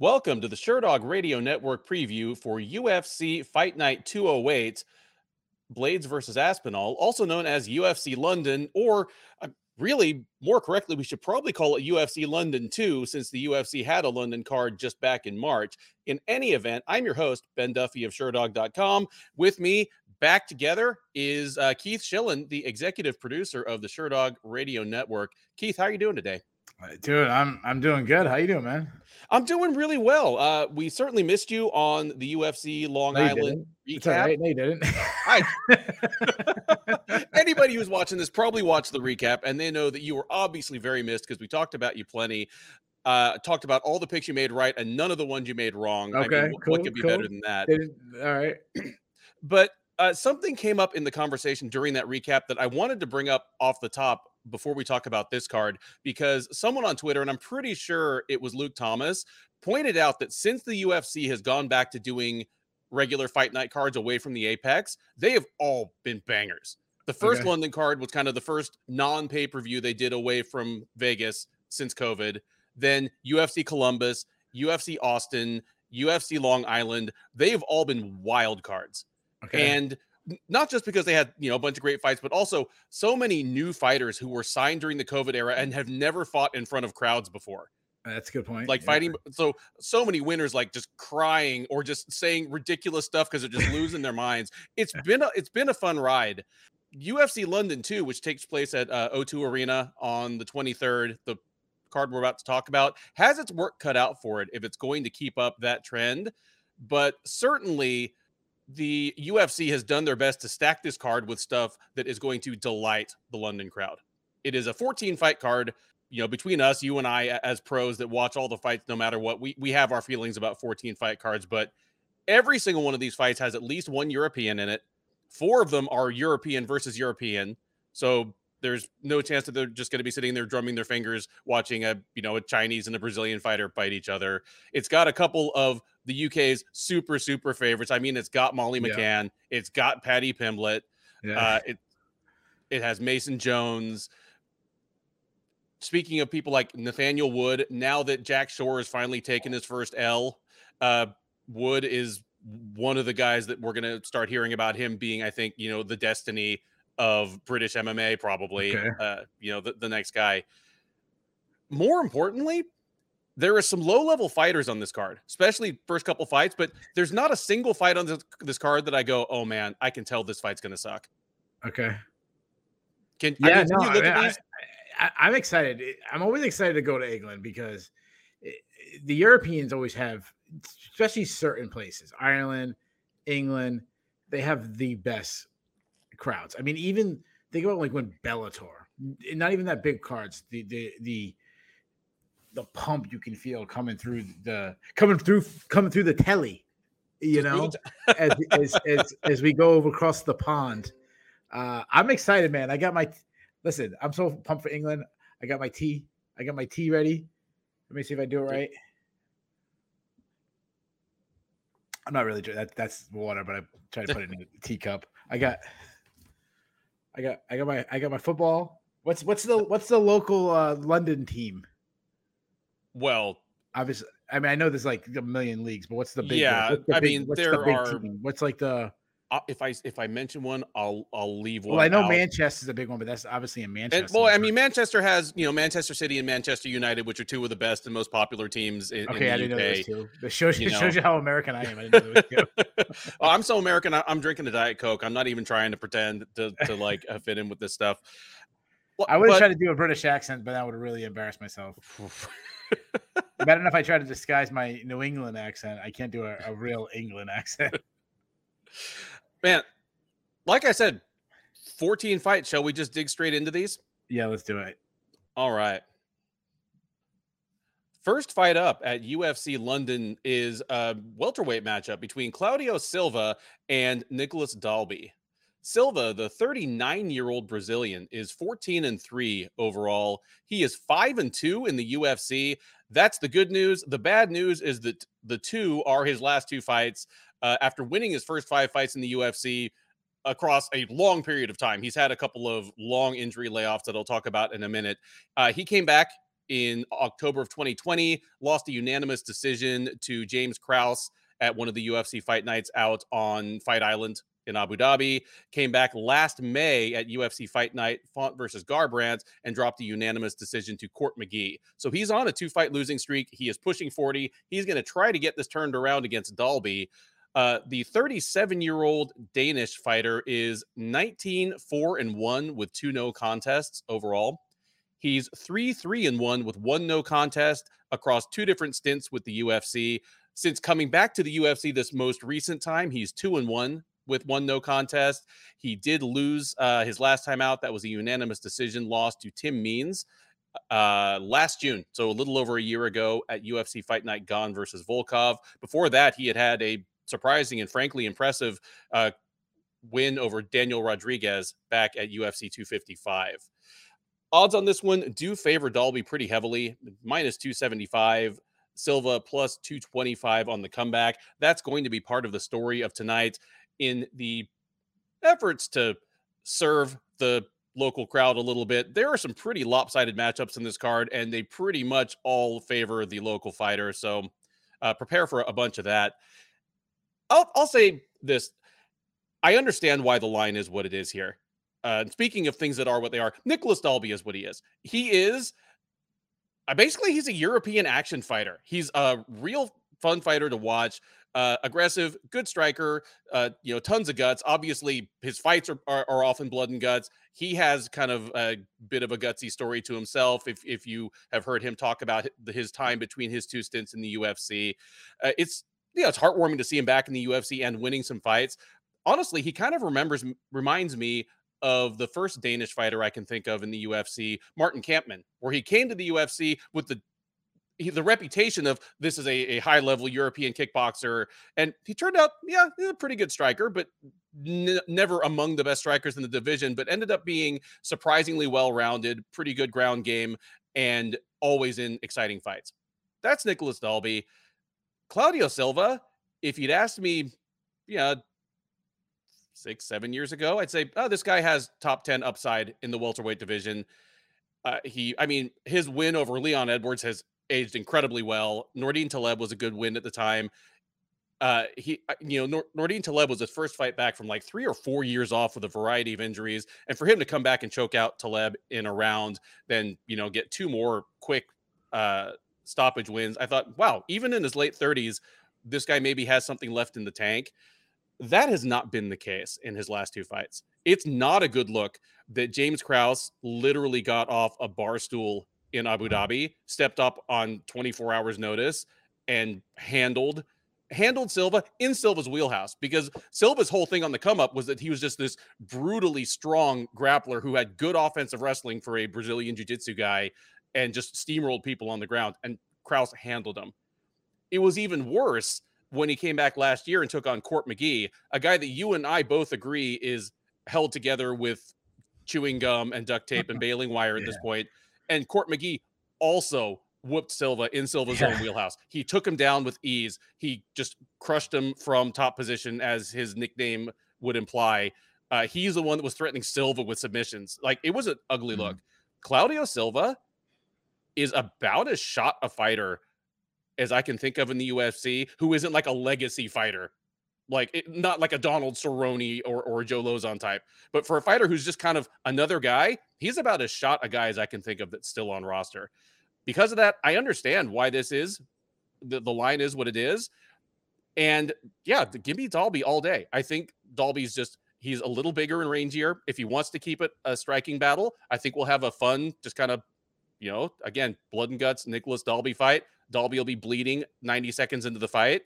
Welcome to the Sherdog Radio Network preview for UFC Fight Night 208, Blaydes versus Aspinall, also known as UFC London, or uh, really more correctly, we should probably call it UFC London 2, since the UFC had a London card just back in March. In any event, I'm your host, Ben Duffy of Sherdog.com. With me, back together, is uh, Keith Shillan, the executive producer of the Sherdog Radio Network. Keith, how are you doing today? Dude, I'm I'm doing good. How you doing, man? I'm doing really well. Uh, we certainly missed you on the UFC Long no, Island recap. Right. No, you didn't. I, anybody who's watching this probably watched the recap, and they know that you were obviously very missed because we talked about you plenty. Uh, talked about all the picks you made right and none of the ones you made wrong. Okay, I mean, cool, what could be cool. better than that? All right. but uh, something came up in the conversation during that recap that I wanted to bring up off the top before we talk about this card because someone on Twitter, and I'm pretty sure it was Luke Thomas, pointed out that since the UFC has gone back to doing regular fight night cards away from the Apex, they have all been bangers. The first Okay. London card was kind of the first non pay per view they did away from Vegas since COVID. Then UFC Columbus, UFC Austin, UFC Long Island. They've all been wild cards. Okay. And not just because they had, you know, a bunch of great fights, but also so many new fighters who were signed during the COVID era and have never fought in front of crowds before. That's a good point. Like Yeah. fighting so so many winners like just crying or just saying ridiculous stuff because they're just losing their minds. It's been a it's been a fun ride. UFC London too, which takes place at uh, O2 Arena on the 23rd, the card we're about to talk about, has its work cut out for it if it's going to keep up that trend. But certainly the UFC has done their best to stack this card with stuff that is going to delight the London crowd. It is a 14 fight card. You know, between us, you and I, as pros that watch all the fights, no matter what, we we have our feelings about 14 fight cards. But every single one of these fights has at least one European in it. Four of them are European versus European. So there's no chance that they're just going to be sitting there drumming their fingers watching a you know a Chinese and a Brazilian fighter fight each other. It's got a couple of the UK's super super favorites. I mean, it's got Molly Yeah. McCann, it's got Paddy Pimblett, Yeah. uh, it it has Mason Jones. Speaking of people like Nathaniel Wood, now that Jack Shore has finally taken his first L, uh, Wood is one of the guys that we're going to start hearing about him being, I think, you know, the destiny of British MMA, probably, Okay. uh, you know, the, the next guy. More importantly, there are some low level fighters on this card, especially first couple fights, but there's not a single fight on this, this card that I go, oh man, I can tell this fight's going to suck. okay. Can, I Yeah. mean, can no, you look I, at I? I, I'm excited. I'm always excited to go to England because it, the Europeans always have, especially certain places, Ireland, England, they have the best crowds. I mean, even think about like when Bellator, not even that big cards, the the the the pump you can feel coming through the coming through coming through the telly, you know, as, as as as we go over across the pond. Uh, I'm excited, man. I got my listen. I'm so pumped for England. I got my tea. I got my tea ready. Let me see if I do it right. I'm not really. That that's water, but I try to put it in a teacup. I got. I got. I got my. I got my football. What's what's the what's the local uh, London team? Well, Obviously, I mean I know there's like a million leagues, but what's the big? Yeah, what's the I big- mean, what's the there big are- team? What's like the? uh, if I if I mention one, I'll I'll leave one. Well, I know. Manchester's a big one, but that's obviously in Manchester. And, well, I mean, Manchester has you know Manchester City and Manchester United, which are two of the best and most popular teams in, okay, I in didn't the know UK. those two. It shows you, you it shows you how American I am. I didn't know those two. Oh, I'm so American. I, I'm drinking a diet coke. I'm not even trying to pretend to to like uh, fit in with this stuff. Well, I would have tried to do a British accent, but that would have really embarrassed myself. Bad enough I try to disguise my New England accent. I can't do a, a real England accent. man, like I said, 14 fights. Shall we just dig straight into these? yeah, let's do it. All right. First fight up at UFC London is a welterweight matchup between Claudio Silva and Nicolas Dalby. Silva, the 39 year old Brazilian, is 14 and 3 overall. He is 5 and 2 in the UFC. That's the good news. The bad news is that the two are his last two fights. Uh, after winning his first five fights in the UFC across a long period of time, he's had a couple of long injury layoffs that I'll talk about in a minute. Uh, he came back in October of 2020, lost a unanimous decision to James Krause at one of the UFC fight nights out on Fight Island in Abu Dhabi. Came back last May at UFC Fight Night, Font versus Garbrandt, and dropped a unanimous decision to Court McGee. So he's on a two fight losing streak. He is pushing 40. He's going to try to get this turned around against Dalby. Uh, the 37 year old Danish fighter is 19 4 and 1 with two no contests overall. He's 3 3 and 1 with one no contest across two different stints with the UFC. Since coming back to the UFC this most recent time, he's 2 and 1 with one no contest. He did lose uh, his last time out. That was a unanimous decision loss to Tim Means uh, last June, so a little over a year ago at UFC Fight Night Gane versus Volkov. Before that, he had had a surprising and frankly impressive uh, win over Daniel Rodriguez back at UFC 255. Odds on this one do favor Dalby pretty heavily, minus 275. Silva plus 225 on the comeback. That's going to be part of the story of tonight in the efforts to serve the local crowd a little bit. There are some pretty lopsided matchups in this card, and they pretty much all favor the local fighter. So uh, prepare for a bunch of that. I'll, I'll say this. I understand why the line is what it is here. Uh, speaking of things that are what they are, Nicolas Dalby is what he is. He is uh, basically he's a European action fighter. He's a real fun fighter to watch. Uh, aggressive, good striker. Uh, you know, tons of guts. Obviously, his fights are, are, are often blood and guts. He has kind of a bit of a gutsy story to himself. If if you have heard him talk about his time between his two stints in the UFC, uh, it's yeah, it's heartwarming to see him back in the UFC and winning some fights. Honestly, he kind of remembers reminds me of the first Danish fighter I can think of in the UFC, Martin Kampmann, where he came to the UFC with the the reputation of this is a, a high level European kickboxer, and he turned out, yeah, a pretty good striker, but n- never among the best strikers in the division. But ended up being surprisingly well rounded, pretty good ground game, and always in exciting fights. That's Nicolas Dalby. Claudio Silva, if you'd asked me, yeah, six, seven years ago, I'd say, oh, this guy has top 10 upside in the welterweight division. Uh, he, I mean, his win over Leon Edwards has aged incredibly well. Nordine Taleb was a good win at the time. Uh, he, uh, you know, Nor- Nordine Taleb was his first fight back from like three or four years off with a variety of injuries, and for him to come back and choke out Taleb in a round, then you know get two more quick uh, stoppage wins. I thought, wow, even in his late 30s, this guy maybe has something left in the tank. That has not been the case in his last two fights. It's not a good look that James Krause literally got off a bar stool in Abu Dhabi, stepped up on 24 hours notice and handled handled Silva in Silva's wheelhouse because Silva's whole thing on the come up was that he was just this brutally strong grappler who had good offensive wrestling for a Brazilian jiu-jitsu guy and just steamrolled people on the ground. And Krause handled him. It was even worse when he came back last year and took on Court McGee, a guy that you and I both agree is held together with chewing gum and duct tape and baling wire at yeah. this point. And Court McGee also whooped Silva in Silva's yeah. own wheelhouse. He took him down with ease. He just crushed him from top position, as his nickname would imply. Uh, he's the one that was threatening Silva with submissions. Like it was an ugly mm-hmm. look. Claudio Silva is about as shot a fighter as I can think of in the UFC who isn't like a legacy fighter. Like it, not like a Donald Cerrone or or Joe Lauzon type, but for a fighter who's just kind of another guy, he's about as shot a guy as I can think of that's still on roster. Because of that, I understand why this is the, the line is what it is. And yeah, give me Dalby all day. I think Dalby's just he's a little bigger and rangier. If he wants to keep it a striking battle, I think we'll have a fun, just kind of you know, again, blood and guts, Nicolas Dalby fight. Dalby will be bleeding 90 seconds into the fight,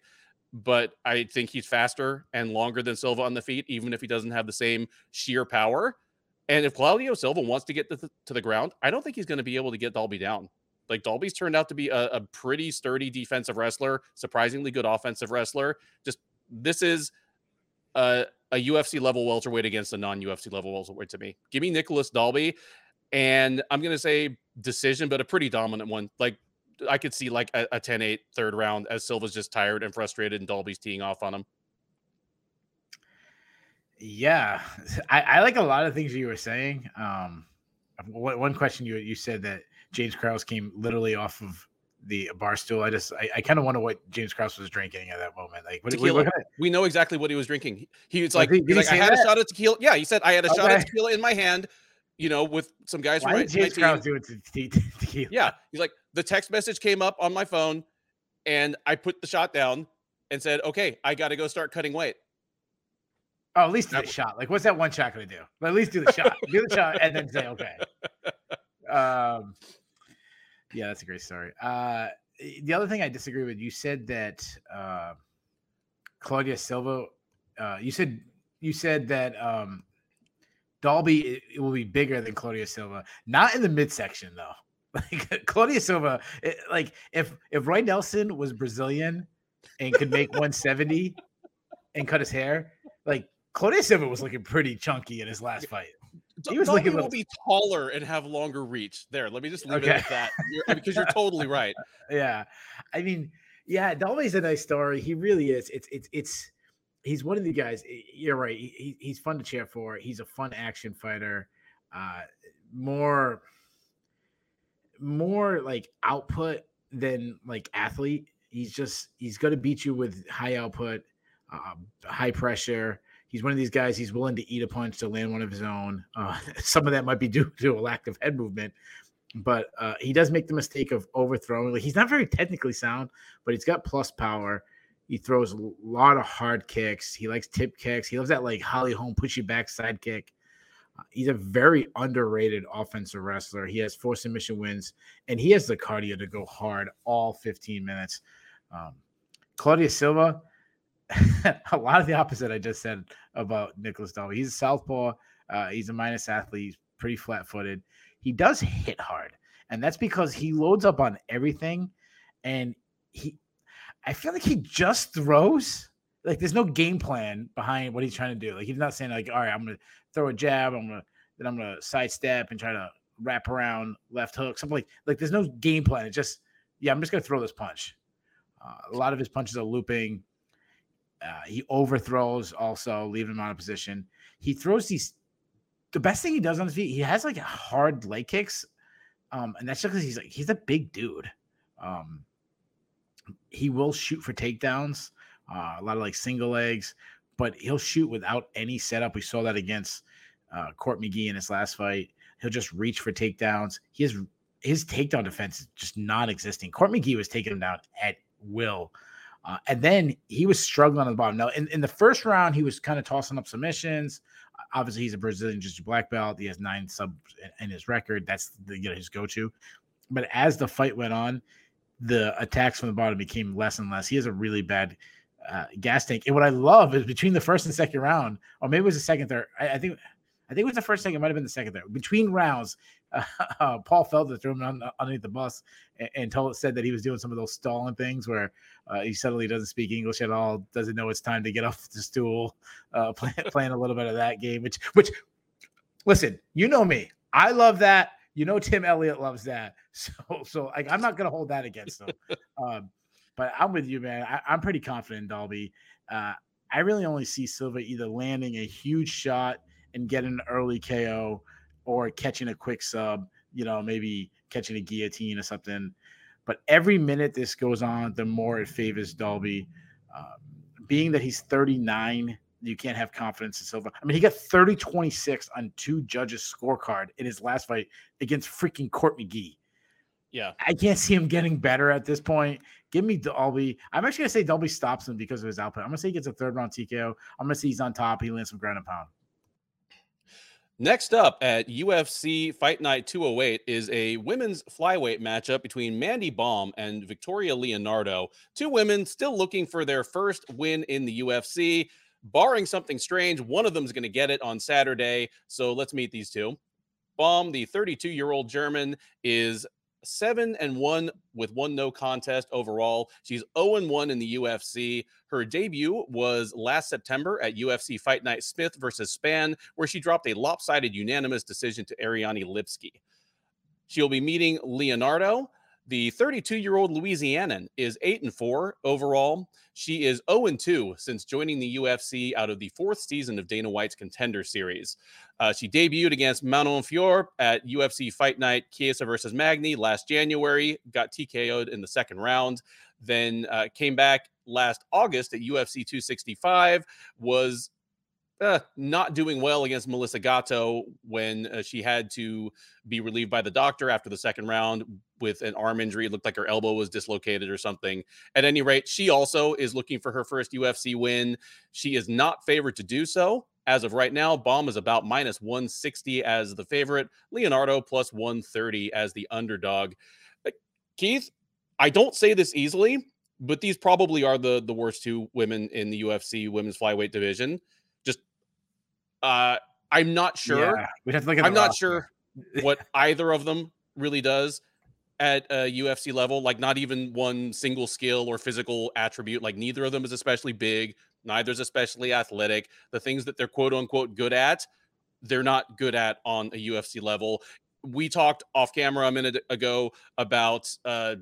but I think he's faster and longer than Silva on the feet, even if he doesn't have the same sheer power. And if Claudio Silva wants to get to the, to the ground, I don't think he's going to be able to get Dalby down. Like Dalby's turned out to be a, a pretty sturdy defensive wrestler, surprisingly good offensive wrestler. Just this is a, a UFC level welterweight against a non UFC level welterweight to me. Give me Nicolas Dalby. And I'm going to say decision, but a pretty dominant one. Like I could see like a, a 10-8 third round as Silva's just tired and frustrated and Dalby's teeing off on him. Yeah, I, I like a lot of things you were saying. Um, one question you you said that James Krause came literally off of the bar stool. I just I, I kind of wonder what James Krause was drinking at that moment. Like what, tequila. what, we know exactly what he was drinking. He, he was like, he's like I had that? a shot of tequila. Yeah, he said I had a okay. shot of tequila in my hand. You know, with some guys Why from did James Krause do it to tequila? Yeah, he's like the text message came up on my phone, and I put the shot down and said, "Okay, I got to go start cutting weight." Oh, at least do the shot. Like, what's that one shot going to do? But at least do the shot. do the shot and then say, okay. Um, yeah, that's a great story. Uh, the other thing I disagree with, you said that uh, Claudio Silva, uh, you said you said that um, Dalby it, it will be bigger than Claudio Silva, not in the midsection though. Like Claudio Silva, it, like if if Roy Nelson was Brazilian and could make 170 and cut his hair, like Claudio Silva was looking pretty chunky in his last fight. He was looking will be taller and have longer reach. There, let me just leave okay. it at that you're, because you're totally right. Yeah, I mean, yeah, Dalby's a nice story. He really is. It's it's it's he's one of the guys. You're right. He, he's fun to cheer for. He's a fun action fighter. Uh, more more like output than like athlete. He's just he's going to beat you with high output, uh, high pressure he's one of these guys. He's willing to eat a punch to land one of his own. Uh, some of that might be due to a lack of head movement, but uh, he does make the mistake of overthrowing. Like he's not very technically sound, but he's got plus power. He throws a lot of hard kicks. He likes tip kicks. He loves that like Holly Holm push you back side kick. He's a very underrated offensive wrestler. He has four submission wins, and he has the cardio to go hard all 15 minutes. Um, Claudio Silva, a lot of the opposite I just said about Nicolas Dalby. He's a southpaw. Uh, he's a minus athlete. He's pretty flat footed. He does hit hard, and that's because he loads up on everything. And he, I feel like he just throws. Like there's no game plan behind what he's trying to do. Like he's not saying like, all right, I'm gonna throw a jab. I'm gonna then I'm gonna sidestep and try to wrap around left hook. Something like like there's no game plan. It's just yeah, I'm just gonna throw this punch. Uh, a lot of his punches are looping uh, he overthrows also, leaving him out of position. He throws these. The best thing he does on his feet, he has like hard leg kicks, um, and that's just because he's like he's a big dude. Um, he will shoot for takedowns, uh, a lot of like single legs, but he'll shoot without any setup. We saw that against uh, Court McGee in his last fight. He'll just reach for takedowns. Has his takedown defense is just non-existing. Court McGee was taking him down at will. Uh, and then he was struggling on the bottom. Now, in, in the first round, he was kind of tossing up submissions. Obviously, he's a Brazilian jiu-jitsu black belt. He has nine subs in his record. That's the, you know, his go to. But as the fight went on, the attacks from the bottom became less and less. He has a really bad uh, gas tank. And what I love is between the first and second round, or maybe it was the second, third. I, I think I think it was the first thing. It might have been the second there. Between rounds, uh, uh, Paul Felder threw him on, underneath the bus and, and, told said that he was doing some of those stalling things where uh, he suddenly doesn't speak English at all, doesn't know it's time to get off the stool, uh, play, playing a little bit of that game. Which, which, listen, you know me, I love that. You know, Tim Elliott loves that. So, so like, I'm not gonna hold that against him. um, but I'm with you, man. I, am pretty confident in Dalby. Uh, I really only see Silva either landing a huge shot and getting an early KO or catching a quick sub, you know, maybe catching a guillotine or something. But every minute this goes on, the more it favors Dalby. Uh, being that he's 39, you can't have confidence in Silva. I mean, he got 30 26 on two judges' scorecard in his last fight against freaking Court McGee. Yeah. I can't see him getting better at this point. Give me Dalby. I'm actually going to say Dalby stops him because of his output. I'm going to say he gets a third round TKO. I'm going to say he's on top. He lands some ground and pound. Next up at UFC Fight Night 208 is a women's flyweight matchup between Mandy Bohm and Victoria Leonardo. Two women still looking for their first win in the UFC. Barring something strange, one of them is going to get it on Saturday. So let's meet these two. Bohm, the 32 year old German, is seven and one with one no contest overall. She's 0 and one in the UFC. Her debut was last September at UFC Fight Night Smith versus Span, where she dropped a lopsided unanimous decision to Ariane Lipski. She'll be meeting Leonardo. The 32 year old Louisianan is 8 and 4 overall. She is 0 and 2 since joining the UFC out of the fourth season of Dana White's Contender Series. Uh, she debuted against Manon Fiorot at UFC Fight Night Chiesa versus Magny last January, got TKO'd in the second round, then uh, came back last August at UFC 265, was uh, not doing well against Melissa Gatto when uh, she had to be relieved by the doctor after the second round with an arm injury. It looked like her elbow was dislocated or something. At any rate, she also is looking for her first UFC win. She is not favored to do so. As of right now, Bohm is about minus 160 as the favorite, Leonardo plus 130 as the underdog. Uh, Keith, I don't say this easily, but these probably are the the worst two women in the UFC women's flyweight division. Uh, I'm not sure. Yeah, we'd have to look at I'm not sure what either of them really does at a UFC level. Like not even one single skill or physical attribute. Like neither of them is especially big. Neither is especially athletic. The things that they're quote unquote good at, they're not good at on a UFC level. We talked off camera a minute ago about uh,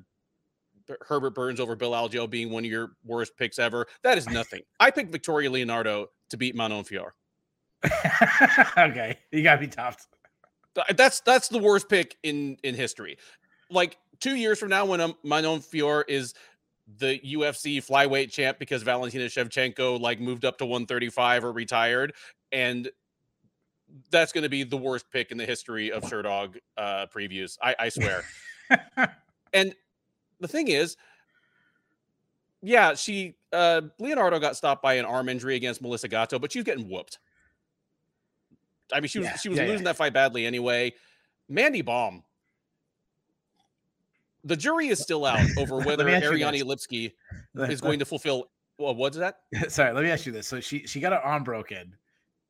Herbert Burns over Bill Algeo being one of your worst picks ever. That is nothing. I picked Victoria Leonardo to beat Manon Fiorot. okay, you gotta be tough. That's that's the worst pick in in history. Like two years from now, when um, Manon Fiorot is the UFC flyweight champ because Valentina Shevchenko like moved up to 135 or retired, and that's going to be the worst pick in the history of Sherdog uh, previews. I, I swear. and the thing is, yeah, she uh, Leonardo got stopped by an arm injury against Melissa Gatto, but she's getting whooped. I mean, she was yeah, she was yeah, losing that fight badly anyway. Mandy Bohm. The jury is still out over whether Ariane Lipski is going to fulfill. Well, what's that? Sorry, let me ask you this. So she she got her arm broken,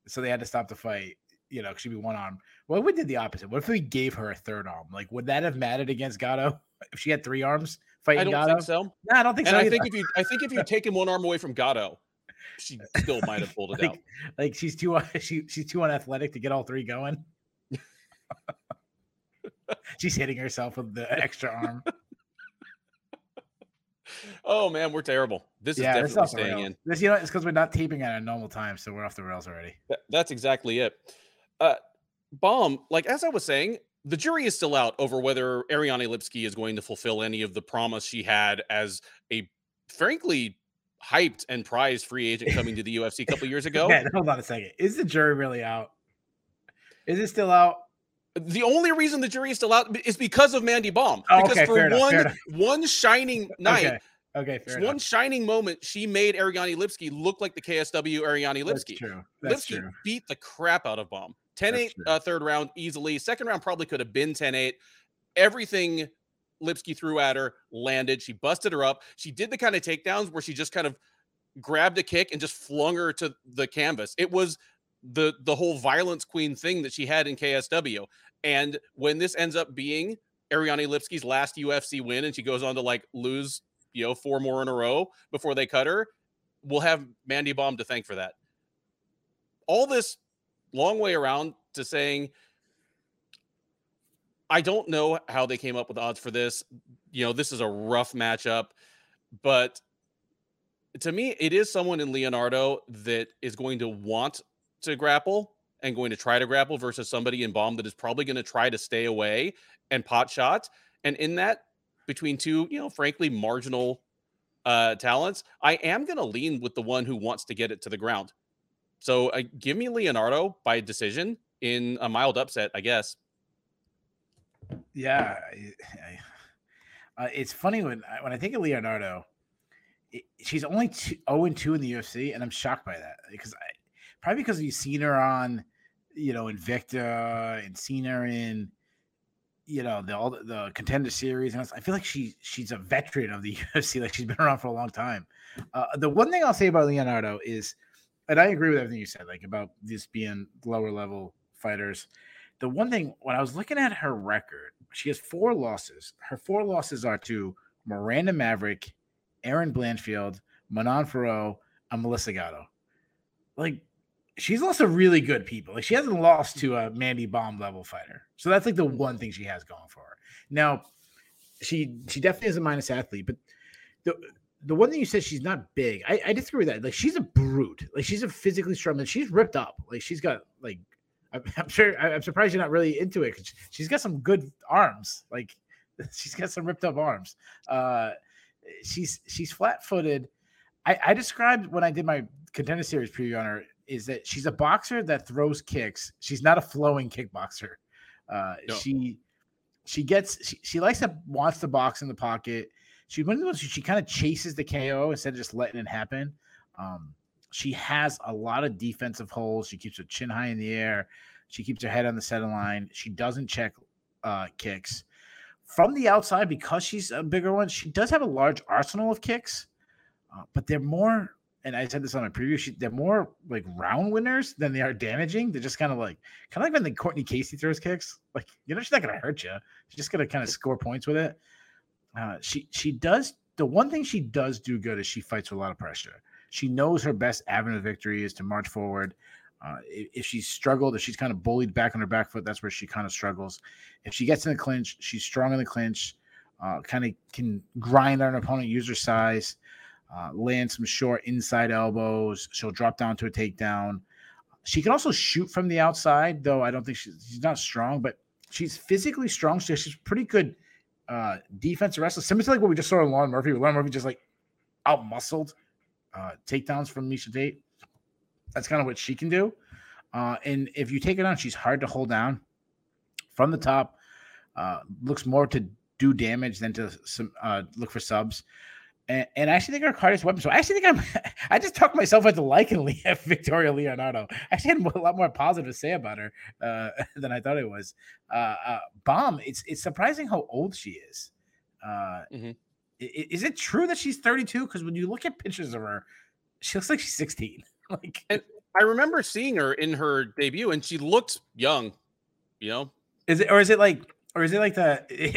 so they had to stop the fight. You know, she'd be one arm. What if we did the opposite? What if we gave her a third arm? Like, would that have mattered against Gatto if she had three arms fighting I don't Gatto? think so. No, I don't think and so. I think if you, I think if you taken one arm away from Gatto, she still might have pulled it like, out. Like she's too she she's too unathletic to get all three going. she's hitting herself with the extra arm. Oh man, we're terrible. This yeah, is definitely staying in. This, you know, it's because we're not taping at a normal time, so we're off the rails already. that's exactly it. Uh, Bohm, like as I was saying, the jury is still out over whether Ariane Lipski is going to fulfill any of the promise she had as a frankly hyped and prized free agent coming to the UFC a couple years ago. Yeah, hold on a second. Is the jury really out? Is it still out? The only reason the jury is still out is because of Mandy Bohm. Oh, because okay, for enough, one one shining night, okay, okay one enough. shining moment, she made Ariane Lipski look like the KSW Ariane Lipski. That's true. That's Lipski true. beat the crap out of Bohm. 10-8 uh, third round easily. Second round probably could have been 10-8. Everything Lipski threw at her landed. She busted her up. She did the kind of takedowns where she just kind of grabbed a kick and just flung her to the canvas. It was the the whole violence queen thing that she had in KSW. And when this ends up being Ariane Lipski's last UFC win and she goes on to like lose, you know, four more in a row before they cut her, we'll have Mandy Bohm to thank for that. All this long way around to saying I don't know how they came up with odds for this. You know, this is a rough matchup, but to me, it is someone in Leonardo that is going to want to grapple and going to try to grapple versus somebody in Bohm that is probably going to try to stay away and pot shot. And in that, between two, you know, frankly, marginal uh, talents, I am going to lean with the one who wants to get it to the ground. So uh, give me Leonardo by decision in a mild upset, I guess. Yeah, I, I, uh, it's funny when when I think of Leonardo she's only two, 0 and 2 in the UFC, and I'm shocked by that because I probably because you've seen her on, you know, Invicta and seen her in, you know, the all the, the contender series, and I feel like she she's a veteran of the UFC, like she's been around for a long time. Uh, the one thing I'll say about Leonardo is, and I agree with everything you said, like about this being lower level fighters. The one thing when I was looking at her record, she has four losses. Her four losses are to Miranda Maverick, Erin Blanchfield, Manon Fiorot, and Melissa Gatto. Like, she's lost to really good people. Like, she hasn't lost to a Mandy Bohm level fighter. So that's like the mm-hmm. one thing she has going for her. Now, she she definitely is a minus athlete, but the the one thing you said she's not big. I, I disagree with that. Like she's a brute. Like she's a physically strong. She's ripped up. Like she's got like I'm, I'm sure I'm surprised you're not really into it because she's got some good arms. Like she's got some ripped up arms. Uh, she's she's flat footed. I, I described when I did my contender series preview on her is that she's a boxer that throws kicks. She's not a flowing kickboxer. Uh, no. She she gets she, she likes to wants to box in the pocket. She one of those she kind of chases the KO instead of just letting it happen. Um, she has a lot of defensive holes. She keeps her chin high in the air. She keeps her head on the center line. She doesn't check uh, kicks from the outside because she's a bigger one. She does have a large arsenal of kicks, uh, but they're more. And I said this on a preview. She, they're more like round winners than they are damaging. They're just kind of like, kind of like when the Courtney Casey throws kicks. Like you know, she's not to hurt you. She's just to kind of score points with it. Uh, she she does the one thing she does do good is she fights with a lot of pressure. She knows her best avenue of victory is to march forward. Uh, if, she's struggled, if she's kind of bullied back on her back foot, that's where she kind of struggles. If she gets in the clinch, she's strong in the clinch, uh, kind of can grind on an opponent, use her size, uh, land some short inside elbows. She'll drop down to a takedown. She can also shoot from the outside, though I don't think she's, she's not strong, but she's physically strong. She's pretty good uh, defensive wrestler. Similar to like what we just saw in Lauren Murphy. Lauren Murphy just like out muscled uh, takedowns from Miesha Tate. That's kind of what she can do. Uh, and if you take it on, she's hard to hold down from the top. Uh, looks more to do damage than to some uh, look for subs. And, and, I actually think her hardest weapon. So I actually think I'm. I just talked myself into liking Victoria Leonardo. I actually had a lot more positive to say about her uh, than I thought it was. Uh, uh, Bohm. It's it's surprising how old she is. Uh, mm-hmm. Is it true that she's 32? Because when you look at pictures of her, she looks like she's 16. like, and I remember seeing her in her debut, and she looked young. You know, is it or is it like or is it like the is,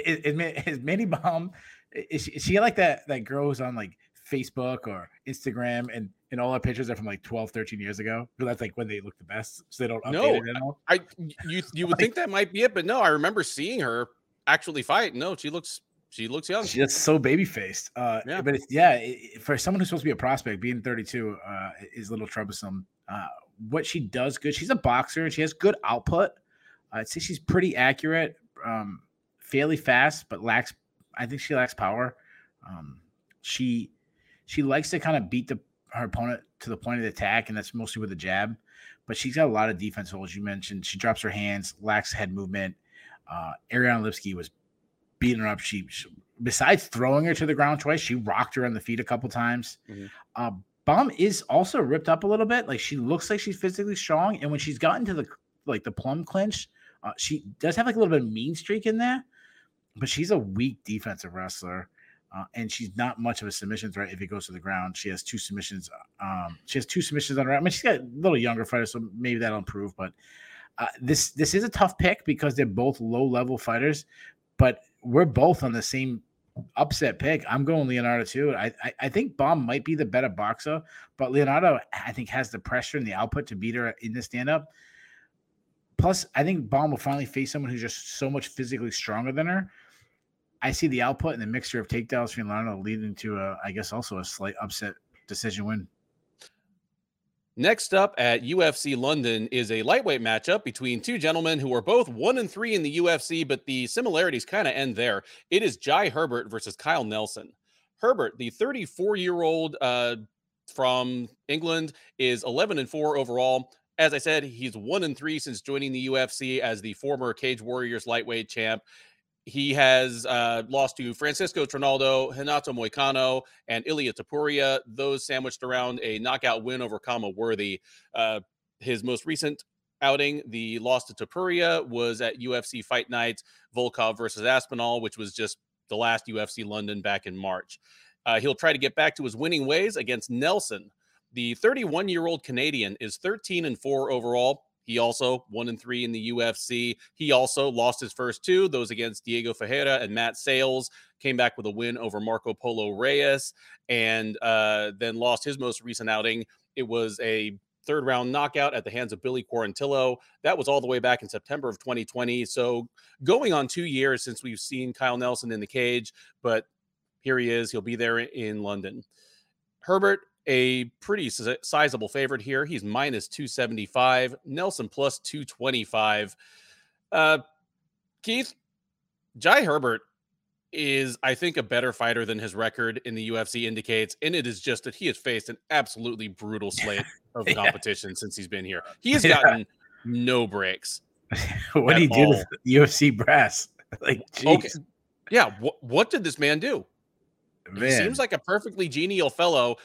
is Mandy Bohm? Is she, is she like that that girl who's on like Facebook or Instagram and and all our pictures are from like 12, 13 years ago. But that's like when they look the best, so they don't update no, I you you would like, think that might be it, but no, I remember seeing her actually fight. No, she looks she looks young. She's so baby faced. Uh, yeah. But it's, yeah, it, for someone who's supposed to be a prospect, being 32 uh, is a little troublesome. Uh, what she does good, she's a boxer. and She has good output. I'd say she's pretty accurate, um, fairly fast, but lacks. I think she lacks power. Um, she she likes to kind of beat the her opponent to the point of the attack, and that's mostly with a jab. But she's got a lot of defense holes. You mentioned she drops her hands, lacks head movement. Uh, Ariane Lipski was beating her up. She, she, besides throwing her to the ground twice, she rocked her on the feet a couple times. Mm-hmm. Uh, Bohm is also ripped up a little bit. Like she looks like she's physically strong, and when she's gotten to the like the plum clinch, uh, she does have like a little bit of mean streak in there. But she's a weak defensive wrestler. Uh, and she's not much of a submission threat if it goes to the ground. She has two submissions. Um, she has two submissions on her. I mean, she's got a little younger fighter, so maybe that'll improve. But uh, this this is a tough pick because they're both low level fighters. But we're both on the same upset pick. I'm going Leonardo too. I, I, I think Bohm might be the better boxer, but Leonardo I think has the pressure and the output to beat her in the stand up. Plus, I think Bohm will finally face someone who's just so much physically stronger than her. I see the output and the mixture of takedowns from Leonardo leading to a, I guess, also a slight upset decision win. Next up at UFC London is a lightweight matchup between two gentlemen who are both one and three in the UFC, but the similarities kind of end there. It is Jai Herbert versus Kyle Nelson. Herbert, the 34 year old uh, from England, is 11 and four overall. As I said, he's one and three since joining the UFC as the former Cage Warriors lightweight champ he has uh, lost to Francisco Trinaldo, Renato Moicano, and Ilia Topuria, Those sandwiched around a knockout win over Khama Worthy. Uh, his most recent outing, the loss to Topuria, was at UFC Fight Night Volkov versus Aspinall, which was just the last UFC London back in March. Uh, he'll try to get back to his winning ways against Nelson. The 31 year old Canadian is 13 and 4 overall. He also one and three in the UFC. He also lost his first two, those against Diego Ferreira and Matt Sayles. Came back with a win over Marco Polo Reyes, and uh, then lost his most recent outing. It was a third round knockout at the hands of Billy Quarantillo. That was all the way back in September of 2020. So going on two years since we've seen Kyle Nelson in the cage, but here he is. He'll be there in London. Herbert, a pretty sizable favorite here. He's minus 275. Nelson plus 225. Uh, Keith, Jai Herbert is, I think, a better fighter than his record in the UFC indicates. And it is just that he has faced an absolutely brutal slate of competition yeah. since he's been here. He has gotten yeah. no breaks. what did he do to UFC brass? like, geez. okay. Yeah. Wh- what did this man do? Man. He seems like a perfectly genial fellow.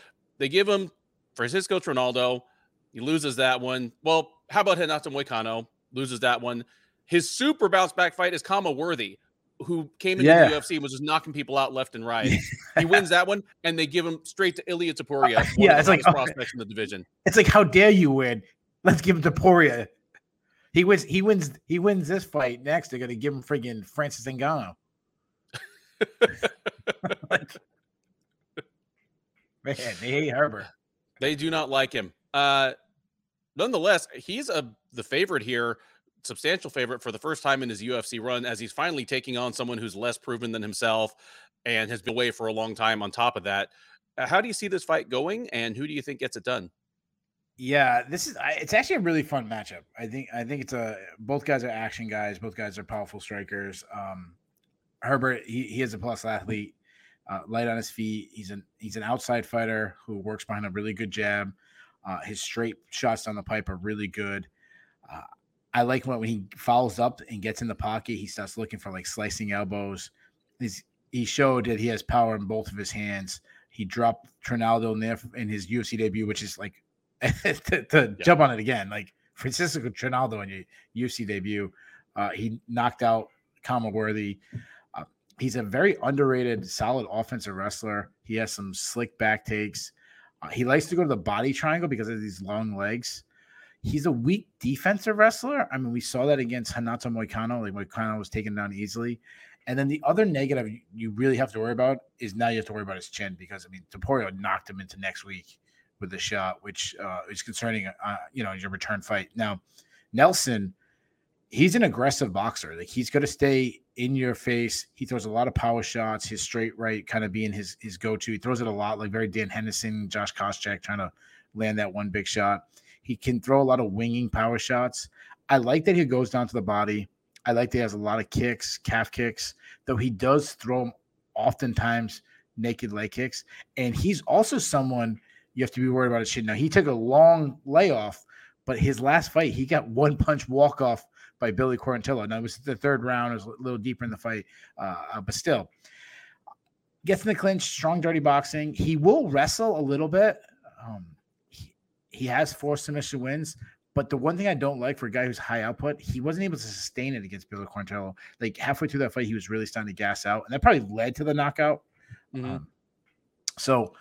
They give him Francisco Trinaldo. He loses that one. Well, how about Renato Moicano? Loses that one. His super bounce back fight is Khama Worthy, who came into yeah. the UFC and was just knocking people out left and right. he wins that one, and they give him straight to Ilia Topuria. Uh, yeah, it's like prospects in the division. It's like, how dare you win? Let's give him Topuria. He wins. He wins. He wins this fight. Next, they're gonna give him friggin' Francis Ngannou. like, man, they hate Herbert. They do not like him. Uh, nonetheless, he's a the favorite here substantial favorite for the first time in his UFC run as he's finally taking on someone who's less proven than himself and has been away for a long time on top of that. Uh, how do you see this fight going and who do you think gets it done? Yeah, this is it's actually a really fun matchup. I think I think it's a both guys are action guys, both guys are powerful strikers. Um Herbert, he, he is a plus athlete, uh, light on his feet. He's an he's an outside fighter who works behind a really good jab. Uh, his straight shots on the pipe are really good. Uh, I like when when he follows up and gets in the pocket, he starts looking for like slicing elbows. He's, he showed that he has power in both of his hands. He dropped Trinaldo in there in his UFC debut, which is like to, to yeah. jump on it again, like Francisco Trinaldo in your UFC debut. Uh, he knocked out Khama Worthy. He's a very underrated, solid offensive wrestler. He has some slick back takes. Uh, he likes to go to the body triangle because of these long legs. He's a weak defensive wrestler. I mean, we saw that against Renato Moicano. Like Moicano was taken down easily. And then the other negative you really have to worry about is now you have to worry about his chin because I mean Topuria knocked him into next week with the shot, which uh, is concerning. Uh, you know, your return fight. Now, Nelson, he's an aggressive boxer. Like he's going to stay in your face. He throws a lot of power shots. His straight right kind of being his his go to. He throws it a lot, like very Dan Henderson, Josh Koscheck, trying to land that one big shot. He can throw a lot of winging power shots. I like that he goes down to the body. I like that he has a lot of kicks, calf kicks, though he does throw oftentimes naked leg kicks. And he's also someone you have to be worried about his shit. Now, he took a long layoff, but his last fight, he got one punch walk off by Billy Quarantillo. Now, it was the third round, it was a little deeper in the fight, uh, but still. Gets in the clinch, strong, dirty boxing. He will wrestle a little bit. Um, he has four submission wins. But the one thing I don't like for a guy who's high output, he wasn't able to sustain it against Billy Quarantillo. Like halfway through that fight, he was really starting to gas out, and that probably led to the knockout. Mm-hmm. Um, so,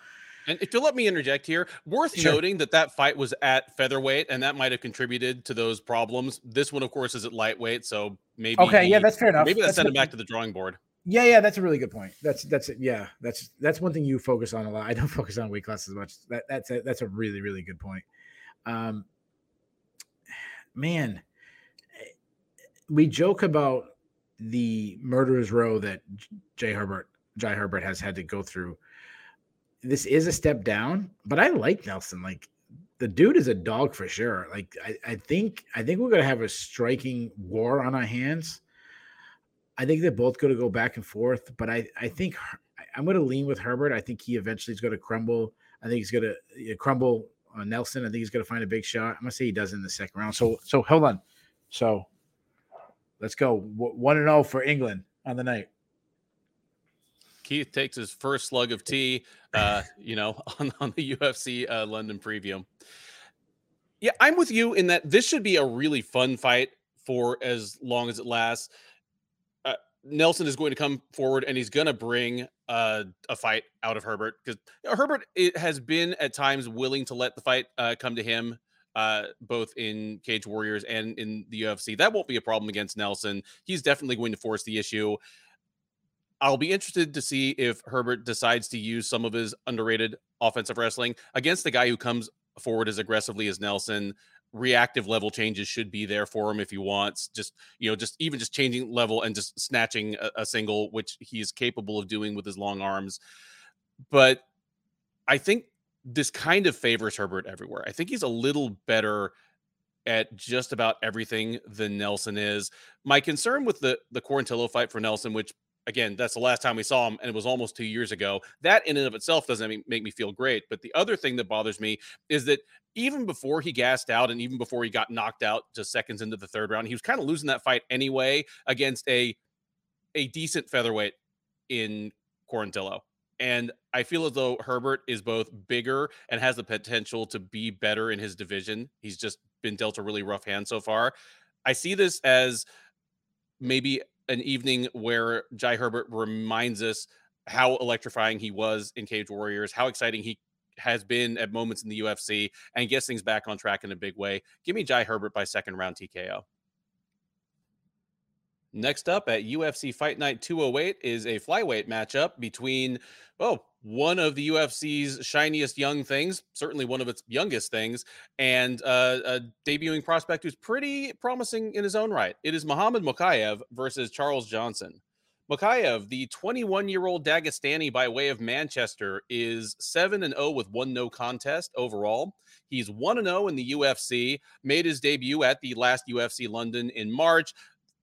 and if you'll let me interject here, worth sure. noting that that fight was at featherweight, and that might have contributed to those problems. This one, of course, is at lightweight, so maybe okay, yeah, that's fair enough. Maybe that's send him back to the drawing board. Yeah, yeah, that's a really good point. That's that's it. Yeah, that's that's one thing you focus on a lot. I don't focus on weight classes as much. That that's a, that's a really really good point. Um, man, we joke about the murderer's row that Jai Herbert, Jai Herbert has had to go through. This is a step down, but I like Nelson. Like the dude is a dog for sure. Like I, I think I think we're gonna have a striking war on our hands. I think they're both going to go back and forth, but I, I think I'm going to lean with Herbert. I think he eventually is going to crumble. I think he's going to crumble uh, Nelson. I think he's going to find a big shot. I'm going to say he does in the second round. So, so hold on. So let's go. One and zero oh for England on the night. Keith takes his first slug of tea, uh, you know, on, on the UFC uh, London preview. Yeah, I'm with you in that this should be a really fun fight for as long as it lasts. Nelson is going to come forward and he's going to bring uh, a fight out of Herbert because you know, Herbert has been at times willing to let the fight uh, come to him, uh, both in Cage Warriors and in the UFC. That won't be a problem against Nelson. He's definitely going to force the issue. I'll be interested to see if Herbert decides to use some of his underrated offensive wrestling against the guy who comes forward as aggressively as Nelson. Reactive level changes should be there for him if he wants. Just you know, just even just changing level and just snatching a, a single, which he is capable of doing with his long arms. But I think this kind of favors Herbert everywhere. I think he's a little better at just about everything than Nelson is. My concern with the the Quarantillo fight for Nelson, which again, that's the last time we saw him, and it was almost two years ago. That in and of itself doesn't make me feel great. But the other thing that bothers me is that even before he gassed out, and even before he got knocked out just seconds into the third round, he was kind of losing that fight anyway against a a decent featherweight in Quarantillo. And I feel as though Herbert is both bigger and has the potential to be better in his division. He's just been dealt a really rough hand so far. I see this as maybe an evening where Jai Herbert reminds us how electrifying he was in Cage Warriors, how exciting he has been at moments in the UFC, and gets things back on track in a big way. Give me Jai Herbert by second round TKO. Next up at UFC Fight Night 208 is a flyweight matchup between, oh, one of the UFC's shiniest young things, certainly one of its youngest things, and uh, a debuting prospect who's pretty promising in his own right. It is Muhammad Mokaev versus Charles Johnson. Mokaev, the 21 year old Dagestani by way of Manchester, is 7 and 0 with one no contest overall. He's 1 and 0 in the UFC, made his debut at the last UFC London in March,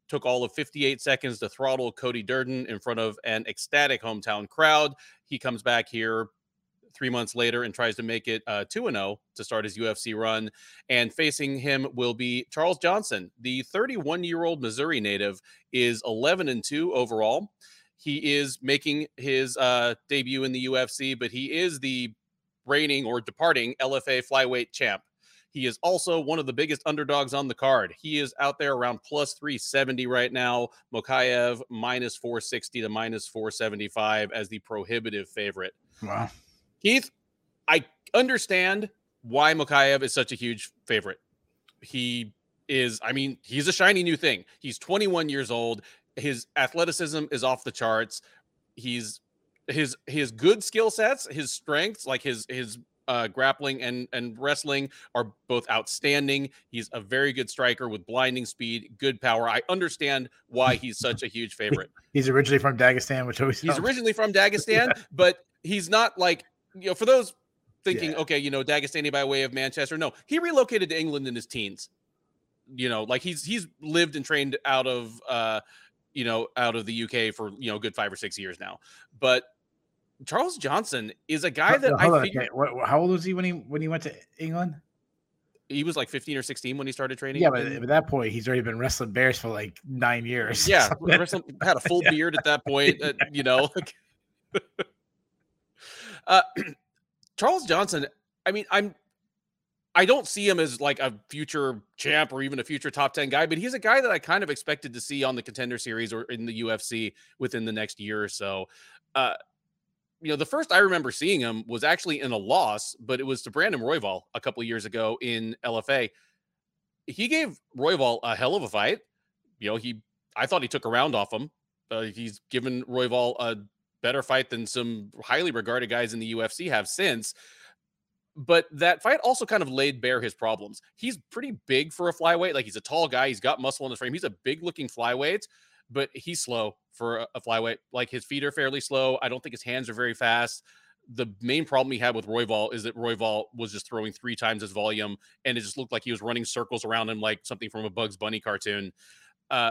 took all of 58 seconds to throttle Cody Durden in front of an ecstatic hometown crowd. He comes back here three months later and tries to make it uh, 2 0 to start his UFC run. And facing him will be Charles Johnson, the 31 year old Missouri native, is 11 and 2 overall. He is making his uh, debut in the UFC, but he is the reigning or departing LFA flyweight champ. He is also one of the biggest underdogs on the card. He is out there around plus 370 right now. Mokaev minus 460 to minus 475 as the prohibitive favorite. Wow. Keith, I understand why Mokaev is such a huge favorite. He is, I mean, he's a shiny new thing. He's 21 years old. His athleticism is off the charts. He's his his good skill sets, his strengths, like his his uh, grappling and and wrestling are both outstanding. He's a very good striker with blinding speed, good power. I understand why he's such a huge favorite. he's originally from Dagestan, which always he's helps. originally from Dagestan, yeah. but he's not like you know for those thinking, yeah. okay, you know, Dagestani by way of Manchester. No, he relocated to England in his teens. You know, like he's he's lived and trained out of uh, you know, out of the UK for you know, good five or six years now. But Charles Johnson is a guy that I figured, how old was he when he when he went to England? He was like 15 or 16 when he started training. Yeah, but at that point, he's already been wrestling bears for like nine years. Yeah, had a full yeah. beard at that point. Uh, you know, uh, Charles Johnson. I mean, I'm. I don't see him as like a future champ or even a future top 10 guy, but he's a guy that I kind of expected to see on the contender series or in the UFC within the next year or so. Uh, you know, the first I remember seeing him was actually in a loss, but it was to Brandon Royval a couple of years ago in LFA. He gave Royval a hell of a fight. You know, he I thought he took a round off him. Uh, he's given Royval a better fight than some highly regarded guys in the UFC have since. But that fight also kind of laid bare his problems. He's pretty big for a flyweight. Like he's a tall guy. He's got muscle in his frame. He's a big looking flyweight but he's slow for a, flyweight. Like his feet are fairly slow. I don't think his hands are very fast. The main problem he had with Royval is that Royval was just throwing three times his volume, and it just looked like he was running circles around him like something from a Bugs Bunny cartoon. Uh,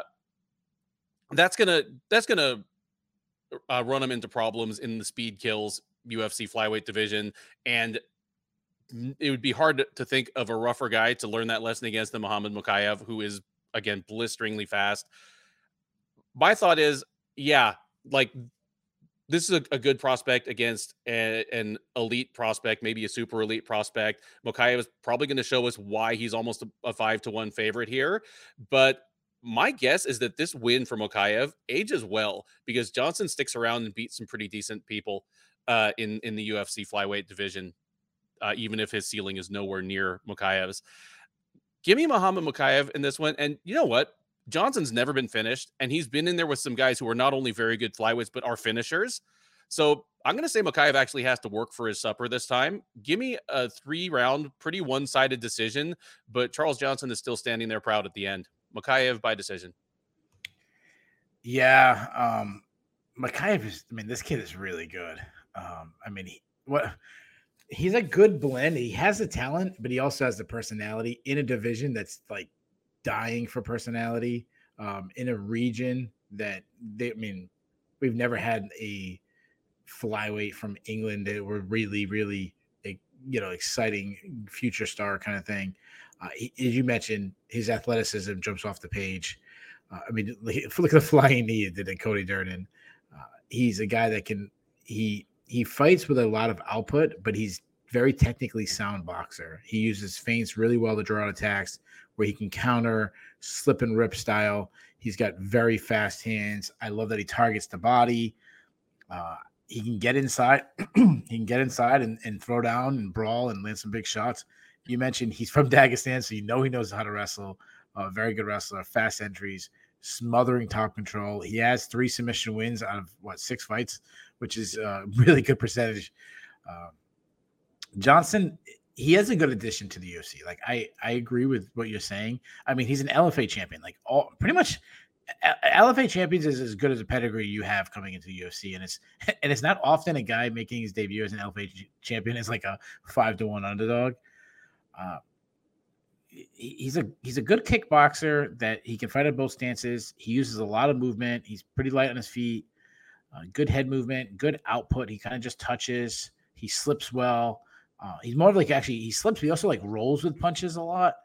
that's gonna that's gonna uh, run him into problems in the speed kills UFC flyweight division, and it would be hard to think of a rougher guy to learn that lesson against than Muhammad Mokaev, who is again blisteringly fast my thought is, yeah, like this is a, a good prospect against a, an elite prospect, maybe a super elite prospect. Mokaev is probably going to show us why he's almost a, a, five to one favorite here. But my guess is that this win for Mokaev ages well because Johnson sticks around and beats some pretty decent people uh, in in the UFC flyweight division, uh, even if his ceiling is nowhere near Mokaev's. Give me Muhammad Mokaev in this one, and you know what? Johnson's never been finished, and he's been in there with some guys who are not only very good flyweights but are finishers. So I'm going to say Mokaev actually has to work for his supper this time. Give me a three round, pretty one sided decision, but Charles Johnson is still standing there proud at the end. Mokaev by decision. Yeah. Um, Mokaev is, I mean, this kid is really good. Um, I mean, he, what he's a good blend. He has the talent, but he also has the personality in a division that's like dying for personality um, in a region that they, I mean, we've never had a flyweight from England that were really, really, you know, exciting future star kind of thing. Uh, he, as you mentioned, his athleticism jumps off the page. Uh, I mean, look at the flying knee that did Cody Durden. Uh, he's a guy that can he he fights with a lot of output, but he's very technically sound boxer. He uses feints really well to draw out attacks where he can counter, slip and rip style. He's got very fast hands. I love that he targets the body. Uh, he can get inside. he can get inside and, and throw down and brawl and land some big shots. You mentioned he's from Dagestan, so you know he knows how to wrestle. A very good wrestler, fast entries, smothering top control. He has three submission wins out of what six fights, which is a really good percentage. Uh, Johnson, he has a good addition to the UFC. Like I, I agree with what you're saying. I mean, he's an LFA champion. Like all pretty much LFA champions is as good as a pedigree you have coming into the UFC, and it's and it's not often a guy making his debut as an LFA champion is like a five to one underdog. Uh, he's a he's a good kickboxer that he can fight at both stances. He uses a lot of movement. He's pretty light on his feet. Uh, good head movement, good output. He kind of just touches. He slips well. Uh, he's more of like actually he slips. But he also like rolls with punches a lot.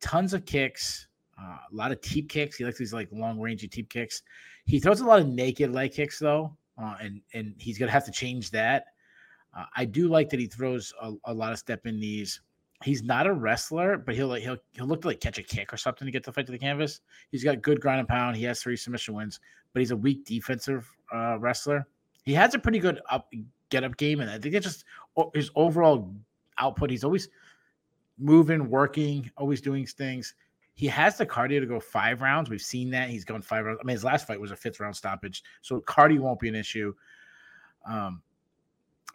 Tons of kicks. Uh, a lot of teep kicks. He likes these like long rangey teep kicks. He throws a lot of naked leg kicks though, uh, and and he's gonna have to change that. Uh, I do like that he throws a, a, lot of step in knees. He's not a wrestler, but he'll like he'll he'll look to like catch a kick or something to get the fight to the canvas. He's got good ground and pound. He has three submission wins, but he's a weak defensive uh, wrestler. He has a pretty good up get up game, and I think it's just his overall output. He's always moving, working, always doing things. He has the cardio to go five rounds. We've seen that. He's gone five rounds. I mean, his last fight was a fifth round stoppage. So cardio won't be an issue. Um,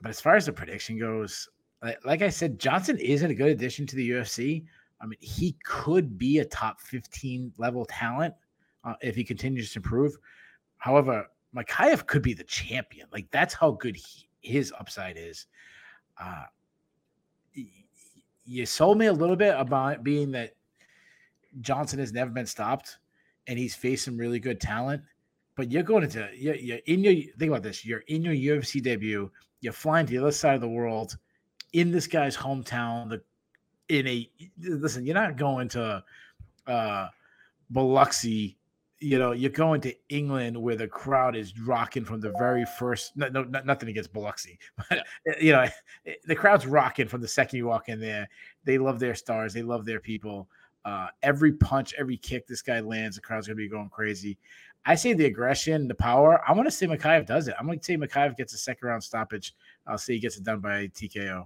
but as far as the prediction goes, like, like I said, Johnson isn't a good addition to the UFC. I mean, he could be a top 15 level talent uh, if he continues to improve. However, Mokaev could be the champion. Like that's how good he, his upside is. Uh, you sold me a little bit about being that Johnson has never been stopped, and he's faced some really good talent. But you're going into you're, you're in your think about this. You're in your UFC debut. You're flying to the other side of the world, in this guy's hometown. The in a listen, you're not going to uh Biloxi. You know, you're going to England where the crowd is rocking from the very first. No, no nothing against Biloxi, but yeah. Eh, you know, eh, the crowd's rocking from the second you walk in there. They love their stars. They love their people. Uh, every punch, every kick this guy lands, the crowd's gonna be going crazy. I say the aggression, the power. I want to say Mokaev does it. I'm going to say Mokaev gets a second round stoppage. I'll say he gets it done by TKO.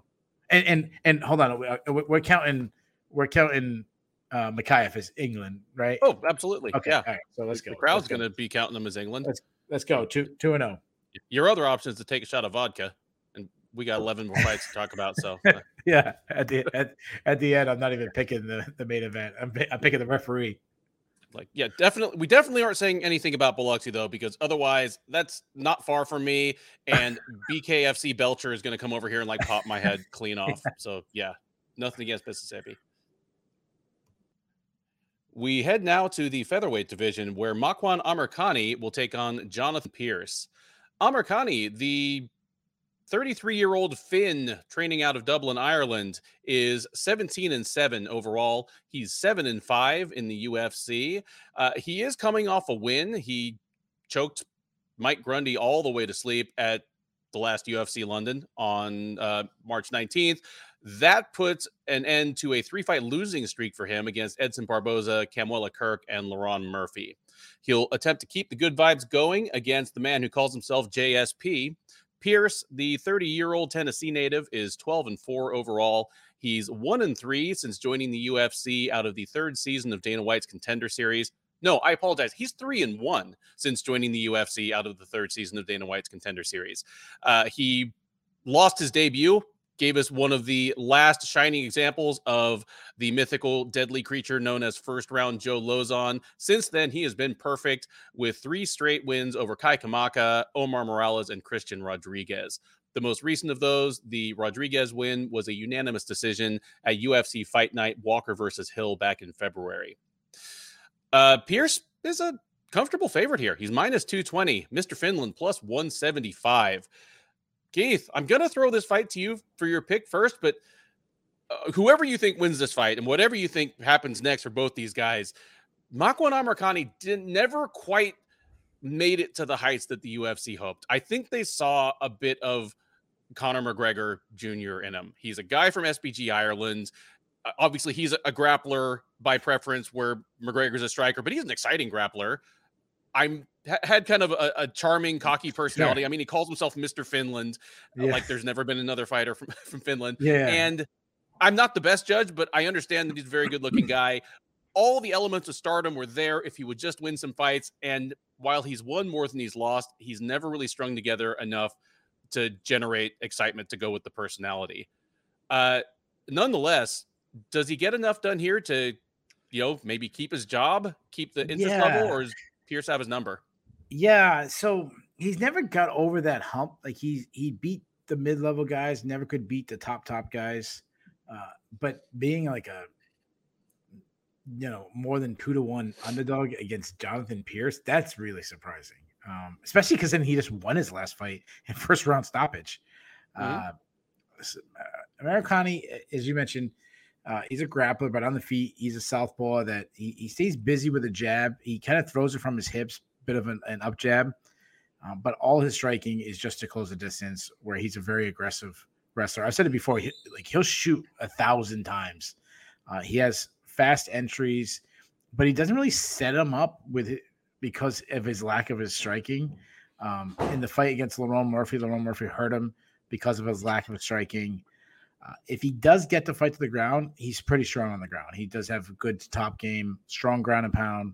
And and and hold on, uh, we're, we're counting we're counting uh, Mokaev as England, right? Oh, absolutely. Okay. Yeah. All right. So let's go. The crowd's going to be counting them as England. Let's let's go. Two two and zero. Oh. Your other option is to take a shot of vodka and we got 11 more fights to talk about. So uh yeah, at the at, at the end, I'm not even picking the, the main event. I'm, I'm picking the referee. Like, yeah, definitely. We definitely aren't saying anything about Biloxi though, because otherwise, that's not far from me. And BKFC Belcher is going to come over here and like pop my head clean off. So yeah, nothing against Mississippi. We head now to the featherweight division where Makwan Amirkhani will take on Jonathan Pearce. Amirkhani, the 33 year old Finn training out of Dublin, Ireland, is 17 and 7 overall. He's 7 and 5 in the UFC. Uh, he is coming off a win. He choked Mike Grundy all the way to sleep at the last UFC London on uh, March 19th. That puts an end to a three fight losing streak for him against Edson Barboza, Kamuela Kirk, and Lerone Murphy. He'll attempt to keep the good vibes going against the man who calls himself JSP. Pearce, the 30 year old Tennessee native, is 12 and 4 overall. He's 1 and 3 since joining the UFC out of the third season of Dana White's contender series. No, I apologize. He's three and one since joining the UFC out of the third season of Dana White's Contender Series. Uh, he lost his debut gave us one of the last shining examples of the mythical deadly creature known as first round Joe Lauzon. Since then, he has been perfect with three straight wins over Kai Kamaka, Omar Morales, and Christian Rodriguez. The most recent of those, the Rodriguez win, was a unanimous decision at UFC Fight Night Walker versus Hill back in February. Uh, Pearce is a comfortable favorite here. He's minus 220. Mr. Finland plus 175. Keith, I'm going to throw this fight to you for your pick first, but uh, whoever you think wins this fight and whatever you think happens next for both these guys, Makwan Amirkhani didn't never quite made it to the heights that the UFC hoped. I think they saw a bit of Conor McGregor Jr. in him. He's a guy from SBG Ireland. Uh, obviously, he's a, a grappler by preference, where McGregor's a striker, but he's an exciting grappler. I'm had kind of a, a charming, cocky personality. Sure. I mean, he calls himself Mr. Finland, uh, yeah. like there's never been another fighter from, from Finland. Yeah. And I'm not the best judge, but I understand that he's a very good looking guy. All the elements of stardom were there if he would just win some fights. And while he's won more than he's lost, he's never really strung together enough to generate excitement to go with the personality. Uh, nonetheless, does he get enough done here to, you know, maybe keep his job, keep the interest yeah. level, or is Pearce have his number? Yeah, so he's never got over that hump. Like he he beat the mid level guys, never could beat the top top guys. Uh, but being like a you know more than two to one underdog against Jonathan Pearce, that's really surprising. Um, especially because then he just won his last fight in first round stoppage. Mm-hmm. Uh, Amirkhani, as you mentioned, uh, he's a grappler, but on the feet, he's a southpaw that he, he stays busy with a jab. He kind of throws it from his hips, bit of an, an up jab, um, but all his striking is just to close the distance. Where he's a very aggressive wrestler. I've said it before. He, like he'll shoot a thousand times. Uh, he has fast entries, but he doesn't really set him up with it because of his lack of his striking. Um, in the fight against Lerone Murphy, Lerone Murphy hurt him because of his lack of striking. Uh, if he does get to fight to the ground, he's pretty strong on the ground. He does have a good top game, strong ground and pound.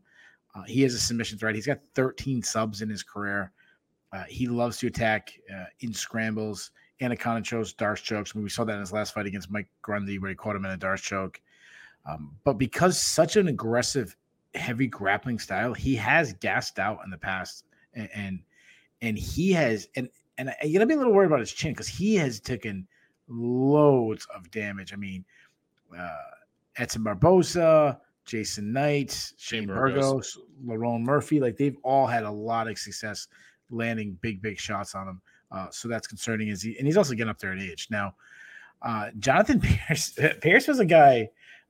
Uh, he has a submission threat. He's got 13 subs in his career. Uh, he loves to attack uh, in scrambles. Anaconda chokes, Darce chokes. I mean, we saw that in his last fight against Mike Grundy, where he caught him in a Darce choke. Um, but because such an aggressive, heavy grappling style, he has gassed out in the past, and and, and he has and and I gotta be a little worried about his chin because he has taken loads of damage. I mean, uh, Edson Barboza, Jason Knight, Shane Burgos, Lerone Murphy, like they've all had a lot of success landing big, big shots on him. Uh, so that's concerning. Is he, and he's also getting up there in age now. Uh, Jonathan Pearce. Pearce was a guy.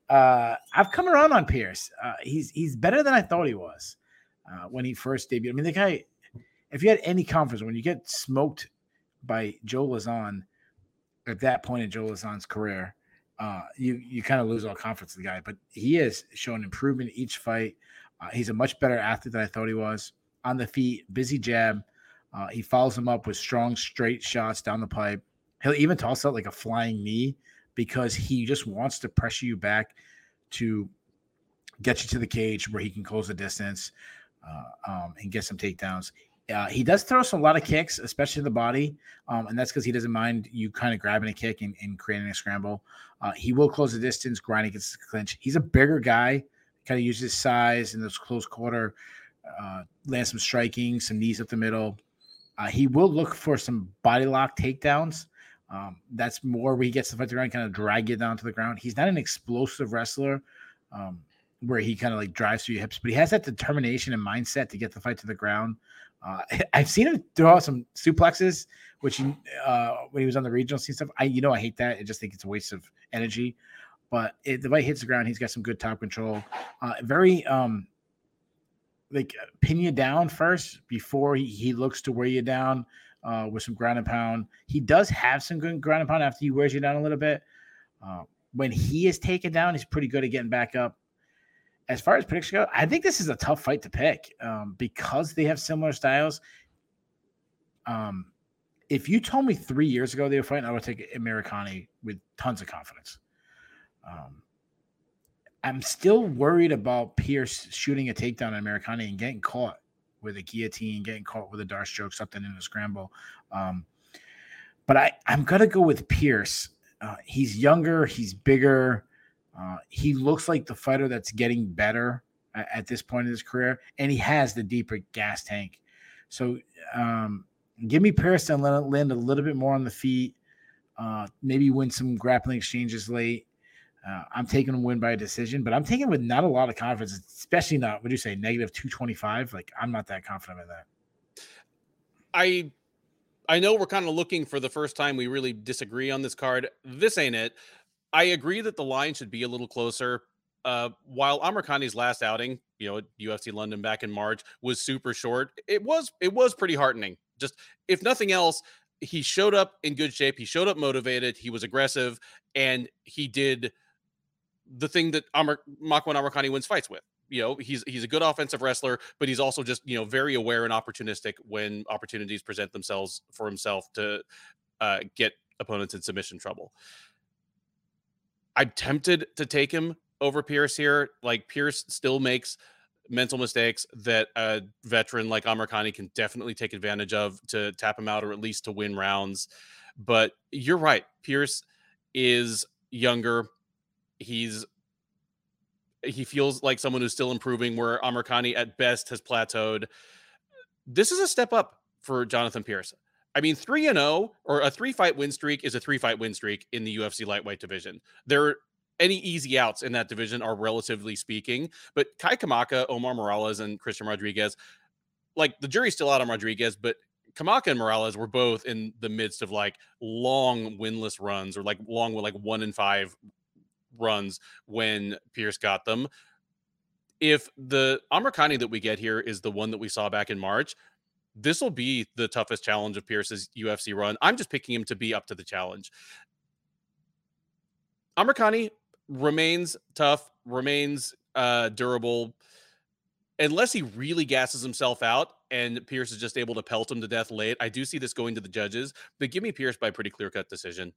Uh, I've come around on Pearce. Uh, he's he's better than I thought he was uh, when he first debuted. I mean, the guy. If you had any confidence when you get smoked by Joe Lauzon at that point in Joe Lauzon's career, uh, you you kind of lose all confidence in the guy. But he has shown improvement each fight. Uh, he's a much better athlete than I thought he was. On the feet, busy jab. Uh, he follows him up with strong straight shots down the pipe. He'll even toss out like a flying knee because he just wants to pressure you back to get you to the cage where he can close the distance uh, um, and get some takedowns. Uh, he does throw some, a lot of kicks, especially the body, um, and that's because he doesn't mind you kind of grabbing a kick and, and creating a scramble. Uh, he will close the distance, grinding against the clinch. He's a bigger guy, kind of uses his size in those close quarter, uh, land some striking, some knees up the middle. Uh, he will look for some body lock takedowns. Um, that's more where he gets the fight to the ground, kind of drag you down to the ground. He's not an explosive wrestler. Um, where he kind of like drives through your hips, but he has that determination and mindset to get the fight to the ground. Uh, I've seen him throw out some suplexes, which uh, when he was on the regional scene stuff. I you know I hate that. I just think it's a waste of energy. But it, the way hits the ground, he's got some good top control. Uh, very um, like pin you down first before he, he looks to wear you down uh, with some ground and pound. He does have some good ground and pound after he wears you down a little bit. Uh, when he is taken down, he's pretty good at getting back up as far as predictions go, I think this is a tough fight to pick um, because they have similar styles. Um, if you told me three years ago they were fighting, I would take Amirkhani with tons of confidence. Um, I'm still worried about Pearce shooting a takedown on Amirkhani and getting caught with a guillotine, getting caught with a Darce choke, something in a scramble. Um, but I, I'm gonna go with Pearce. Uh, he's younger, he's bigger. Uh, he looks like the fighter that's getting better at, at, this point in his career, and he has the deeper gas tank. So um, give me Pearce and let land a little bit more on the feet. Uh, maybe win some grappling exchanges late. Uh, I'm taking a win by a decision, but I'm taking with not a lot of confidence, especially not. Would you say negative 225? Like I'm not that confident in that. I I know we're kind of looking for the first time we really disagree on this card. This ain't it. I agree that the line should be a little closer. Uh, while Amirkhani's last outing, you know, at UFC London back in March was super short, it was it was pretty heartening. Just if nothing else, he showed up in good shape. He showed up motivated. He was aggressive, and he did the thing that Amr Makwan Amirkhani wins fights with. You know, he's he's a good offensive wrestler, but he's also just you know very aware and opportunistic when opportunities present themselves for himself to uh, get opponents in submission trouble. I'm tempted to take him over Pearce here. Like Pearce still makes mental mistakes that a veteran like Amirkhani can definitely take advantage of to tap him out or at least to win rounds. But you're right. Pearce is younger. He's he feels like someone who's still improving where Amirkhani at best has plateaued. This is a step up for Jonathan Pearce. I mean, 3 and 0 or a three fight win streak is a three fight win streak in the UFC lightweight division. There any easy outs in that division are relatively speaking. But Kai Kamaka, Omar Morales, and Christian Rodriguez, like the jury's still out on Rodriguez, but Kamaka and Morales were both in the midst of like long winless runs or like long with like one in five runs when Pearce got them. If the Amirkhani that we get here is the one that we saw back in March, this will be the toughest challenge of Pearce's UFC run. I'm just picking him to be up to the challenge. Amirkhani remains tough, remains uh, durable. Unless he really gasses himself out and Pearce is just able to pelt him to death late, I do see this going to the judges. But give me Pearce by a pretty clear cut decision,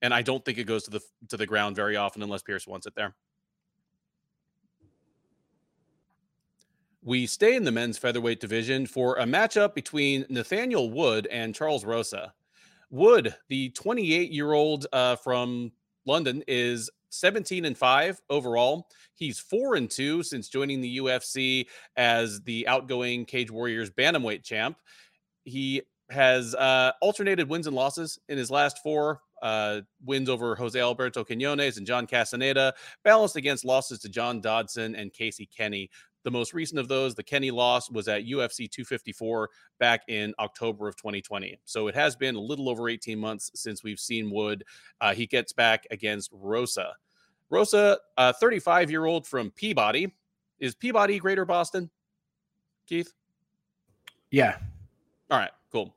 and I don't think it goes to the to the ground very often unless Pearce wants it there. We stay in the men's featherweight division for a matchup between Nathaniel Wood and Charles Rosa. Wood, the 28 year old uh, from London, is 17 and 5 overall. He's 4 and 2 since joining the UFC as the outgoing Cage Warriors bantamweight champ. He has uh, alternated wins and losses in his last four uh, wins over Jose Alberto Quinones and John Castaneda, balanced against losses to John Dodson and Casey Kenny. The most recent of those, the Kenny loss, was at UFC 254 back in October of 2020. So it has been a little over 18 months since we've seen Wood. Uh, he gets back against Rosa. Rosa, a 35 year old from Peabody. Is Peabody Greater Boston? Keith? Yeah. All right, cool.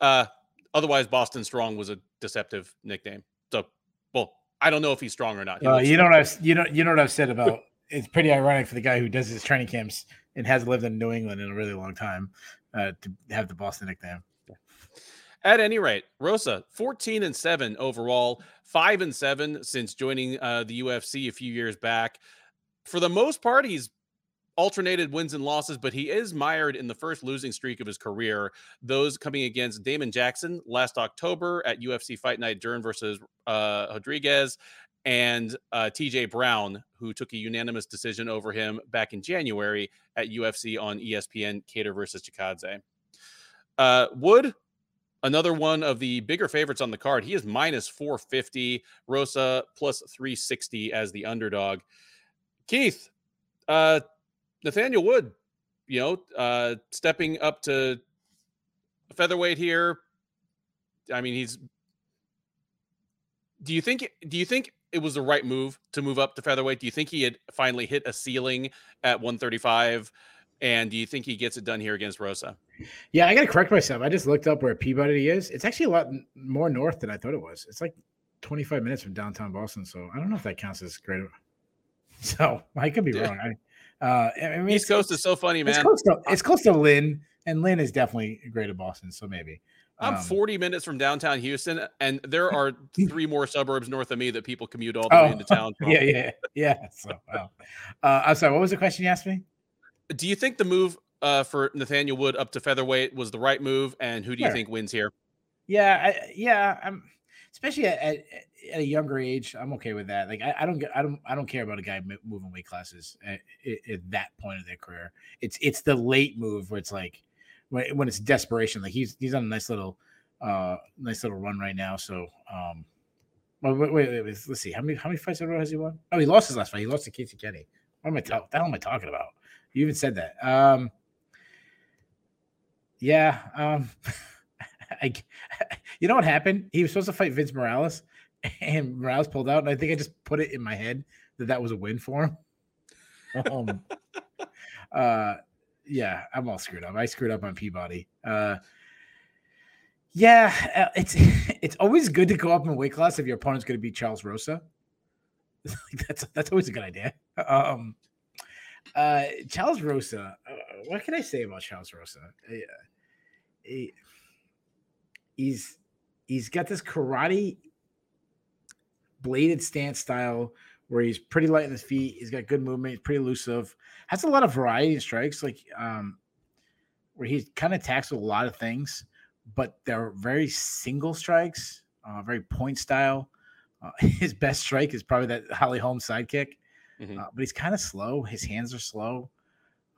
Uh, otherwise, Boston Strong was a deceptive nickname. So, well, I don't know if he's strong or not. Uh, you know what I've you know you know what I've said about it's pretty ironic for the guy who does his training camps and has lived in New England in a really long time uh, to have the Boston nickname. At any rate, Rosa, 14 and 7 overall, 5 and 7 since joining uh, the UFC a few years back. For the most part, he's alternated wins and losses, but he is mired in the first losing streak of his career. Those coming against Damon Jackson last October at UFC Fight Night, Dern versus uh, Rodriguez, and uh, TJ Brown, who took a unanimous decision over him back in January at UFC on ESPN, Kattar versus Chikadze. Uh, Wood, another one of the bigger favorites on the card. He is minus 450, Rosa plus 360 as the underdog. Keith, uh, Nathaniel Wood, you know, uh, stepping up to featherweight here. I mean, he's. Do you think? Do you think it was the right move to move up to featherweight? Do you think he had finally hit a ceiling at 135? And do you think he gets it done here against Rosa? Yeah, I got to correct myself. I just looked up where Peabody is. It's actually a lot more north than I thought it was. It's like 25 minutes from downtown Boston. So I don't know if that counts as great. So I could be yeah. wrong. I, uh, I mean, East Coast is so funny, man. It's close, to, it's close to Lynn, and Lynn is definitely greater Boston. So maybe. I'm Um, 40 minutes from downtown Houston, and there are three more suburbs north of me that people commute all the way into town. From. Oh, Yeah, yeah, yeah. So, wow. Uh, I'm sorry. What was the question you asked me? Do you think the move uh, for Nathaniel Wood up to featherweight was the right move? And who do you think wins here? Yeah, I, yeah. I'm especially at, at, at a younger age. I'm okay with that. Like, I, I don't get, I don't, I don't care about a guy moving weight classes at, at, at that point of their career. It's, it's the late move where it's like when, when it's desperation. Like he's, he's on a nice little, uh, nice little run right now. So, um, well, wait, wait, wait, let's let's see. How many, how many fights in a row has he won? Oh, he lost his last fight. He lost to Casey Kenny. What am I talking? The hell am I talking about? You even said that. Um, yeah. Um, I, you know what happened? He was supposed to fight Vince Morales, and Morales pulled out. And I think I just put it in my head that that was a win for him. Um, uh, yeah, I'm all screwed up. I screwed up on Peabody. Uh, yeah, uh, it's it's always good to go up in weight class if your opponent's going to be Charles Rosa. That's that's always a good idea. Um, uh, Charles Rosa. Uh, what can I say about Charles Rosa? Uh, he- he's he's got this karate bladed stance style where he's pretty light on his feet. He's got good movement. He's pretty elusive. Has a lot of variety in strikes, like um, where he kind of attacks with a lot of things, but they're very single strikes, uh, very point style. Uh, his best strike is probably that Holly Holm's sidekick, Mhm. uh, but he's kind of slow. His hands are slow.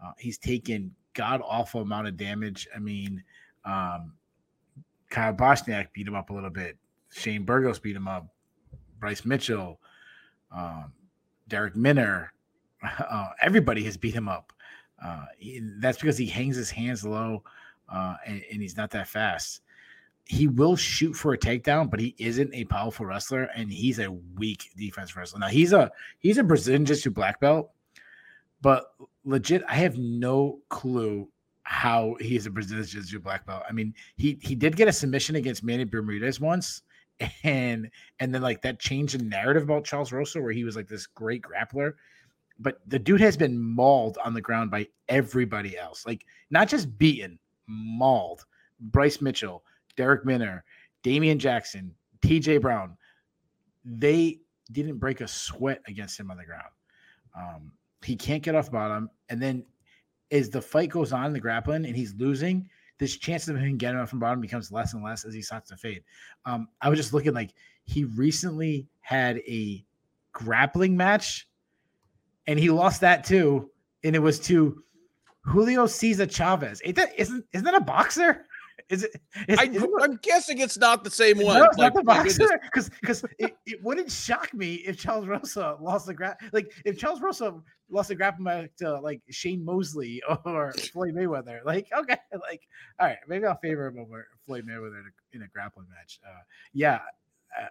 Uh, he's taken god awful amount of damage. I mean, um, Kyle Bochniak beat him up a little bit. Shane Burgos beat him up. Bryce Mitchell, um, Darrick Minner, uh, everybody has beat him up. Uh, he- that's because he hangs his hands low uh, and, and he's not that fast. He will shoot for a takedown, but he isn't a powerful wrestler, and he's a weak defense wrestler. Now he's a he's a Brazilian Jiu-Jitsu black belt, but legit, I have no clue how he's a Brazilian Jiu-Jitsu black belt. I mean, he he did get a submission against Manny Bermudez once, and and then like that changed the narrative about Charles Rosa, where he was like this great grappler. But the dude has been mauled on the ground by everybody else, like not just beaten, mauled. Bryce Mitchell, Darrick Minner, Damian Jackson, TJ Brown, they didn't break a sweat against him on the ground. Um, he can't get off bottom. And then as the fight goes on the grappling and he's losing, this chance of him getting up from bottom becomes less and less as he starts to fade. Um, I was just looking like he recently had a grappling match and he lost that too. And it was to Julio Cesar Chavez. Isn't, isn't that a boxer? Is it? Is, I, I'm guessing it's not the same one. no, it's Like, not the boxer because because it, it wouldn't shock me if Charles Rosa lost the grap like if Charles Rosa lost the grappling match to like Shane Mosley or Floyd Mayweather. Like okay, like all right, maybe I'll favor him over Floyd Mayweather in a, in a grappling match. Uh, yeah. Uh,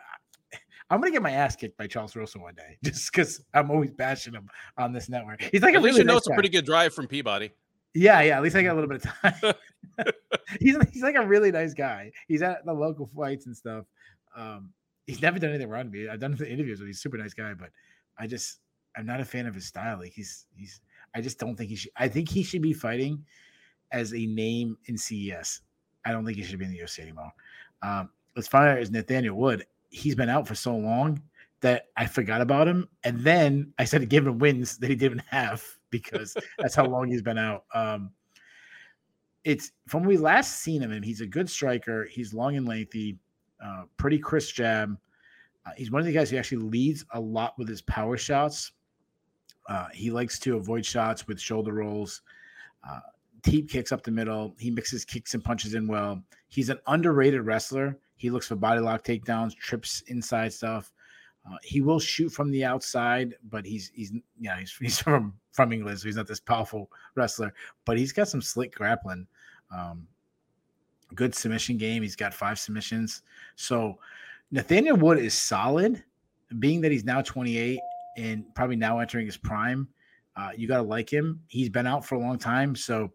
I'm gonna get my ass kicked by Charles Rosa one day, just because I'm always bashing him on this network. He's like At a least really you know nice it's a pretty good drive from Peabody. Yeah, yeah. At least I got a little bit of time. he's he's like a really nice guy. He's at the local fights and stuff. Um, he's never done anything wrong to me. I've done the interviews with. him. He's a super nice guy, but I just I'm not a fan of his style. Like he's he's I just don't think he should. I think he should be fighting as a name in CES. I don't think he should be in the UFC anymore. Um, as far as Nathaniel Wood, he's been out for so long that I forgot about him, and then I started giving him wins that he didn't have because that's how long he's been out. Um, it's from we last seen him. and He's a good striker. He's long and lengthy, uh, pretty crisp jab. Uh, he's one of the guys who actually leads a lot with his power shots. Uh, he likes to avoid shots with shoulder rolls, uh, teep kicks up the middle. He mixes kicks and punches in well. He's an underrated wrestler. He looks for body lock takedowns, trips inside stuff. Uh, he will shoot from the outside, but he's he's yeah he's, he's from from England, so he's not this powerful wrestler. But he's got some slick grappling, um, good submission game. He's got five submissions. So Nathaniel Wood is solid, being that he's now 28 and probably now entering his prime. Uh, you got to like him. He's been out for a long time, so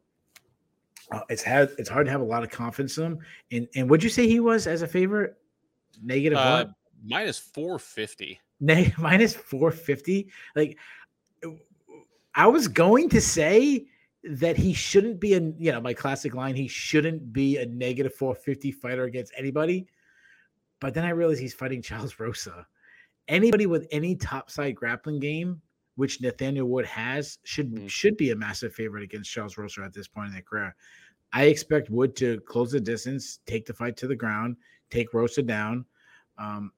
uh, it's had it's hard to have a lot of confidence in him. And and would you say he was as a favorite? Negative Uh, what? Minus 450. Nay, minus 450. Like I was going to say that he shouldn't be a you know my classic line he shouldn't be a negative 450 fighter against anybody but then i realized he's fighting charles rosa anybody with any top side grappling game which nathaniel wood has should mm. should be a massive favorite against charles rosa at this point in their career i expect wood to close the distance take the fight to the ground take rosa down um,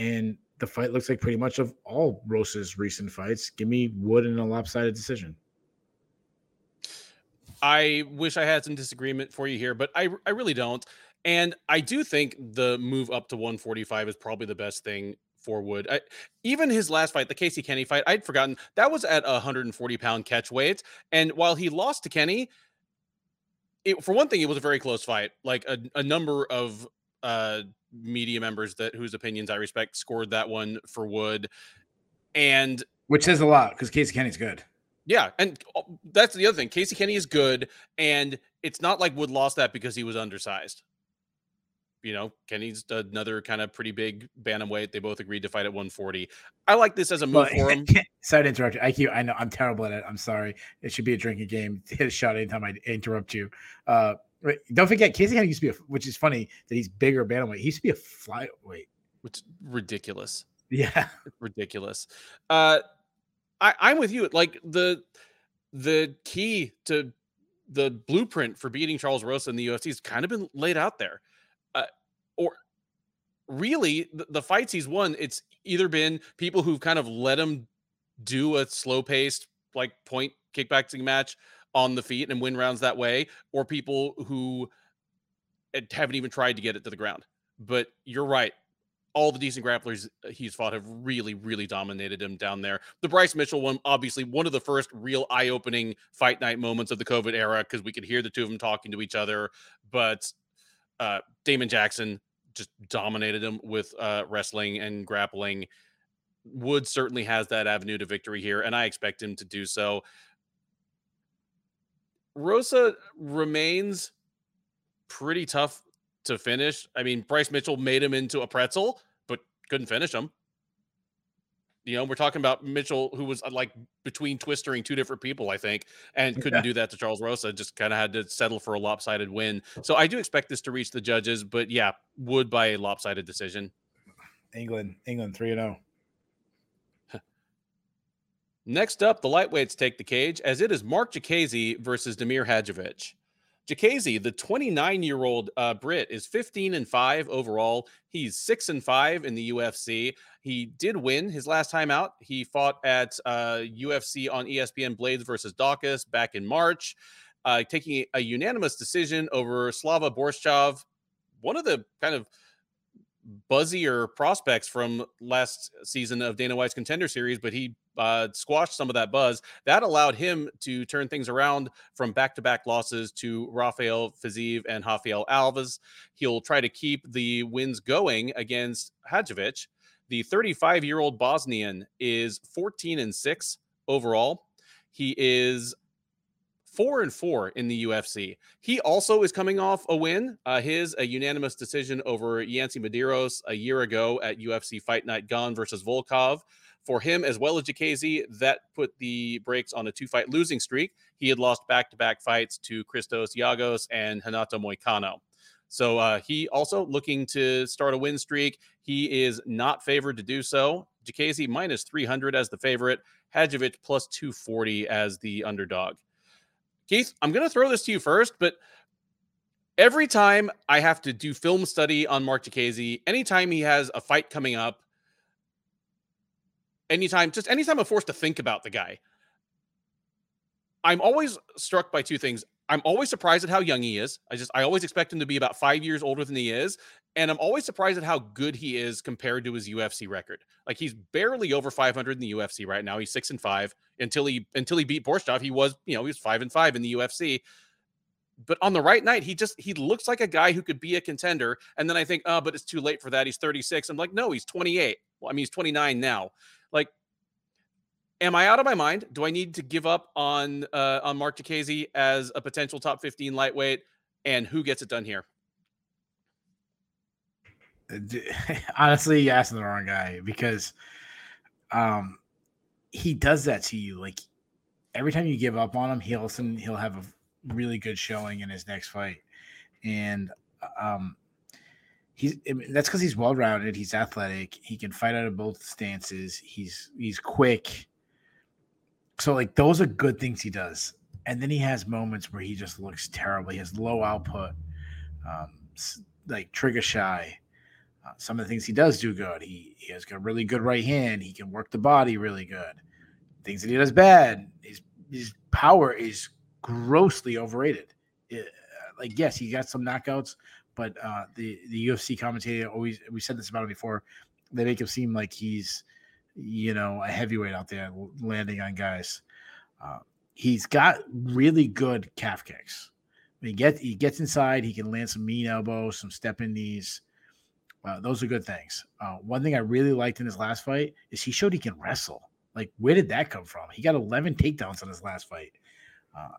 and the fight looks like pretty much of all rosa's recent fights give me wood in a lopsided decision I wish I had some disagreement for you here, but I I really don't. And I do think the move up to 145 is probably the best thing for Wood. I, even his last fight, the Casey Kenny fight, I'd forgotten that was at 140 pound catch weight. And while he lost to Kenny, it, for one thing, it was a very close fight. Like a, a number of uh, media members that whose opinions I respect scored that one for Wood, and which says a lot because Casey Kenny's good. Yeah, and uh, that's the other thing. Casey Kenny is good, and it's not like Wood lost that because he was undersized. You know, Kenny's another kind of pretty big bantamweight. They both agreed to fight at 140. I like this as a move well, for him. sorry to interrupt you. IQ, I know I'm terrible at it. I'm sorry. It should be a drinking game. Hit a shot anytime I interrupt you. Uh, don't forget, Casey Kenny used to be, a, which is funny that he's bigger bantamweight. He used to be a flyweight, which is ridiculous. Yeah, ridiculous. Uh, I, I'm with you. Like the the key to the blueprint for beating Charles Rosa in the UFC has kind of been laid out there. Uh, or really, the, the, fights he's won, it's either been people who've kind of let him do a slow paced, like point kickboxing match on the feet and win rounds that way, or people who eh, haven't even tried to get it to the ground. But you're right all the decent grapplers uh, he's fought have really, really dominated him down there. The Bryce Mitchell one, obviously, one of the first real eye opening fight night moments of the COVID era because we could hear the two of them talking to each other. But uh, Damon Jackson just dominated him with uh, wrestling and grappling. Wood certainly has that avenue to victory here, and I expect him to do so. Rosa remains pretty tough to finish. I mean, Bryce Mitchell made him into a pretzel, but couldn't finish him. You know, we're talking about Mitchell, who was uh, like between twistering two different people, I think, and couldn't yeah. do that to Charles Rosa. Just kind of had to settle for a lopsided win. So I do expect this to reach the judges, but yeah, Wood by a lopsided decision. England, England, three and zero. Next up, the lightweights take the cage as it is Marc Diakiese versus Damir Hadzovic. Diakiese, the 29 year old uh, Brit, is 15 and 5 overall. He's 6 and 5 in the UFC. He did win his last time out. He fought at uh, UFC on ESPN Blaydes versus Daukaus back in March, uh, taking a unanimous decision over Slava Borshchev, one of the kind of buzzier prospects from last season of Dana White's contender series, but he uh, squashed some of that buzz. That allowed him to turn things around from back to back losses to Rafael Fiziev and Rafael Alves. He'll try to keep the wins going against Hadzovic. The 35 year old Bosnian is 14 and 6 overall. He is four and four in the UFC. He also is coming off a win. Uh, his a unanimous decision over Yancy Medeiros a year ago at UFC Fight Night Gane versus Volkov. For him as well as Diakiese, that put the brakes on a two-fight losing streak. He had lost back-to-back fights to Christos Giagos and Renato Moicano. So uh, he also looking to start a win streak. He is not favored to do so. Diakiese minus 300 as the favorite. Hadzovic plus 240 as the underdog. Keith, I'm going to throw this to you first, but every time I have to do film study on Marc Diakiese, anytime he has a fight coming up, anytime, just anytime I'm forced to think about the guy, I'm always struck by two things. I'm always surprised at how young he is. I just I always expect him to be about five years older than he is, and I'm always surprised at how good he is compared to his UFC record. Like he's barely over 500 in the UFC right now. He's six and five until he until he beat Borshchev. He was you know he was five and five in the UFC. But on the right night, he just he looks like a guy who could be a contender. And then I think, oh, but it's too late for that. He's 36. I'm like, no, he's 28. Well, I mean, he's 29 now. Like, am I out of my mind? Do I need to give up on uh on Marc Diakiese as a potential top 15 lightweight? And who gets it done here? honestly, you asking the wrong guy because um he does that to you. Like every time you give up on him, he'll he'll have a really good showing in his next fight, and um, he's that's because he's well rounded. He's athletic. He can fight out of both stances. He's he's quick. So like those are good things he does. And then he has moments where he just looks terrible. He has low output, um, like trigger shy. Uh, some of the things he does do good. He he has got a really good right hand. He can work the body really good. Things that he does bad. His his power is grossly overrated. It, like yes, he got some knockouts, but uh, the the UFC commentator always we said this about him before. They make him seem like he's you know a heavyweight out there landing on guys. Uh, he's got really good calf kicks. He get he gets inside. He can land some mean elbows, some step in knees. Uh, those are good things. Uh, one thing I really liked in his last fight is he showed he can wrestle. Like, where did that come from? He got 11 takedowns in his last fight. Uh,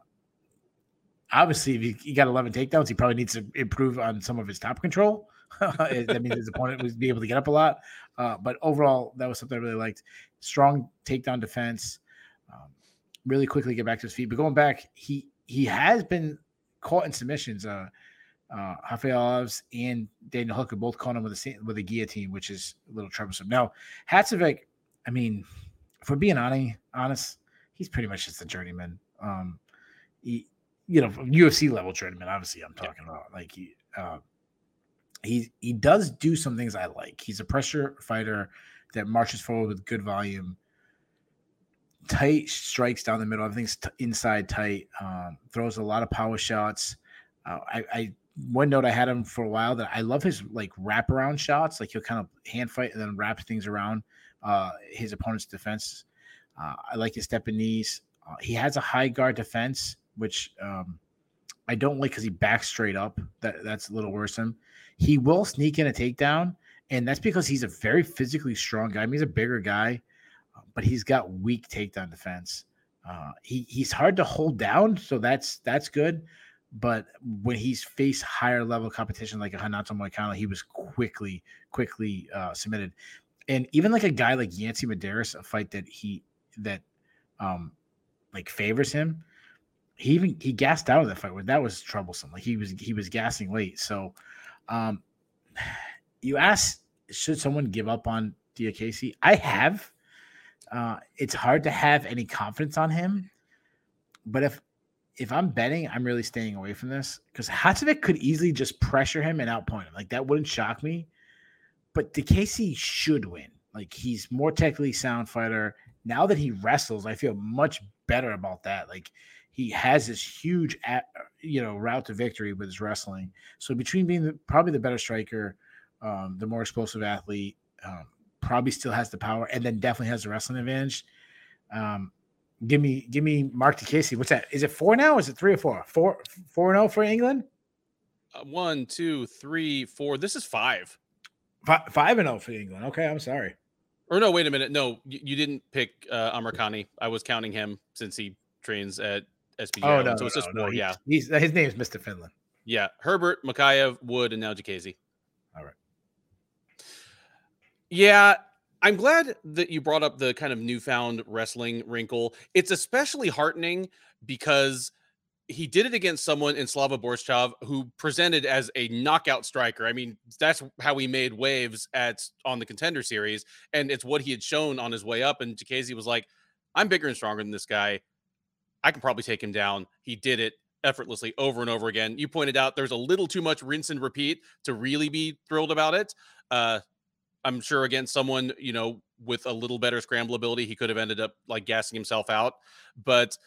obviously, if he, he, got 11 takedowns, he probably needs to improve on some of his top control. that means his opponent would be able to get up a lot. Uh, but overall, that was something I really liked. Strong takedown defense. Um, really quickly get back to his feet. But going back, he he has been caught in submissions. Uh, uh, Rafael and Daniel Hooker both caught him with a with a guillotine, which is a little troublesome. Now, Hadzovic, I mean, for being honest, he's pretty much just a journeyman. Um, he, you know, UFC level journeyman. Obviously, I'm talking yeah. about like he, uh, he he does do some things I like. He's a pressure fighter that marches forward with good volume, tight strikes down the middle. Everything's t- inside tight. Um, throws a lot of power shots. Uh, I, I one note I had him for a while that I love his like wraparound shots. Like he'll kind of hand fight and then wrap things around uh, his opponent's defense. Uh, I like his step and knees. Uh, he has a high guard defense, which um, I don't like because he backs straight up. That that's a little worrisome. He will sneak in a takedown, and that's because he's a very physically strong guy. I mean, he's a bigger guy, but he's got weak takedown defense. Uh, he he's hard to hold down, so that's that's good. But when he's faced higher level competition like a Renato Moicano, he was quickly quickly uh, submitted and even like a guy like Yancy Medeiros, a fight that he that um like favors him, he even he gassed out of that fight where that was troublesome. Like he was he was gassing late. So um you ask should someone give up on Diakiese? I have. Uh it's hard to have any confidence on him. But if if I'm betting, I'm really staying away from this because Hadzovic could easily just pressure him and outpoint him. Like that wouldn't shock me but Diakiese should win. Like he's more technically sound fighter. Now that he wrestles, I feel much better about that. Like he has this huge, at, you know, route to victory with his wrestling. So between being the, probably the better striker, um, the more explosive athlete, um, probably still has the power, and then definitely has the wrestling advantage. Um, give me, give me Marc Diakiese. What's that? Is it four now? is it three or four? Four, four and zero oh for England. Uh, one, two, three, four. This is five. Five, and zero oh for England. Okay, I'm sorry. Or no, wait a minute. No, you, you didn't pick uh, Amirkhani. I was counting him since he trains at Oh no, so it's just no, four. yeah, he's, uh, his name is Mr. Finland. Yeah, Herbert, Mokaev, Wood, and now Diakiese. All right. Yeah, I'm glad that you brought up the kind of newfound wrestling wrinkle. It's especially heartening because he did it against someone in Slava Borshchev who presented as a knockout striker. I mean, that's how he made waves at on the contender series, and it's what he had shown on his way up. And Diakiese was like, "I'm bigger and stronger than this guy. I can probably take him down." He did it effortlessly over and over again. You pointed out there's a little too much rinse and repeat to really be thrilled about it. Uh, I'm sure against someone you know with a little better scramble ability, he could have ended up like gassing himself out, but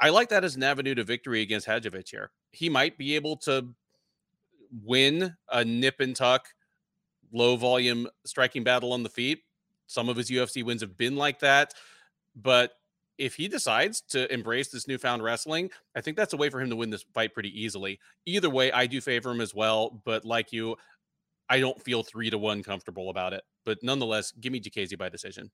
I like that as an avenue to victory against Hadzovic here. He might be able to win a nip and tuck, low volume striking battle on the feet. Some of his UFC wins have been like that. But if he decides to embrace this newfound wrestling, I think that's a way for him to win this fight pretty easily. Either way, I do favor him as well. But like you, I don't feel three to one comfortable about it. But nonetheless, give me Diakiese by decision.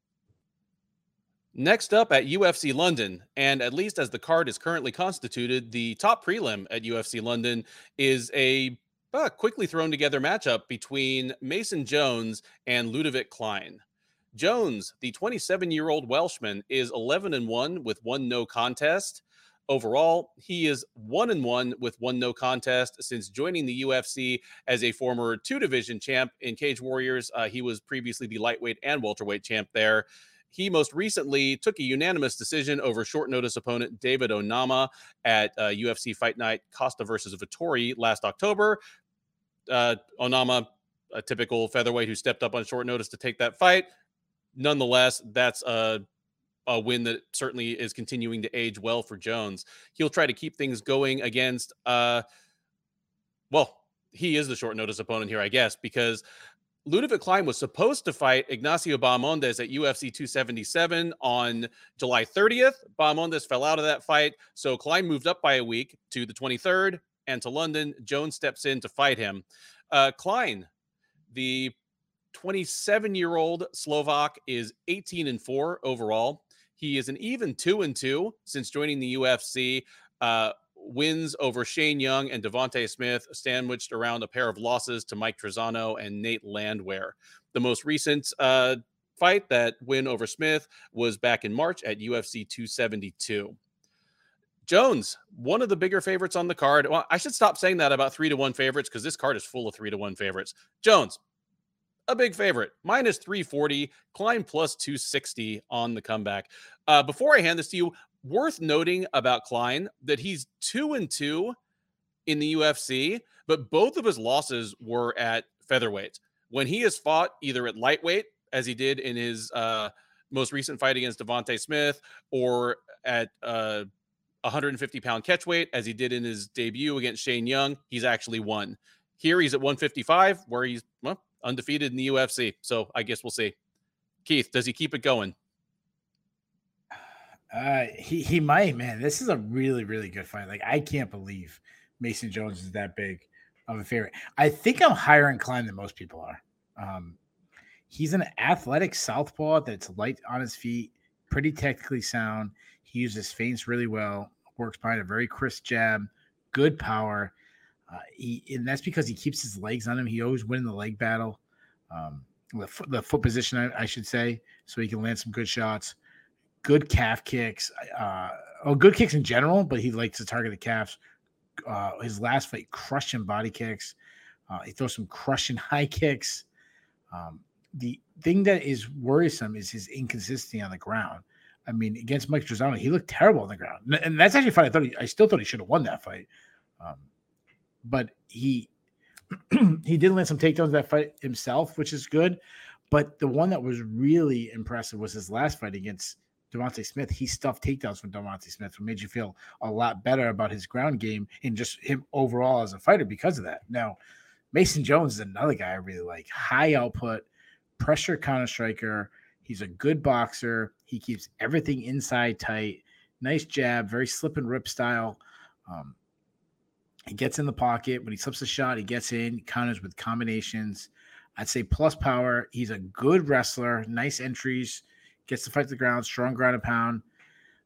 Next up at UFC London, and at least as the card is currently constituted, the top prelim at UFC London is a uh, quickly thrown together matchup between Mason Jones and Ludovit Klein. Jones, the 27 year old Welshman, is 11 and 1 with one no contest. Overall, he is one and one with one no contest since joining the UFC as a former two division champ in Cage Warriors. Uh, he was previously the lightweight and welterweight champ there. He most recently took a unanimous decision over short notice opponent David Onama at uh, UFC Fight Night Costa versus Vettori last October. Uh, Onama, a typical featherweight who stepped up on short notice to take that fight. Nonetheless, that's a a win that certainly is continuing to age well for Jones. He'll try to keep things going against uh well, he is the short notice opponent here, I guess, because Ludovit Klein was supposed to fight Ignacio Bahamondes at UFC 277 on July 30th. Bahamondes fell out of that fight, so Klein moved up by a week to the 23rd and to London. Jones steps in to fight him. Uh, Klein, the 27 year old Slovak, is 18 and 4 overall. He is an even 2 and 2 since joining the UFC. Uh, wins over Shane Young and Devonte Smith, sandwiched around a pair of losses to Mike Trizano and Nate Landwehr. The most recent uh, fight, that win over Smith, was back in March at UFC 272. Jones, one of the bigger favorites on the card. Well, I should stop saying that about three to one favorites because this card is full of three to one favorites. Jones, a big favorite, minus 340, Klein plus 260 on the comeback. Uh, before I hand this to you, worth noting about Klein that he's two and two in the UFC, but both of his losses were at featherweight. When he has fought either at lightweight, as he did in his uh, most recent fight against Devonte Smith, or at uh, 150 pound catchweight, as he did in his debut against Shane Young, he's actually won. Here he's at 155, where he's well, undefeated in the UFC. So I guess we'll see. Keith, does he keep it going? Uh, he he might, man. This is a really really good fight. Like I can't believe Mason Jones is that big of a favorite. I think I'm higher inclined than most people are. Um, he's an athletic southpaw that's light on his feet, pretty technically sound. He uses feints really well. Works behind a very crisp jab, good power. Uh, he and that's because he keeps his legs on him. He always wins the leg battle, um, the foot, the foot position, I, I should say, so he can land some good shots good calf kicks. Uh, oh, good kicks in general, but he likes to target the calves. Uh, his last fight, crushing body kicks. Uh, he throws some crushing high kicks. Um, the thing that is worrisome is his inconsistency on the ground. I mean, against Mike Trizano, he looked terrible on the ground, and that's actually fight. I thought he, I still thought he should have won that fight, um, but he he did land some takedowns that fight himself, which is good. But the one that was really impressive was his last fight against Devonte Smith, he stuffed takedowns from Devonte Smith, which made you feel a lot better about his ground game and just him overall as a fighter because of that. Now, Mason Jones is another guy I really like. High output, pressure counter striker. He's a good boxer. He keeps everything inside tight. Nice jab, very slip and rip style. Um, he gets in the pocket. When he slips a shot, he gets in, counters with combinations. I'd say plus power. He's a good wrestler, nice entries gets to fight the ground, strong ground and pound.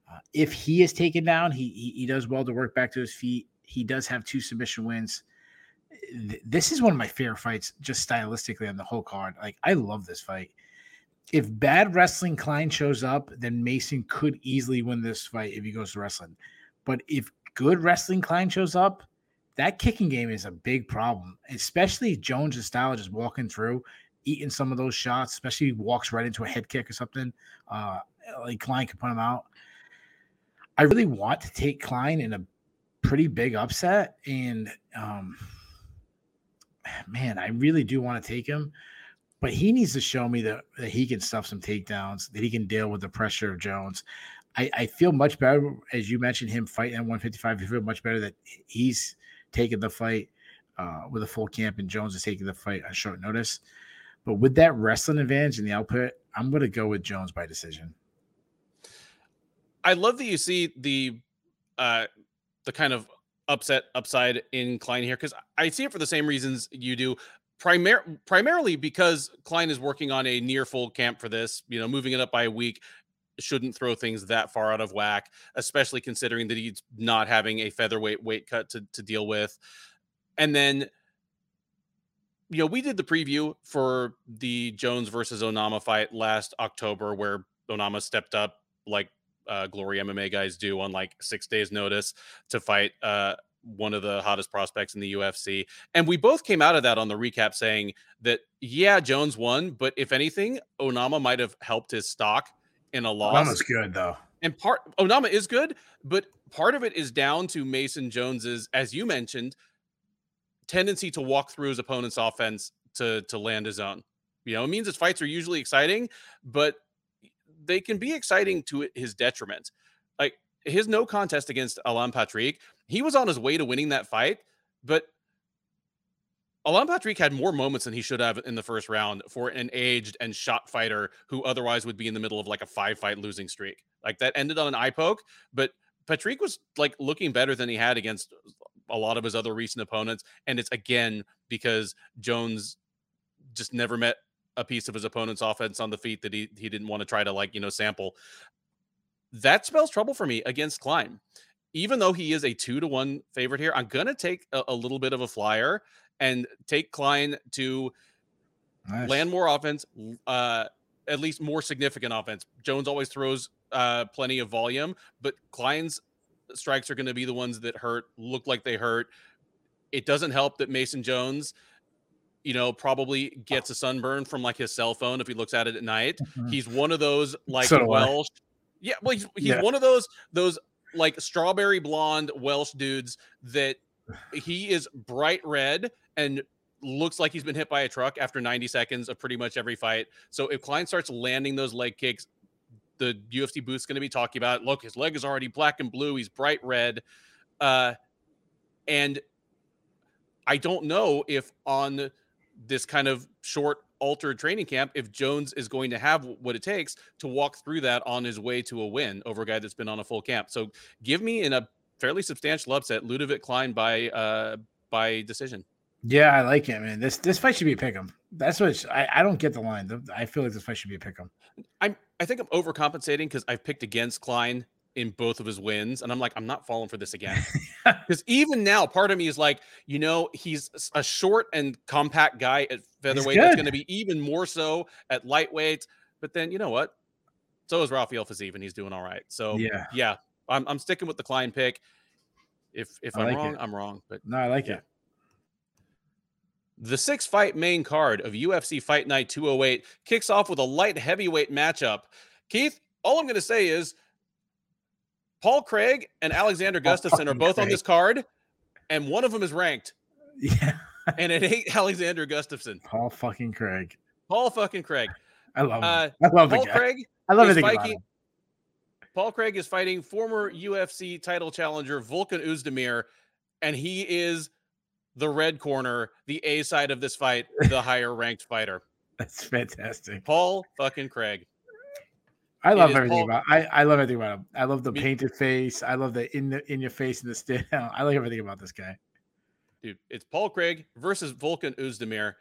Uh, if he is taken down, he, he, he does well to work back to his feet. He does have two submission wins. This is one of my favorite fights, just stylistically on the whole card. Like I love this fight. If bad wrestling Klein shows up, then Mason could easily win this fight if he goes to wrestling. But if good wrestling Klein shows up, that kicking game is a big problem, especially Jones' style just walking through eating some of those shots, especially if he walks right into a head kick or something. Uh, like Klein can put him out. I really want to take Klein in a pretty big upset, and um, man, I really do want to take him, but he needs to show me that, that he can stuff some takedowns, that he can deal with the pressure of Jones. I, I feel much better as you mentioned him fighting at 155. I feel much better that he's taking the fight uh, with a full camp and Jones is taking the fight on short notice. But with that wrestling advantage and the output, I'm going to go with Jones by decision. I love that you see the uh the kind of upset upside in Klein here because I see it for the same reasons you do. Primar- primarily because Klein is working on a near full camp for this, you know, moving it up by a week shouldn't throw things that far out of whack, especially considering that he's not having a featherweight weight cut to, to deal with. And then you know, we did the preview for the Jones versus Onama fight last October, where Onama stepped up like uh, Glory MMA guys do on like six days' notice to fight uh, one of the hottest prospects in the UFC. And we both came out of that on the recap saying that, yeah, Jones won, but if anything, Onama might have helped his stock in a loss. Onama's good, though. And part Onama is good, but part of it is down to Mason Jones's, as you mentioned, tendency to walk through his opponent's offense to to land his own. You know, it means his fights are usually exciting, but they can be exciting to his detriment. Like his no contest against Alan Patrick, he was on his way to winning that fight, but Alan Patrick had more moments than he should have in the first round for an aged and shot fighter who otherwise would be in the middle of like a five fight losing streak. Like that ended on an eye poke, but Patrick was like looking better than he had against a lot of his other recent opponents. And it's again because Jones just never met a piece of his opponent's offense on the feet that he he didn't want to try to like you know sample. That spells trouble for me against Klein. Even though he is a two to one favorite here, I'm gonna take a, a little bit of a flyer and take Klein to nice. land more offense, uh, at least more significant offense. Jones always throws uh, plenty of volume, but Klein's strikes are going to be the ones that hurt, look like they hurt. It doesn't help that Mason Jones you know, probably gets a sunburn from like his cell phone if he looks at it at night. Mm-hmm. He's one of those like so Welsh. Yeah, well, he's, he's yeah. one of those those like strawberry blonde Welsh dudes that he is bright red and looks like he's been hit by a truck after 90 seconds of pretty much every fight. So if Klein starts landing those leg kicks, the UFC booth's going to be talking about, look, his leg is already black and blue. He's bright red. Uh, and I don't know if on this kind of short altered training camp if Jones is going to have what it takes to walk through that on his way to a win over a guy that's been on a full camp. So give me in a fairly substantial upset Ludovit Klein by uh by decision. Yeah, I like it, man. This this fight should be a pick 'em. That's what I, I don't get the line. I feel like this fight should be a pick 'em. I'm I think I'm overcompensating because I've picked against Klein in both of his wins. And I'm like, I'm not falling for this again. Because even now, part of me is like, you know, he's a short and compact guy at featherweight. That's going to be even more so at lightweight. But then, you know what? So is Rafael Fiziev, and he's doing all right. So yeah, yeah, I'm, I'm sticking with the Klein pick. If if I am like wrong, it. I'm wrong. But no, I like yeah. it. The six fight main card of UFC Fight Night 208 kicks off with a light heavyweight matchup. Keith, all I'm going to say is Paul Craig and Alexander Gustafsson are both Craig. on this card, and one of them is ranked. Yeah. and it ain't Alexander Gustafsson. Paul fucking Craig. Paul fucking Craig. I love him. Uh, I love it. Paul Craig. I love everything fighting, Paul Craig is fighting former UFC title challenger Volkan Oezdemir, and he is the red corner, the A side of this fight, the higher ranked fighter. That's fantastic. Paul fucking Craig. I love everything Paul, about. I, I love everything about him. I love the me, painted face. I love the in the in your face and the stand. I like everything about this guy. Dude, it's Paul Craig versus Volkan Oezdemir.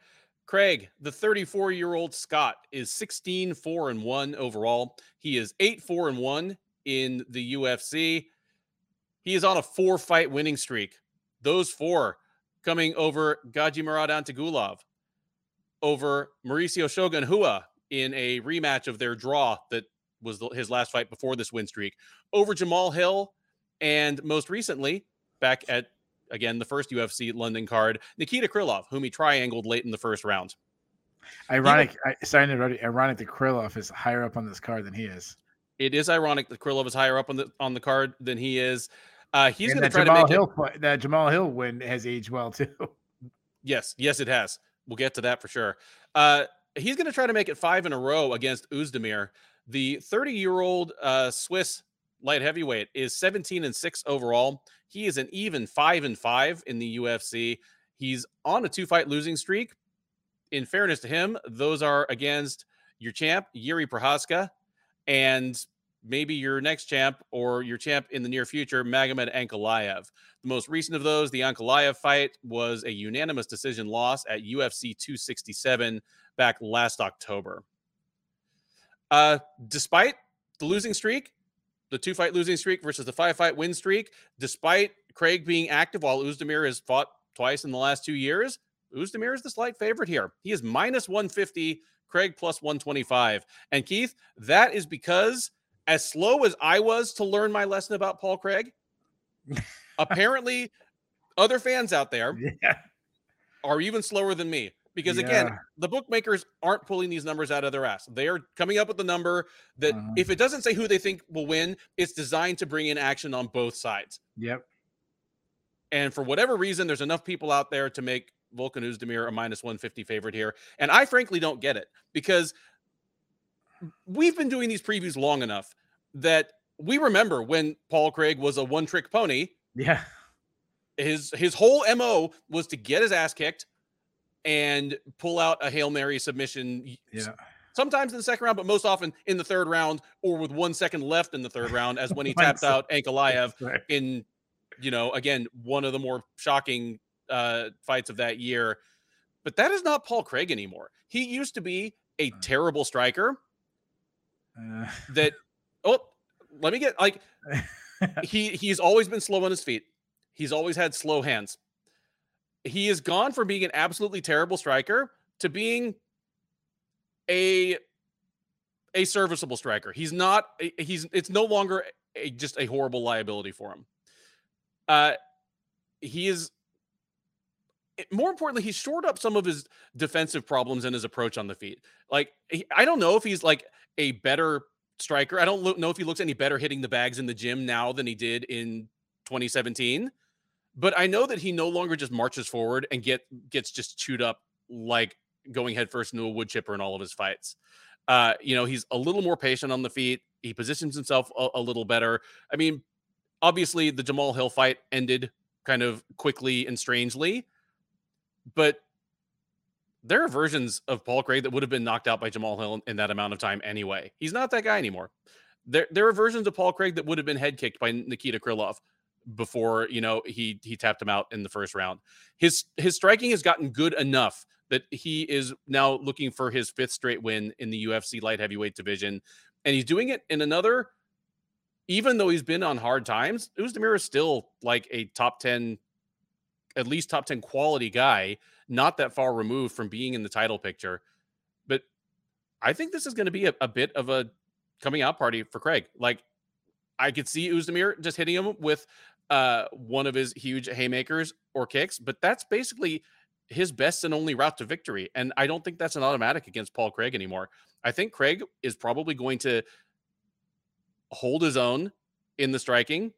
Craig, the 34 year old Scott is 16 4 and 1 overall. He is 8 4 and 1 in the UFC. He is on a four fight winning streak. Those four coming over Gadzhimurad Antigulov, over Mauricio Shogun Rua in a rematch of their draw that was the, his last fight before this win streak over Jamal Hill, and most recently back at again the first UFC London card, Nikita Krylov, whom he triangled late in the first round. Ironic, I signed it already. Ironic that Krylov is higher up on this card than he is. It is ironic that Krylov is higher up on the on the card than he is. Uh, he's going to try Jamal to make Hill, it, that Jamal Hill win has aged well too. Yes, yes, it has. We'll get to that for sure. Uh, he's going to try to make it five in a row against Oezdemir. The 30 year old uh, Swiss light heavyweight is 17 and 6 overall. He is an even 5 and 5 in the UFC. He's on a two fight losing streak. In fairness to him, those are against your champ, Jiri Prochazka, and maybe your next champ or your champ in the near future, Magomed Ankalaev. The most recent of those, the Ankalaev fight, was a unanimous decision loss at UFC 267 back last October. Uh, despite the losing streak, the two fight losing streak versus the five fight win streak, despite Craig being active while Oezdemir has fought twice in the last two years, Oezdemir is the slight favorite here. He is minus 150, Craig plus 125. And Keith, that is because as slow as I was to learn my lesson about Paul Craig, apparently other fans out there Yeah. are even slower than me. Because again, the bookmakers aren't pulling these numbers out of their ass. They are coming up with the number that Uh-huh. if it doesn't say who they think will win, it's designed to bring in action on both sides. Yep. And for whatever reason, there's enough people out there to make Volkan Oezdemir a minus 150 favorite here. And I frankly don't get it because we've been doing these previews long enough that we remember when Paul Craig was a one trick pony. Yeah. His his whole MO was to get his ass kicked and pull out a Hail Mary submission Yeah. sometimes in the second round, but most often in the third round or with one second left in the third round, as when he tapped out Ankalaev Right. in you know again one of the more shocking uh fights of that year but that is not paul craig anymore he used to be a Uh. terrible striker Uh, that oh let me get like he he's always been slow on his feet he's always had slow hands he has gone from being an absolutely terrible striker to being a a serviceable striker. He's not he's it's no longer a, just a horrible liability for him. Uh he is more importantly he's shored up some of his defensive problems and his approach on the feet. Like he, i don't know if he's like a better striker. I don't lo- know if he looks any better hitting the bags in the gym now than he did in 2017 but i know that he no longer just marches forward and get gets just chewed up like going headfirst into a wood chipper in all of his fights uh you know he's a little more patient on the feet he positions himself a, a little better i mean obviously the jamal hill fight ended kind of quickly and strangely but there are versions of Paul Craig that would have been knocked out by Jamal Hill in, that amount of time anyway. He's not that guy anymore. There, there are versions of Paul Craig that would have been head kicked by Nikita Krylov before you know he he tapped him out in the first round. His his striking has gotten good enough that he is now looking for his fifth straight win in the UFC light heavyweight division, and he's doing it in another. Even though he's been on hard times, Oezdemir is still like a top ten, at least top ten quality guy not that far removed from being in the title picture. But I think this is going to be a, a bit of a coming out party for Craig. Like I could see Oezdemir just hitting him with uh, one of his huge haymakers or kicks, but that's basically his best and only route to victory. And I don't think that's an automatic against Paul Craig anymore. I think Craig is probably going to hold his own in the striking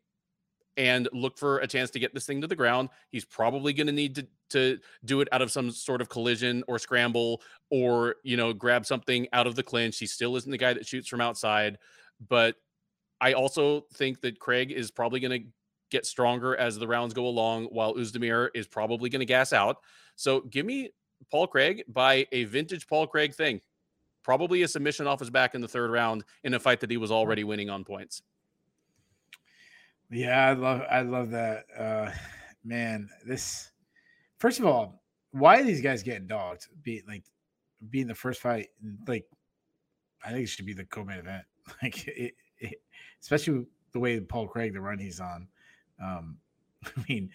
and look for a chance to get this thing to the ground. He's probably going to need to to do it out of some sort of collision or scramble or you know grab something out of the clinch. He still isn't the guy that shoots from outside, but I also think that Craig is probably going to get stronger as the rounds go along, while Oezdemir is probably going to gas out. So give me Paul Craig by a vintage Paul Craig thing. Probably a submission off his back in the third round in a fight that he was already winning on points. Yeah, I love I love that. Uh man, this first of all, why are these guys getting dogged? Be like being the first fight, like I think it should be the co-main event. Like it, it especially the way Paul Craig the run he's on. Um I mean,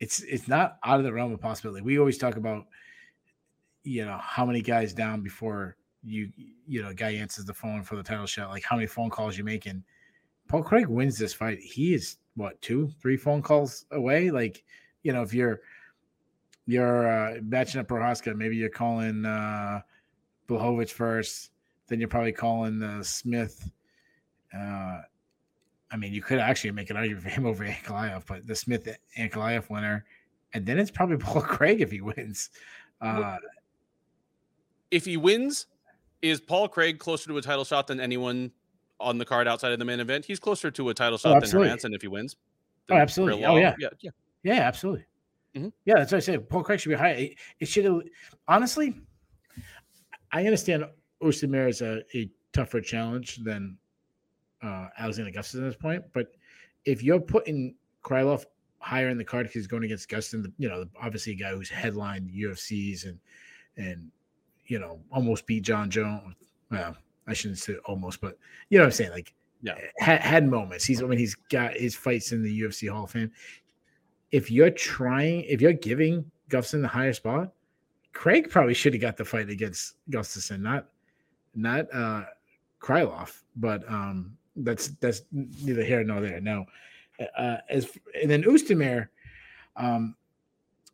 it's it's not out of the realm of possibility. We always talk about you know how many guys down before you you know guy answers the phone for the title shot, like how many phone calls you making. Paul Craig wins this fight. He is what two, three phone calls away. Like, you know, if you're you're uh, matching up Prochazka, maybe you're calling uh, Blachowicz first, then you're probably calling uh, Smith. Uh, I mean, you could actually make an argument for him over Ankalaev, but the Smith Ankalaev winner, and then it's probably Paul Craig if he wins. Uh, if he wins, is Paul Craig closer to a title shot than anyone on the card outside of the main event? He's closer to a title shot than absolutely. Hermansson if he wins. Oh, absolutely. Oh, yeah. yeah, yeah. Yeah, absolutely. Mhm. Yeah, that's what I say. Paul Craig should be high. It, should have honestly. I understand Oezdemir is a, a tougher challenge than uh, Alexander Gustafsson at this point, but if you're putting Krylov higher in the card because he's going against Gustin, you know, obviously a guy who's headlined UFCs and and you know almost beat Jon Jones. Well, I shouldn't say almost, but you know what I'm saying. Like, Yeah. had, had moments. He's I mean he's got his fights in the UFC Hall of Fame if you're trying, if you're giving Gustafsson the higher spot, Craig probably should have got the fight against Gustafsson, not not uh Krylov, but um that's that's neither here nor there. No. Uh as and then Oosthuizen, um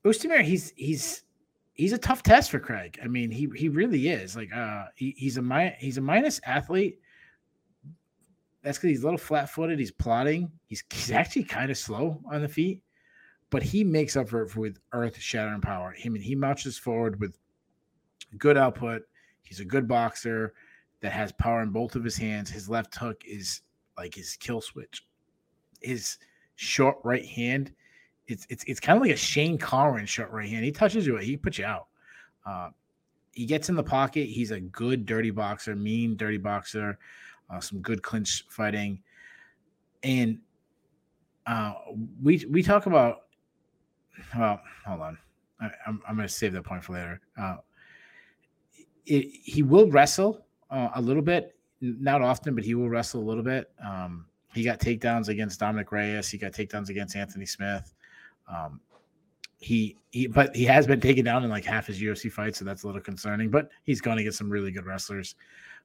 Oosthuizen, he's he's he's a tough test for Craig. I mean, he he really is. Like uh he, he's a mi- he's a minus athlete. That's because he's a little flat footed. He's plotting. He's he's actually kind of slow on the feet, but he makes up for it with earth shattering power. I mean, he marches forward with good output. He's a good boxer that has power in both of his hands. His left hook is like his kill switch. His short right hand, it's it's it's kind of like a Shane Carwin short right hand. He touches you, he puts you out. Uh, he gets in the pocket. He's a good dirty boxer, mean dirty boxer, uh, some good clinch fighting, and uh, we we talk about. Well, hold on, I, am I'm going to save that point for later. Uh, it, he will wrestle uh, a little bit, not often, but he will wrestle a little bit. Um, he got takedowns against Dominic Reyes. He got takedowns against Anthony Smith. Um, he he, but he has been taken down in like half his UFC fights, so that's a little concerning. But he's going to get some really good wrestlers.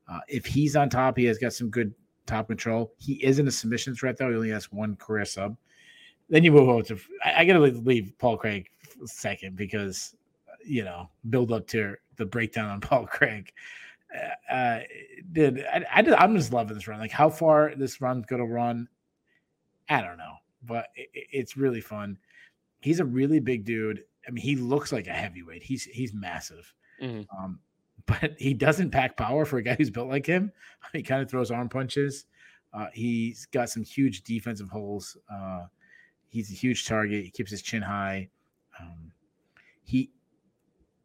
Uh, if he's on top, he has got some good top control. He isn't a submission threat though. He only has one career sub. Then you move over to. I, I got to leave Paul Craig second because you know build up to the breakdown on Paul Craig. Uh, uh dude, I, I I'm just loving this run. Like how far this run's gonna run, I don't know, but it, it's really fun. He's a really big dude. I mean, he looks like a heavyweight. He's he's massive. Mm-hmm. Um, but he doesn't pack power for a guy who's built like him. He kind of throws arm punches. Uh, he's got some huge defensive holes. Uh, he's a huge target. He keeps his chin high. Um, he,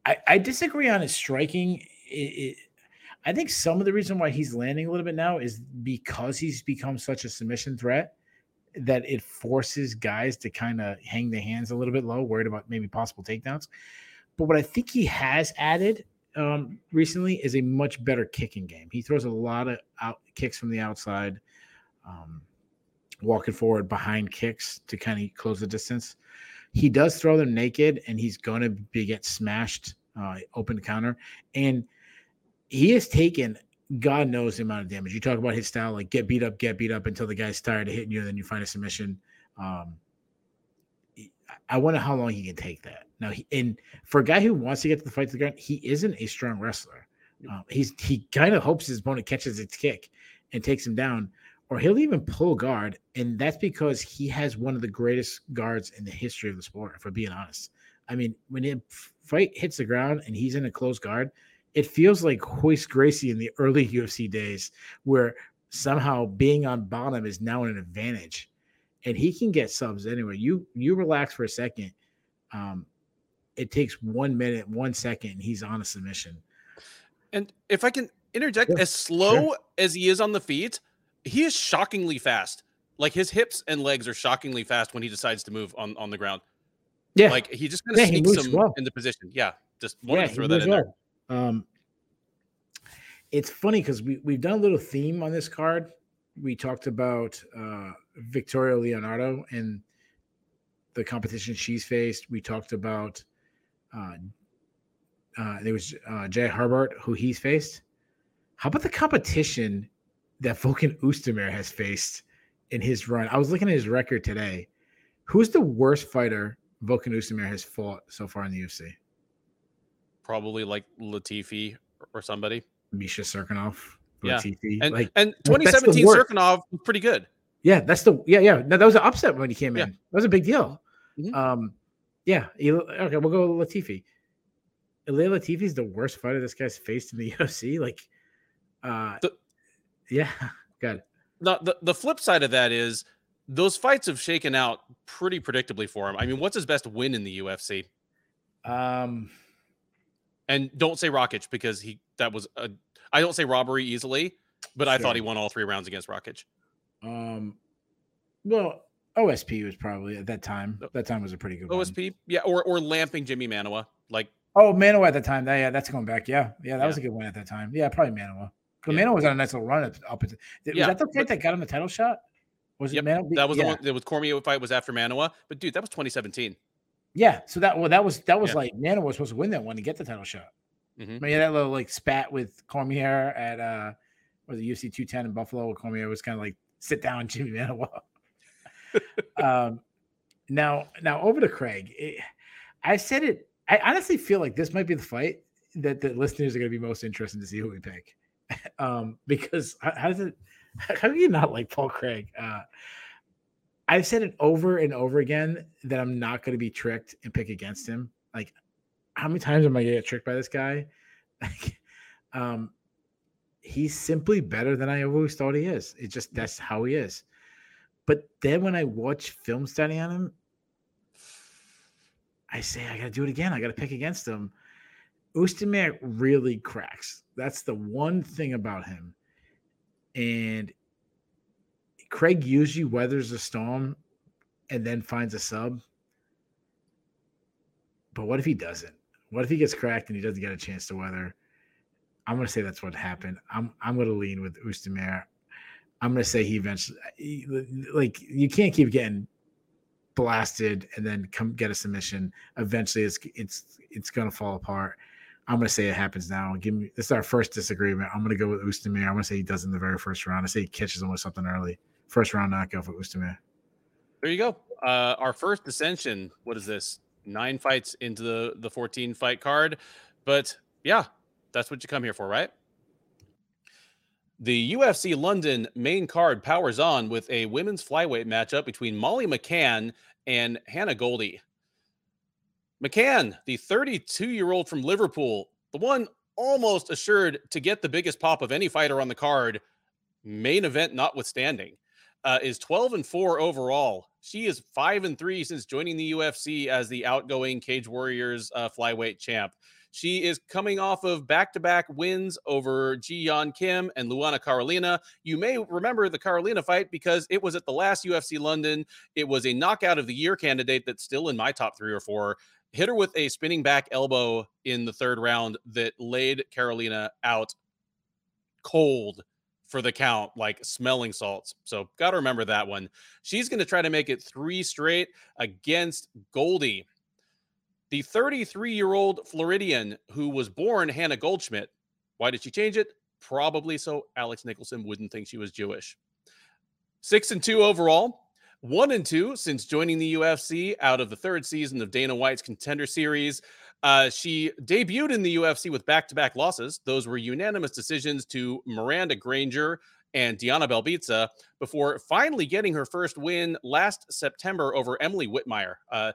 I, I, disagree on his striking. It, it, I think some of the reason why he's landing a little bit now is because he's become such a submission threat that it forces guys to kind of hang their hands a little bit low, worried about maybe possible takedowns. But what I think he has added um, recently is a much better kicking game. He throws a lot of out kicks from the outside, um, walking forward behind kicks to kind of close the distance. He does throw them naked, and he's going to be get smashed uh, open counter. And he has taken God knows the amount of damage. You talk about his style, like get beat up, get beat up until the guy's tired of hitting you, and then you find a submission. Um, I wonder how long he can take that. Now, he, and for a guy who wants to get to the fight to the ground, he isn't a strong wrestler. Uh, he's he kind of hopes his opponent catches its kick and takes him down, or he'll even pull guard, and that's because he has one of the greatest guards in the history of the sport. For being honest, I mean, when a fight hits the ground and he's in a close guard, it feels like Royce Gracie in the early UFC days, where somehow being on bottom is now an advantage and he can get subs anyway. You you relax for a second. Um, it takes one minute, one second, and he's on a submission. And if I can interject, yeah, as slow sure. as he is on the feet, he is shockingly fast. Like his hips and legs are shockingly fast when he decides to move on, on the ground. Yeah, like he just kind of yeah, sneaks him well. in the position. Yeah, just wanted yeah, to throw that in well. there. Um, it's funny because we we've done a little theme on this card. We talked about uh, Victoria Leonardo and the competition she's faced. We talked about uh, uh, there was uh, Jai Herbert who he's faced. How about the competition that Volkan Oezdemir has faced in his run? I was looking at his record today. Who's the worst fighter Volkan Oezdemir has fought so far in the UFC? Probably like Latifi or somebody. Misha. Yeah. Latifi. And, like, and 2017 Cirkunov was pretty good. Yeah, that's the yeah yeah. No, that was an upset when he came yeah. in. That was a big deal. Mm-hmm. Um, yeah. Okay, we'll go Latifi. Ilir Latifi is the worst fighter this guy's faced in the UFC. Like, uh, the, yeah, good. The, the the flip side of that is those fights have shaken out pretty predictably for him. I mean, what's his best win in the UFC? Um, and don't say Rakic because he that was a. I don't say robbery easily, but sure. I thought he won all three rounds against Rakic. Um, well, OSP was probably at that time. That time was a pretty good OSP, one. yeah, or or lamping Jimmy Manuwa. like oh Manuwa at the time. That, yeah, that's going back. Yeah, yeah, that yeah. was a good one at that time. Yeah, probably Manuwa. But yeah. Manuwa was on a nice little run up. up was yeah, that the fight but, that got him the title shot? Was yep, it Manuwa? That was yeah. the one. That was Cormier fight was after Manuwa, but dude, that was 2017. Yeah, so that well, that was that was Yeah. like Nana was supposed to win that one to get the title shot. Mhm. I mean, that little like spat with Cormier at uh was it UFC 210 in Buffalo. where Cormier was kind of like sit down, Jimmy Manuwa. um, now, now over to Craig. It- I said it. I honestly feel like this might be the fight that the listeners are going to be most interested to see who we pick, um, because how, how does it? How do you not like Paul Craig? Uh, I've said it over and over again that I'm not going to be tricked and pick against him. Like, how many times am I going to get tricked by this guy? Like, um, he's simply better than I always thought he is. It's just that's how he is. But then when I watch film study on him, I say I got to do it again. I got to pick against him. Oezdemir really cracks. That's the one thing about him. And Craig usually weathers a storm and then finds a sub. But what if he doesn't? What if he gets cracked and he doesn't get a chance to weather? I'm gonna say that's what happened. I'm I'm gonna lean with Oezdemir. I'm gonna say he eventually like you can't keep getting blasted and then come get a submission. Eventually, it's it's it's gonna fall apart. I'm gonna say it happens now. Give me this is our first disagreement. I'm gonna go with Oezdemir. I'm gonna say he does in the very first round. I say he catches him with something early. First round knockout for Oezdemir. There you go. Uh, our first ascension. What is this? Nine fights into the the 14 fight card, but yeah, that's what you come here for, right? The UFC London main card powers on with a women's flyweight matchup between Molly McCann and Hannah Goldy. McCann, the 32 year old from Liverpool, the one almost assured to get the biggest pop of any fighter on the card, main event notwithstanding uh, is 12 and 4 overall. She is 5 and 3 since joining the UFC as the outgoing Cage Warriors uh, flyweight champ. She is coming off of back-to-back wins over Ji Yeon Kim and Luana Carolina. You may remember the Carolina fight because it was at the last UFC London. It was a knockout of the year candidate that's still in my top 3 or 4. Hit her with a spinning back elbow in the third round that laid Carolina out cold for the count, like smelling salts. So got to remember that one. She's going to try to make it three straight against Goldy, the 33 year old Floridian who was born Hannah Goldschmidt. Why did she change it? Probably so Alex Nicholson wouldn't think she was Jewish. Six and two overall. One and two since joining the UFC out of the third season of Dana White's Contender Series. Uh, she debuted in the UFC with back to back losses. Those were unanimous decisions to Miranda Granger and Diana Belbitza before finally getting her first win last September over Emily Whitmire. Uh,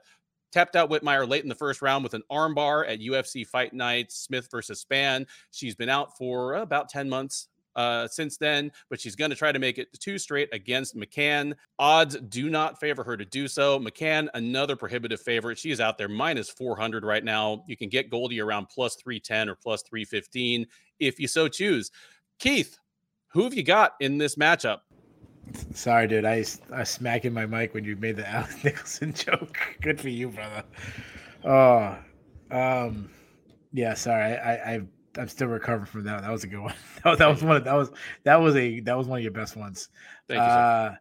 tapped out Whitmire late in the first round with an armbar at UFC Fight Night, Smith versus Spann. She's been out for about 10 months uh, since then, but she's going to try to make it two straight against McCann. Odds do not favor her to do so. McCann, another prohibitive favorite. She is out there minus 400 right now. You can get Goldy around plus 310 or plus 315 if you so choose. Keith, who have you got in this matchup? Sorry, dude. I I smacking my mic when you made the Alex Nicholson joke. Good for you, brother. Oh, um, yeah. Sorry, I, I I I'm still recovering from that. That was a good one. That was, that was one. Of, that was that was a that was one of your best ones. Thank you. Uh,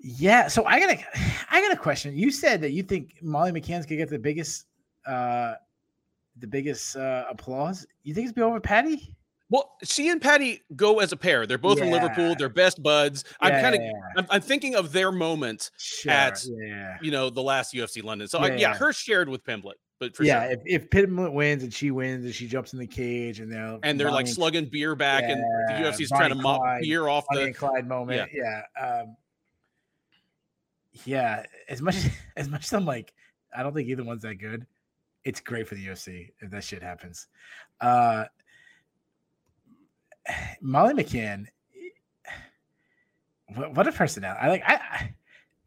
yeah. So I got a I got a question. You said that you think Molly McCann's gonna get the biggest uh the biggest uh applause. You think it's be over Paddy? Well, she and Paddy go as a pair. They're both from Liverpool. They're best buds. I'm kind of Yeah, I'm, I'm thinking of their moment, sure, at- yeah. you know, the last UFC London. So I, Yeah, yeah, yeah. her shared with Pimblett, but for yeah, sure. if, if wins and she wins and she jumps in the cage and they're and they're like slugging beer back, and the Yeah, UFC's trying to mop Clyde, beer off Bonnie the. and Clyde moment. Yeah. Um, yeah. As much as as much as I'm like, I don't think either one's that good. It's great for the UFC if that shit happens. Uh, Molly McCann, what, what a personality! I like. I,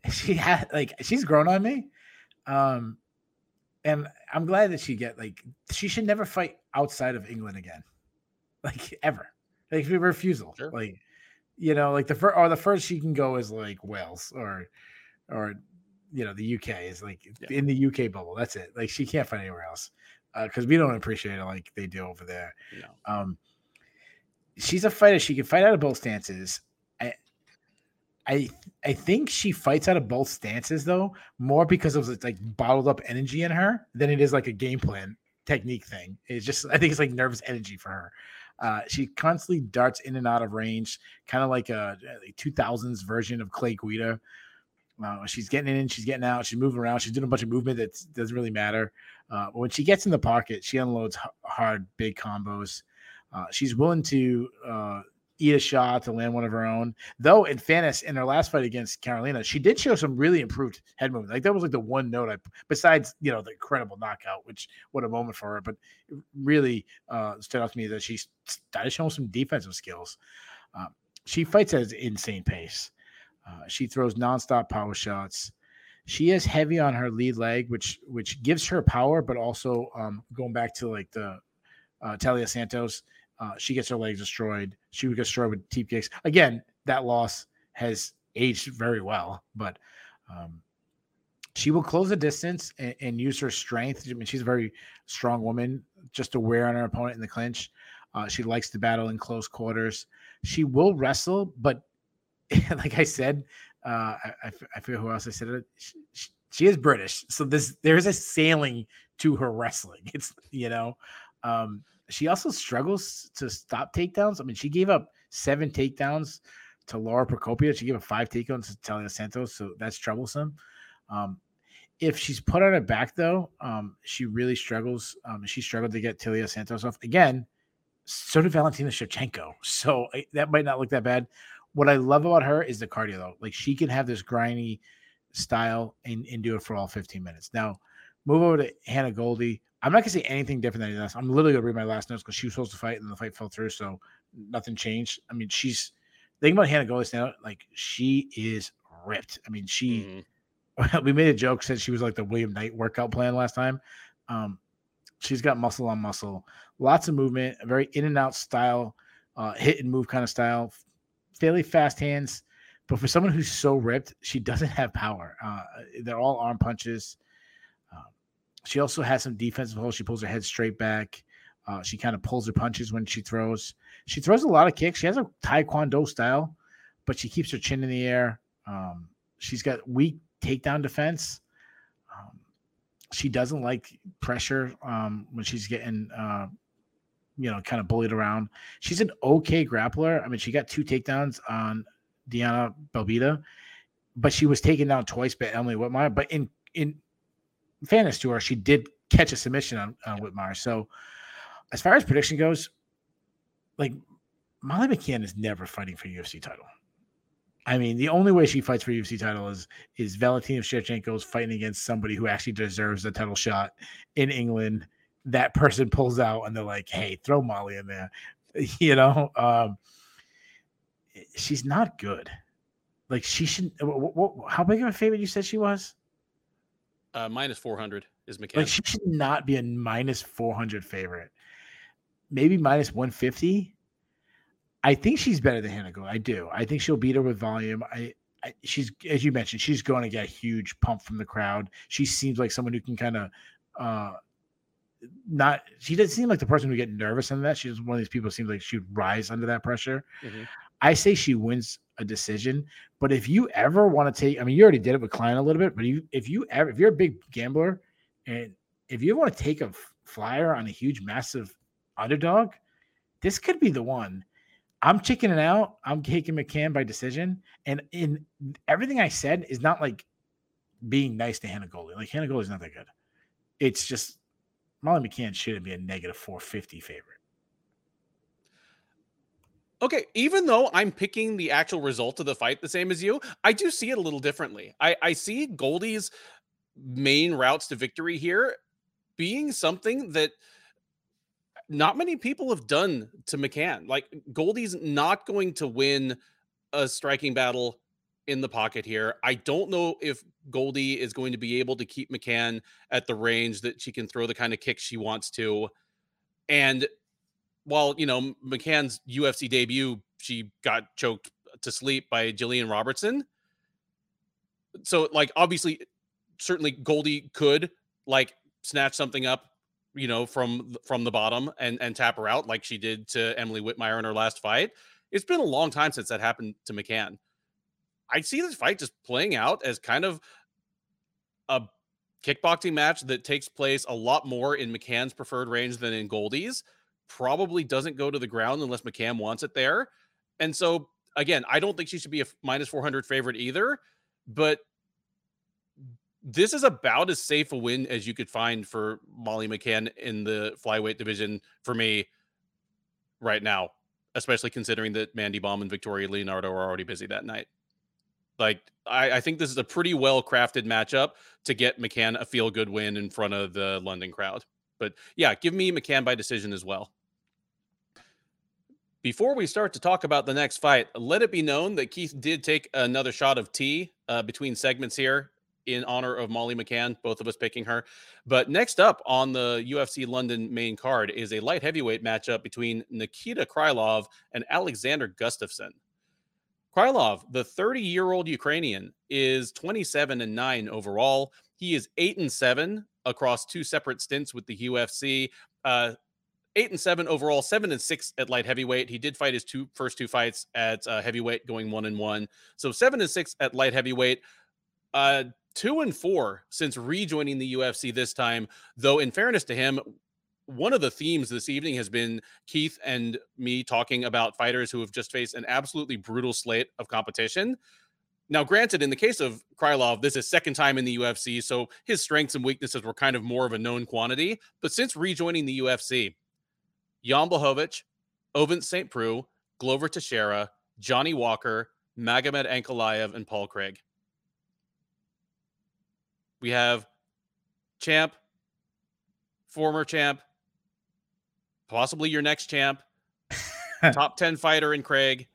I she had like she's grown on me, um, and I'm glad that she get like she should never fight outside of England again, like ever. Like refusal, Sure. like you know, like the first or the first she can go is like Wales or or you know the UK is like Yeah. in the UK bubble. That's it. Like she can't fight anywhere else because we don't appreciate it like they do over there. Um, she's a fighter. She can fight out of both stances. I, I, think she fights out of both stances though, more because of like bottled up energy in her than it is like a game plan technique thing. It's just I think it's like nervous energy for her. Uh, she constantly darts in and out of range, kind of like a, a 2000s version of Clay Guida. Uh, she's getting in, she's getting out, she's moving around, she's doing a bunch of movement that doesn't really matter. Uh, when she gets in the pocket, she unloads hard, big combos. Uh, she's willing to uh, eat a shot to land one of her own. Though in fairness, in her last fight against Carolina, she did show some really improved head movement. Like that was like the one note I besides you know the incredible knockout, which what a moment for her. But really uh, stood out to me that she started showing some defensive skills. Uh, she fights at an insane pace. Uh, she throws nonstop power shots. She is heavy on her lead leg, which which gives her power, but also um, going back to like the uh, Taila Santos uh, she gets her legs destroyed. She would get destroyed with teep kicks. Again, that loss has aged very well, but um, she will close the distance and, and, use her strength. I mean, she's a very strong woman, just to wear on her opponent in the clinch. Uh, she likes to battle in close quarters. She will wrestle, but like I said, uh, I, I, I forget who else I said it. She, she, is British, so this there's a sailing to her wrestling. It's you know, um, she also struggles to stop takedowns. I mean, she gave up seven takedowns to Laura Procopio. She gave up five takedowns to Taila Santos, so that's troublesome. Um, if she's put on her back, though, um, she really struggles. Um, she struggled to get Taila Santos off again. So did Valentina Shevchenko. So I, that might not look that bad. What I love about her is the cardio, though. Like she can have this grindy style and, and do it for all 15 minutes. Now, move over to Hannah Goldy. I'm not gonna say anything different than this. I'm literally gonna read my last notes because she was supposed to fight and the fight fell through, so nothing changed. I mean, she's thinking about Hannah Golis now, like she is ripped. I mean, she mm-hmm. we made a joke said she was like the William Knight workout plan last time. Um, she's got muscle on muscle, lots of movement, a very in and out style, uh, hit and move kind of style, fairly fast hands. But for someone who's so ripped, she doesn't have power. Uh, they're all arm punches. She also has some defensive holds. She pulls her head straight back. Uh, she kind of pulls her punches when she throws. She throws a lot of kicks. She has a taekwondo style, but she keeps her chin in the air. Um, she's got weak takedown defense. Um, she doesn't like pressure um, when she's getting, uh, you know, kind of bullied around. She's an okay grappler. I mean, she got two takedowns on Diana Belbita, but she was taken down twice by Emily Whitmire. But in in fairness to her, she did catch a submission on, on Whitmire. So, as far as prediction goes, like Molly McCann is never fighting for UFC title. I mean, the only way she fights for UFC title is is Valentina Shevchenko is fighting against somebody who actually deserves the title shot in England. That person pulls out and they're like, "Hey, throw Molly in there," you know. Um, she's not good. Like she should. What, what, how big of a favorite you said she was? Uh, minus 400 is McCann. Like she should not be a minus 400 favorite. Maybe minus 150. I think she's better than Hannah Goldy. I do. I think she'll beat her with volume. I, I she's as you mentioned, she's going to get a huge pump from the crowd. She seems like someone who can kind of uh not she doesn't seem like the person who get nervous under that. She's one of these people who seems like she'd rise under that pressure. Mm-hmm. I say she wins a decision. But if you ever want to take, I mean, you already did it with Klein a little bit, but you, if you ever, if you're a big gambler and if you want to take a flyer on a huge, massive underdog, this could be the one. I'm chickening out. I'm taking McCann by decision. And in everything I said is not like being nice to Hannah Goldy. Like Hannah Goldy's not that good. It's just Molly McCann shouldn't be a negative 450 favorite. Okay, even though I'm picking the actual result of the fight the same as you, I do see it a little differently. I, I see Goldy's main routes to victory here being something that not many people have done to McCann. Like Goldy's not going to win a striking battle in the pocket here. I don't know if Goldy is going to be able to keep McCann at the range that she can throw the kind of kicks she wants to. And while you know McCann's UFC debut, she got choked to sleep by Jillian Robertson. So, like, obviously, certainly Goldy could like snatch something up, you know, from from the bottom and and tap her out like she did to Emily Whitmire in her last fight. It's been a long time since that happened to McCann. I see this fight just playing out as kind of a kickboxing match that takes place a lot more in McCann's preferred range than in Goldy's. Probably doesn't go to the ground unless McCann wants it there. And so, again, I don't think she should be a minus 400 favorite either. But this is about as safe a win as you could find for Molly McCann in the flyweight division for me right now, especially considering that Mandy Bohm and Victoria Leonardo are already busy that night. Like, I, I think this is a pretty well crafted matchup to get McCann a feel good win in front of the London crowd. But yeah, give me McCann by decision as well. Before we start to talk about the next fight, let it be known that Keith did take another shot of tea uh, between segments here in honor of Molly McCann, both of us picking her. But next up on the UFC London main card is a light heavyweight matchup between Nikita Krylov and Alexander Gustafsson. Krylov, the 30 year old Ukrainian, is 27 and 9 overall. He is 8 and 7 across two separate stints with the UFC. Uh, eight and seven overall, seven and six at light heavyweight. He did fight his two first two fights at uh, heavyweight, going one and one. So seven and six at light heavyweight. Uh, two and four since rejoining the UFC this time. Though, in fairness to him, one of the themes this evening has been Keith and me talking about fighters who have just faced an absolutely brutal slate of competition. Now, granted, in the case of Krylov, this is second time in the UFC, so his strengths and weaknesses were kind of more of a known quantity. But since rejoining the UFC, Jan Blachowicz, Ovince St. Preux, Glover Teixeira, Johnny Walker, Magomed Ankalaev, and Paul Craig. We have champ, former champ, possibly your next champ, top 10 fighter in Craig.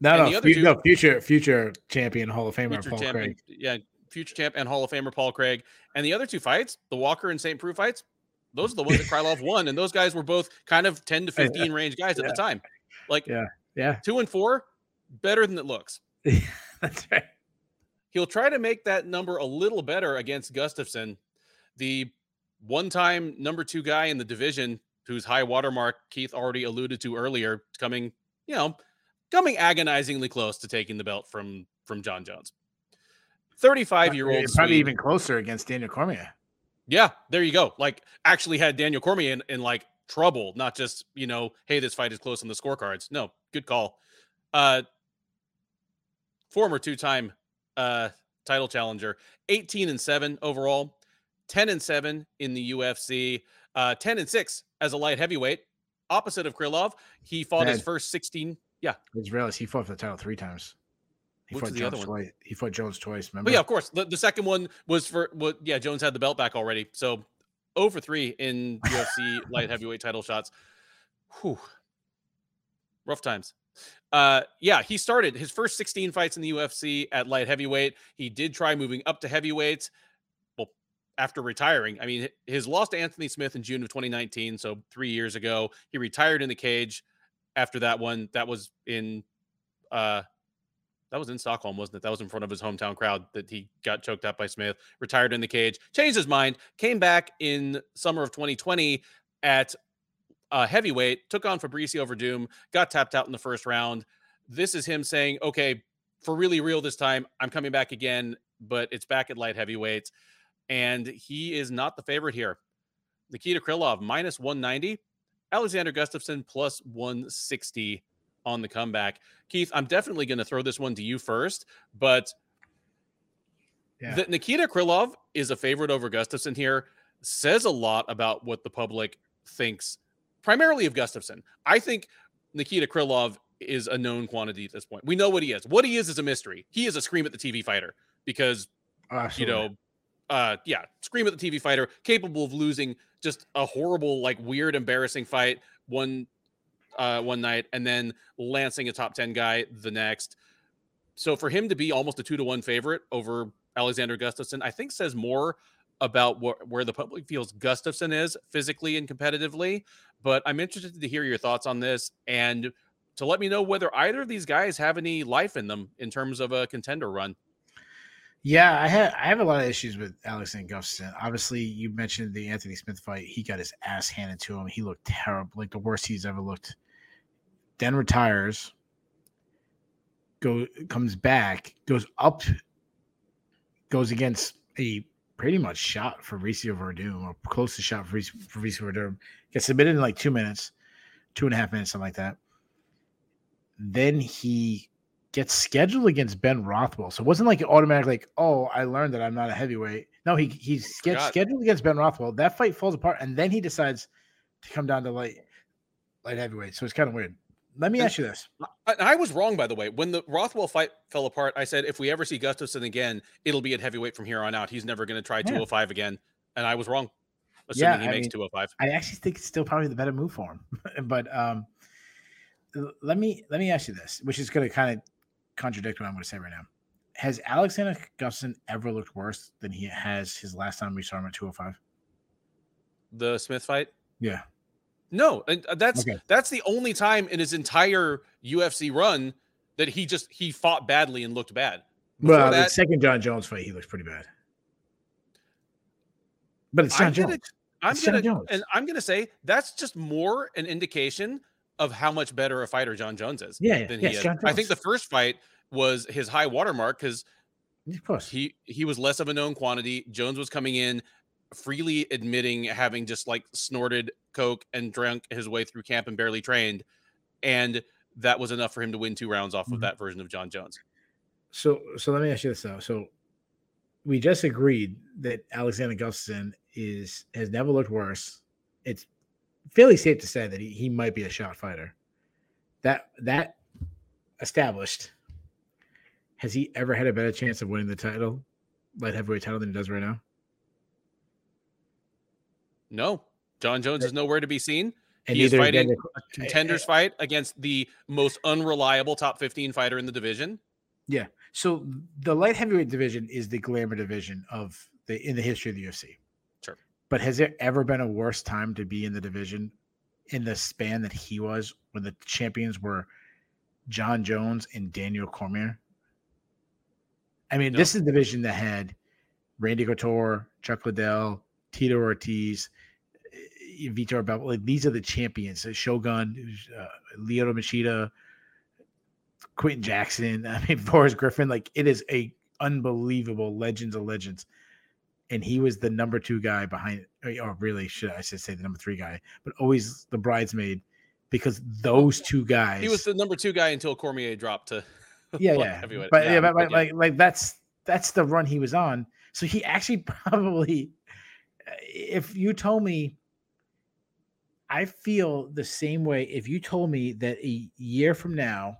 No, no, two, no, future future champion Hall of Famer Paul champion, Craig. Yeah, future champ and Hall of Famer Paul Craig. And the other two fights, the Walker and St. Preux fights, those are the ones that Krylov won. And those guys were both kind of 10 to uh, 15 range guys at yeah. the time. Like, yeah, yeah, two and four, better than it looks. That's right. He'll try to make that number a little better against Gustafsson, the one time number two guy in the division whose high watermark Keith already alluded to earlier, coming, you know, coming agonizingly close to taking the belt from from Jon Jones. 35 year old probably even closer against Daniel Cormier. Yeah, there you go. Like actually had Daniel Cormier in, in like trouble, not just, you know, hey, this fight is close on the scorecards. No, good call. Uh former two-time uh title challenger, 18 and 7 overall, 10 and 7 in the UFC, uh 10 and 6 as a light heavyweight. Opposite of Krylov, he fought Man. his first 16. Yeah. I just realized he fought for the title three times. He Which fought the Jones other one? Twice. He fought Jones twice. Remember? But yeah, of course. The, the second one was for what? Yeah, Jones had the belt back already. So over three in UFC light heavyweight title shots. Whew. Rough times. Uh, yeah, he started his first 16 fights in the UFC at light heavyweight. He did try moving up to heavyweight. Well, after retiring, I mean, his loss to Anthony Smith in June of 2019, so three years ago, he retired in the cage. After that one, that was in uh that was in Stockholm, wasn't it? That was in front of his hometown crowd that he got choked up by Smith, retired in the cage, changed his mind, came back in summer of 2020 at uh, heavyweight, took on Fabricio Werdum, got tapped out in the first round. This is him saying, okay, for really real this time, I'm coming back again, but it's back at light heavyweight. And he is not the favorite here. Nikita Krylov minus 190, Alexander Gustafsson plus 160 on the comeback. Keith, I'm definitely going to throw this one to you first, but yeah. that Nikita Krylov is a favorite over Gustafsson here says a lot about what the public thinks, primarily of Gustafsson. I think Nikita Krylov is a known quantity at this point. We know what he is. What he is is a mystery. He is a scream at the TV fighter because, Absolutely. you know, uh, yeah, scream at the TV fighter, capable of losing just a horrible, like weird, embarrassing fight. One uh, one night and then lancing a top 10 guy the next. So for him to be almost a two to one favorite over Alexander Gustafsson, I think says more about wh- where the public feels Gustafsson is physically and competitively. But I'm interested to hear your thoughts on this and to let me know whether either of these guys have any life in them in terms of a contender run. Yeah, I have I have a lot of issues with Alexander Gustafsson. Obviously, you mentioned the Anthony Smith fight. He got his ass handed to him. He looked terrible, like the worst he's ever looked then retires, go comes back, goes up, goes against a pretty much shot for Fabricio Werdum or close to shot for Fabricio Werdum. Gets submitted in like two minutes, two and a half minutes, something like that. Then he gets scheduled against Ben Rothwell. So it wasn't like automatic, like, oh, I learned that I'm not a heavyweight. No, he he gets scheduled against Ben Rothwell. That fight falls apart, and then he decides to come down to light light heavyweight. So it's kind of weird. Let me ask you this. I was wrong, by the way. When the Rothwell fight fell apart, I said if we ever see Gustafsson again, it'll be at heavyweight from here on out. He's never going to try yeah. 205 again. And I was wrong. Assuming yeah, he I makes mean, 205. I actually think it's still probably the better move for him. but um, let me let me ask you this, which is going to kind of contradict what I'm going to say right now. Has Alexander Gustafsson ever looked worse than he has his last time we saw him at 205? The Smith fight? Yeah. No, and uh, that's okay. that's the only time in his entire UFC run that he just he fought badly and looked bad. Before well, that, the second Jon Jones fight, he looks pretty bad. But it's Jon I'm Jones. Gonna, I'm it's gonna Jones. and I'm gonna say that's just more an indication of how much better a fighter Jon Jones is. Yeah, than yeah, he is. I think the first fight was his high watermark because of course he he was less of a known quantity. Jones was coming in freely admitting having just like snorted coke and drank his way through camp and barely trained, and that was enough for him to win two rounds off mm-hmm. of that version of Jon Jones. So, so let me ask you this though. So, we just agreed that Alexander Gustafsson is has never looked worse. It's fairly safe to say that he, he might be a shot fighter. That that established. Has he ever had a better chance of winning the title, light heavyweight title, than he does right now? No, Jon Jones is nowhere to be seen. And he is fighting a contenders fight against the most unreliable top 15 fighter in the division. Yeah. So the light heavyweight division is the glamour division of the in the history of the UFC. Sure. But has there ever been a worse time to be in the division in the span that he was when the champions were Jon Jones and Daniel Cormier? I mean, no. this is the division that had Randy Couture, Chuck Liddell, Tito Ortiz, eh, Vitor Belfort. Like these are the champions. Uh, Shogun, uh, Lyoto Machida, Quinton Jackson. I mean, Forrest Griffin. Like it is a unbelievable legends of legends. And he was the number two guy behind, or really, should I should say the number three guy, but always the bridesmaid because those two guys. He was the number two guy until Cormier dropped to. Yeah, yeah. But yeah, yeah but, but, like, like that's that's the run he was on. So he actually probably if you told me I feel the same way if you told me that a year from now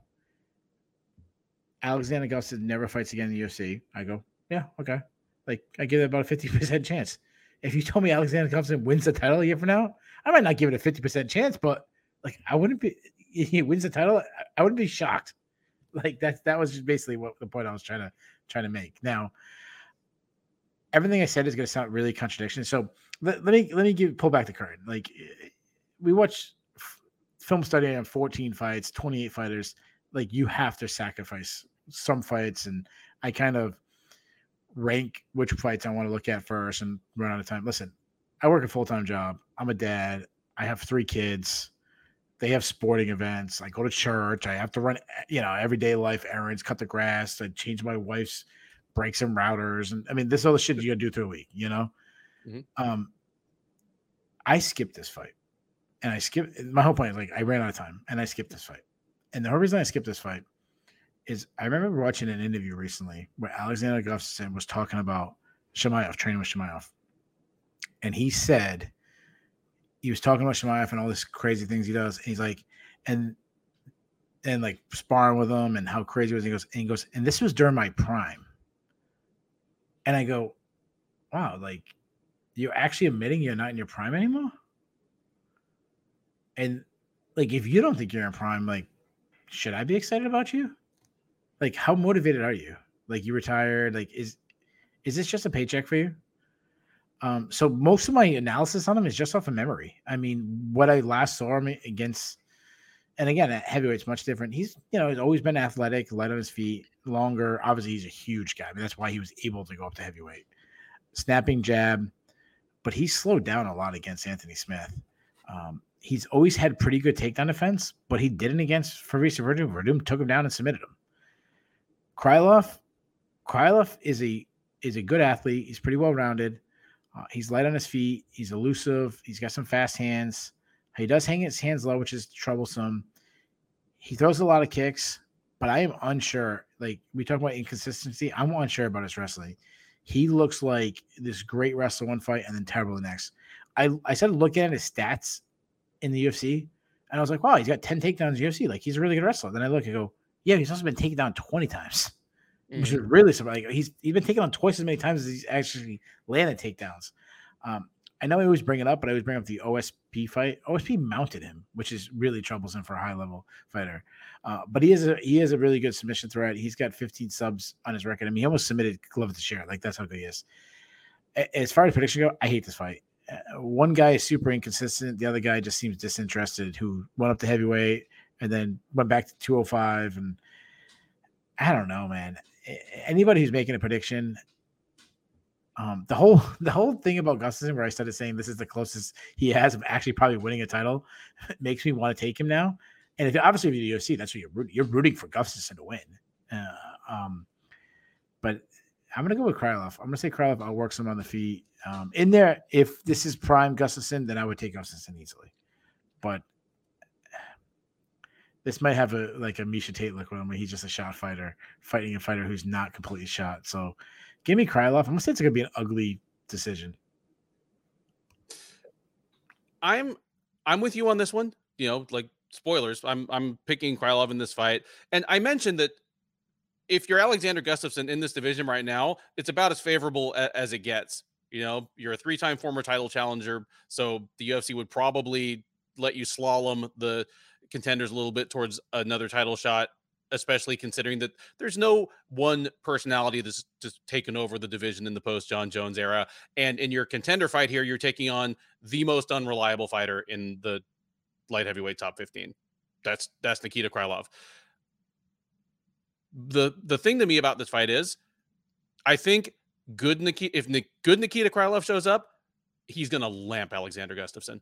Alexander Gustafsson never fights again in the UFC, I go, yeah, okay. Like I give it about a 50% chance. If you told me Alexander Gustafsson wins the title a year from now, I might not give it a 50% chance, but like I wouldn't be he wins the title, I wouldn't be shocked. Like that that was just basically what the point I was trying to trying to make. Now, everything I said is going to sound really contradiction. So let, let, me let me give pull back the curtain. Like eh, we watch f- film study on 14 fights, 28 fighters. Like you have to sacrifice some fights, and I kind of rank which fights I want to look at first and run out of time. Listen, I work a full time job. I'm a dad. I have three kids. They have sporting events. I go to church. I have to run, eh, you know, everyday life errands, cut the grass. I change my wife's break some routers, and I mean, this all the shit you gotta do through a week, you know. Mm-hmm. Um, I skipped this fight, and I skipped. My whole point is like I ran out of time, and I skipped this fight. And the whole reason I skipped this fight is I remember watching an interview recently where Alexander Gustafsson was talking about Chimaev training with Chimaev, and he said he was talking about Chimaev and all these crazy things he does. And he's like, and and like sparring with him and how crazy it was. He goes, and he goes, and this was during my prime. And I go, wow, like you're actually admitting you're not in your prime anymore? And like, if you don't think you're in prime, like, should I be excited about you? Like, how motivated are you? Like, you retired? Like, is is this just a paycheck for you? Um, so most of my analysis on him is just off of memory. I mean, what I last saw him against, and again, at heavyweight's much different. He's, you know, he's always been athletic, light on his feet, longer. Obviously, he's a huge guy. I mean, that's why he was able to go up to heavyweight. Snapping jab, but he slowed down a lot against Anthony Smith. Um, he's always had pretty good takedown defense, but he didn't against Fabricio Werdum. Werdum took him down and submitted him. Krylov, Krylov is a is a good athlete. He's pretty well rounded. Uh, he's light on his feet. He's elusive. He's got some fast hands. He does hang his hands low, which is troublesome. He throws a lot of kicks, but I am unsure. Like we talk about inconsistency, I'm unsure about his wrestling. He looks like this great wrestler one fight and then terrible the next. I I started looking at his stats in the UFC, and I was like, wow, he's got 10 takedowns in UFC. Like he's a really good wrestler. Then I look and go, yeah, he's also been taken down 20 times. Mm-hmm. Which is mm-hmm. really surprising. Like, he's he's been taken on twice as many times as he's actually landed takedowns. Um, I know he always bring it up, but I always bring up the OSP fight. OSP mounted him, which is really troublesome for a high level fighter. Uh, but he is a he is a really good submission threat. He's got 15 subs on his record. I mean, he almost submitted Glover Teixeira. Like that's how good he is. As far as prediction go, I hate this fight. Uh, one guy is super inconsistent. The other guy just seems disinterested. Who went up to heavyweight and then went back to 205. And I don't know, man. Anybody who's making a prediction, um, the whole the whole thing about Gustafsson, where I started saying this is the closest he has of actually probably winning a title, makes me want to take him now. And if obviously if you're the UFC, that's what you're rooting. You're rooting for Gustafsson to win. Uh, um, but I'm gonna go with Krylov. I'm gonna say Krylov. I'll work some on the feet. Um, in there, if this is prime Gustafsson, then I would take Gustafsson easily. But this might have a like a Miesha Tate look where he's just a shot fighter fighting a fighter who's not completely shot. So give me Krylov. I'm gonna say it's gonna be an ugly decision. I'm I'm with you on this one. You know, like spoilers. I'm I'm picking Krylov in this fight, and I mentioned that if you're Alexander Gustafsson in this division right now, it's about as favorable a, as it gets. You know, you're a three-time former title challenger, so the UFC would probably let you slalom the contenders a little bit towards another title shot, especially considering that there's no one personality that's just taken over the division in the post Jon Jones era. And in your contender fight here, you're taking on the most unreliable fighter in the light heavyweight top 15. That's that's Nikita Krylov. The the thing to me about this fight is I think good Nikita if Nick, good Nikita Krylov shows up, he's gonna lamp Alexander Gustafsson.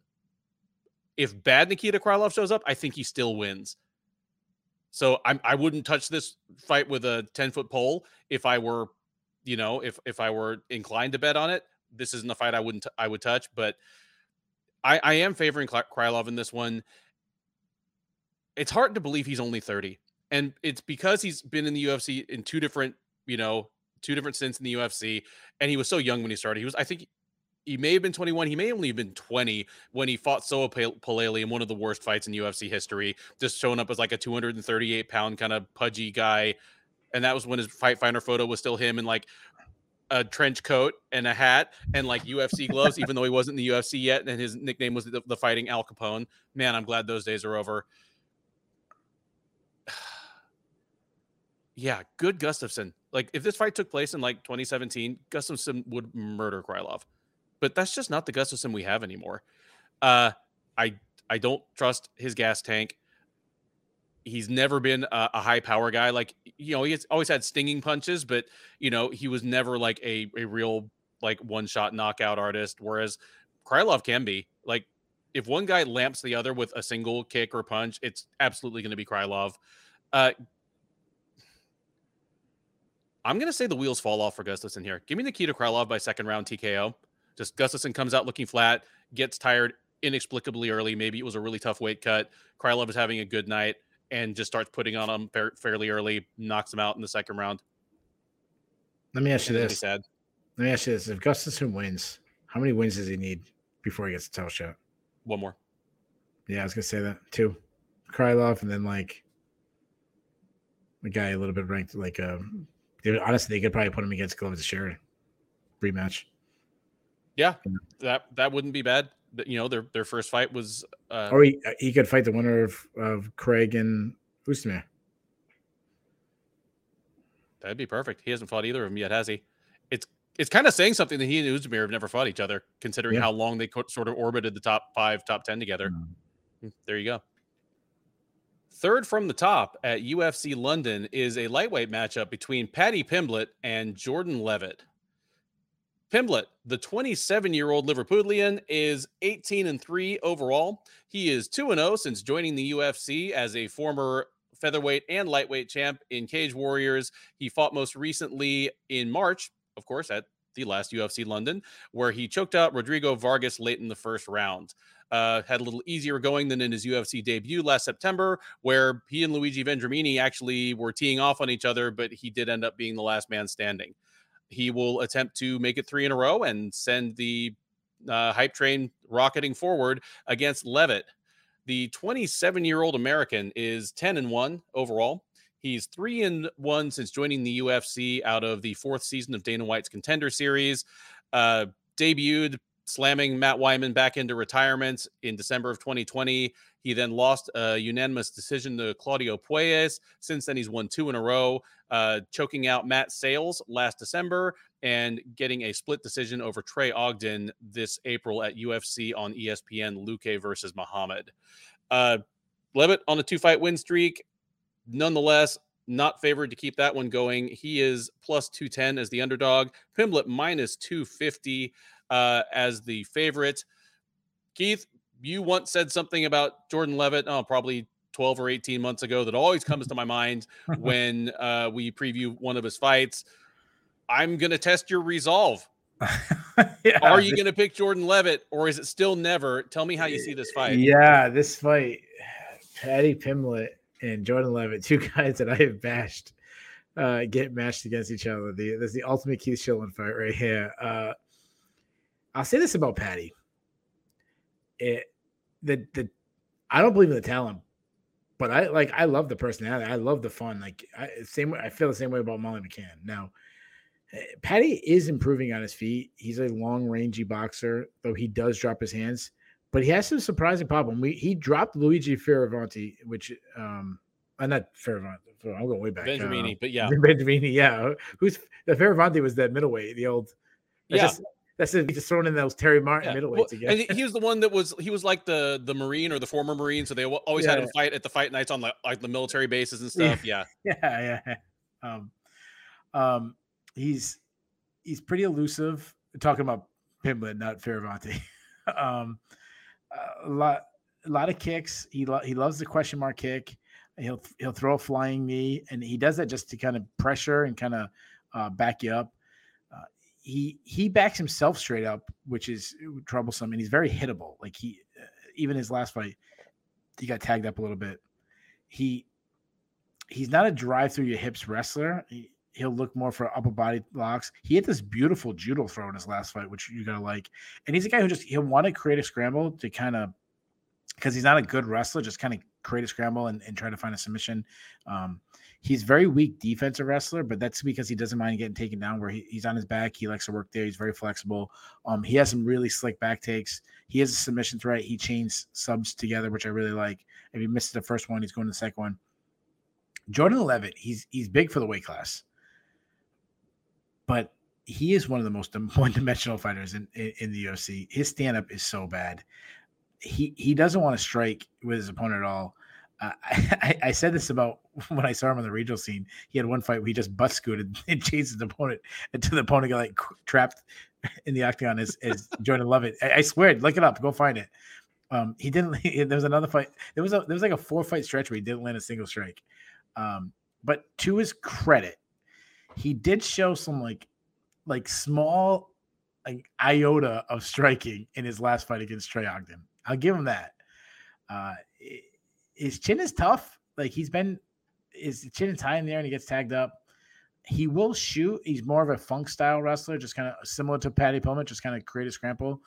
If bad Nikita Krylov shows up, I think he still wins. So I'm I wouldn't touch this fight with a 10 foot pole if I were, you know, if if I were inclined to bet on it. This isn't a fight I wouldn't I would touch, but I I am favoring Krylov in this one. It's hard to believe he's only 30. And it's because he's been in the UFC in two different, you know, two different stints in the UFC, and he was so young when he started. He was, I think, he may have been 21. He may only have been 20 when he fought Soa Palelei in one of the worst fights in UFC history, just showing up as like a 238 pound kind of pudgy guy. And that was when his fight finder photo was still him in like a trench coat and a hat and like UFC gloves, even though he wasn't in the UFC yet. And his nickname was the, the fighting Al Capone. Man, I'm glad those days are over. yeah, good Gustafsson. Like if this fight took place in like 2017, Gustafsson would murder Krylov. But that's just not the Gustafsson we have anymore. Uh, I I don't trust his gas tank. He's never been a, a, high power guy. Like you know, he's always had stinging punches, but you know, he was never like a a real like one shot knockout artist. Whereas Krylov can be like if one guy lamps the other with a single kick or punch, it's absolutely going to be Krylov. Uh, I'm going to say the wheels fall off for Gustafsson here. Give me Nikita Krylov by second round TKO. Just Gustafsson comes out looking flat, gets tired inexplicably early. Maybe it was a really tough weight cut. Krylov is having a good night and just starts putting on him fairly early, knocks him out in the second round. Let me ask you this. Let me ask you this. If Gustafsson wins, how many wins does he need before he gets a title shot? One more. Yeah, I was gonna say that. Two. Krylov and then like a guy a little bit ranked like um honestly, they could probably put him against Glover Teixeira rematch. Yeah, that that wouldn't be bad. You know, their their first fight was. Uh, or he, he could fight the winner of, of Craig and Oezdemir. That'd be perfect. He hasn't fought either of them yet, has he? It's it's kind of saying something that he and Oezdemir have never fought each other, considering yeah. how long they sort of orbited the top five, top ten together. Mm. There you go. Third from the top at UFC London is a lightweight matchup between Paddy Pimblett and Jordan Leavitt. Pimblett, the 27 year old Liverpudlian, is 18 and 3 overall. He is 2 and 0 since joining the UFC as a former featherweight and lightweight champ in Cage Warriors. He fought most recently in March, of course, at the last UFC London, where he choked out Rodrigo Vargas late in the first round. Uh, had a little easier going than in his UFC debut last September, where he and Luigi Vendramini actually were teeing off on each other, but he did end up being the last man standing. He will attempt to make it three in a row and send the uh, hype train rocketing forward against Leavitt. The 27 year old American is 10 and 1 overall. He's three and one since joining the UFC out of the fourth season of Dana White's Contender Series. Uh, debuted slamming Matt Wiman back into retirement in December of 2020. He then lost a unanimous decision to Claudio Puelles. Since then, he's won two in a row, uh, choking out Matt Sayles last December and getting a split decision over Trey Ogden this April at UFC on ESPN, Luque versus Muhammad. Uh, Leavitt on a two fight win streak nonetheless, not favored to keep that one going. He is plus 210 as the underdog, Pimblett minus 250 uh, as the favorite. Keith, you once said something about Jordan Leavitt, oh, probably 12 or 18 months ago, that always comes to my mind when uh, we preview one of his fights. I'm going to test your resolve. yeah. Are you going to pick Jordan Leavitt or is it still never? Tell me how you see this fight. Yeah, this fight, Paddy Pimblett and Jordan Leavitt, two guys that I have bashed, uh, get matched against each other. The there's the ultimate Keith Shillan fight right here. Uh, I'll say this about Paddy. It the the I don't believe in the talent, but I like I love the personality. I love the fun. Like I same way I feel the same way about Molly McCann. Now, Paddy is improving on his feet. He's a long rangy boxer, though he does drop his hands but he has some surprising problem. We he dropped Luigi Fioravanti, which um, I'm uh, not Fioravanti. I'm going way back. Vendramini, uh, but yeah, Vendramini, yeah. Who's the Fioravanti was that middleweight, the old. Yeah. Just, that's just thrown in those Terry Martin yeah. middleweights well, again. And he was the one that was he was like the the Marine or the former Marine, so they always yeah. had him fight at the fight nights on the like the military bases and stuff. Yeah, yeah, yeah. Um, um, he's he's pretty elusive. Talking about Pimblett, not Fioravanti. um, a lot a lot of kicks. He lo- he loves the question mark kick. He'll he'll throw a flying knee, and he does that just to kind of pressure and kind of uh, back you up. He he backs himself straight up, which is troublesome, and he's very hittable. Like he, uh, even his last fight, he got tagged up a little bit. He he's not a drive through your hips wrestler. He, he'll look more for upper body locks. He hit this beautiful judo throw in his last fight, which you gotta like. And he's a guy who just he'll want to create a scramble to kind of because he's not a good wrestler, just kind of create a scramble and, and try to find a submission. Um, he's very weak defensive wrestler, but that's because he doesn't mind getting taken down where he, he's on his back. He likes to work there. He's very flexible. Um, he has some really slick back takes. He has a submission threat. He chains subs together, which I really like. If he misses the first one, he's going to the second one. Jordan Leavitt, he's he's big for the weight class but he is one of the most one-dimensional fighters in, in, in the UFC. His stand-up is so bad. He he doesn't want to strike with his opponent at all. I, I, said this about when I saw him on the regional scene. He had one fight where he just butt scooted and chased his opponent until the opponent got like trapped in the octagon as, as Jordan Leavitt. I, I swear, look it up, go find it. Um, he didn't. There was another fight. There was a there was like a four fight stretch where he didn't land a single strike. Um, but to his credit, he did show some like like small like iota of striking in his last fight against Trey Ogden. I'll give him that. Uh, his chin is tough. Like he's been his chin is high in there and he gets tagged up. He will shoot. He's more of a funk style wrestler, just kind of similar to Paddy Pimblett, just kind of create a scramble.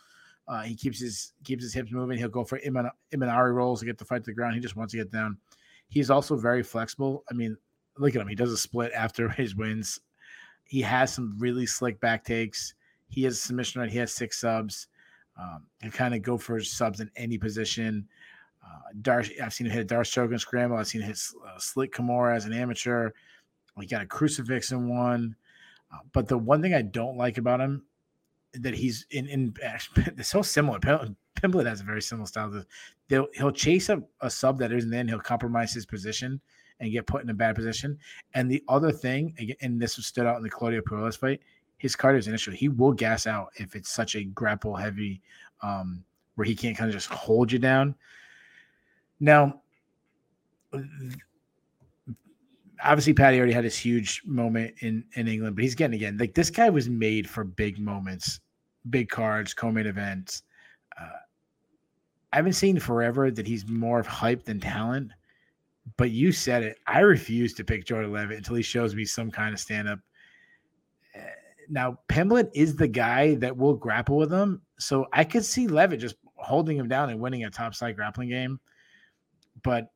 Uh, he keeps his keeps his hips moving. He'll go for Iman, Imanari rolls to get the fight to the ground. He just wants to get down. He's also very flexible. I mean, look at him. He does a split after his wins. He has some really slick back takes. He has a submission right. He has six subs. Um, he kind of go for subs in any position. Darce, I've seen him hit a Darce choke in scramble. I've seen him hit uh, Slick Kimura as an amateur. He got a crucifix in one. Uh, but the one thing I don't like about him that he's in, in it's so similar. Pimblett has a very similar style. They'll, he'll chase a, a sub that isn't in. He'll compromise his position and get put in a bad position. And the other thing, and this stood out in the Claudio Puelles fight, his cardio is an issue. He will gas out if it's such a grapple heavy, um, where he can't kind of just hold you down. Now, obviously Paddy already had his huge moment in in England, but he's getting again. Like this guy was made for big moments, big cards, co-main events. Uh, I haven't seen forever that he's more of hype than talent, but you said it. I refuse to pick Jordan Leavitt until he shows me some kind of stand up. Eh, now, Pimblett is the guy that will grapple with him. So I could see Leavitt just holding him down and winning a top side grappling game. But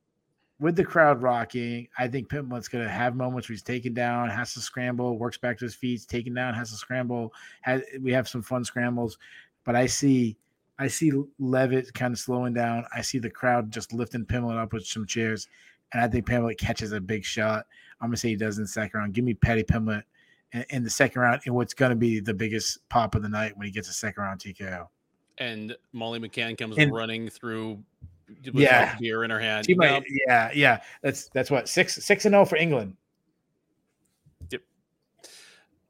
with the crowd rocking, I think Pimblett's going to have moments where he's taken down, has to scramble, works back to his feet, taken down, has to scramble. Has, we have some fun scrambles, but I see, I see Leavitt kind of slowing down. I see the crowd just lifting Pimblett up with some chairs, and I think Pimblett catches a big shot. I'm gonna say he does in the second round. Give me Paddy Pimblett in, in the second round, and what's going to be the biggest pop of the night when he gets a second round TKO. And Molly McCann comes And- running through Yeah. beer in her hand. She Now, might, yeah, yeah. That's that's what six six and zero for England. Yep.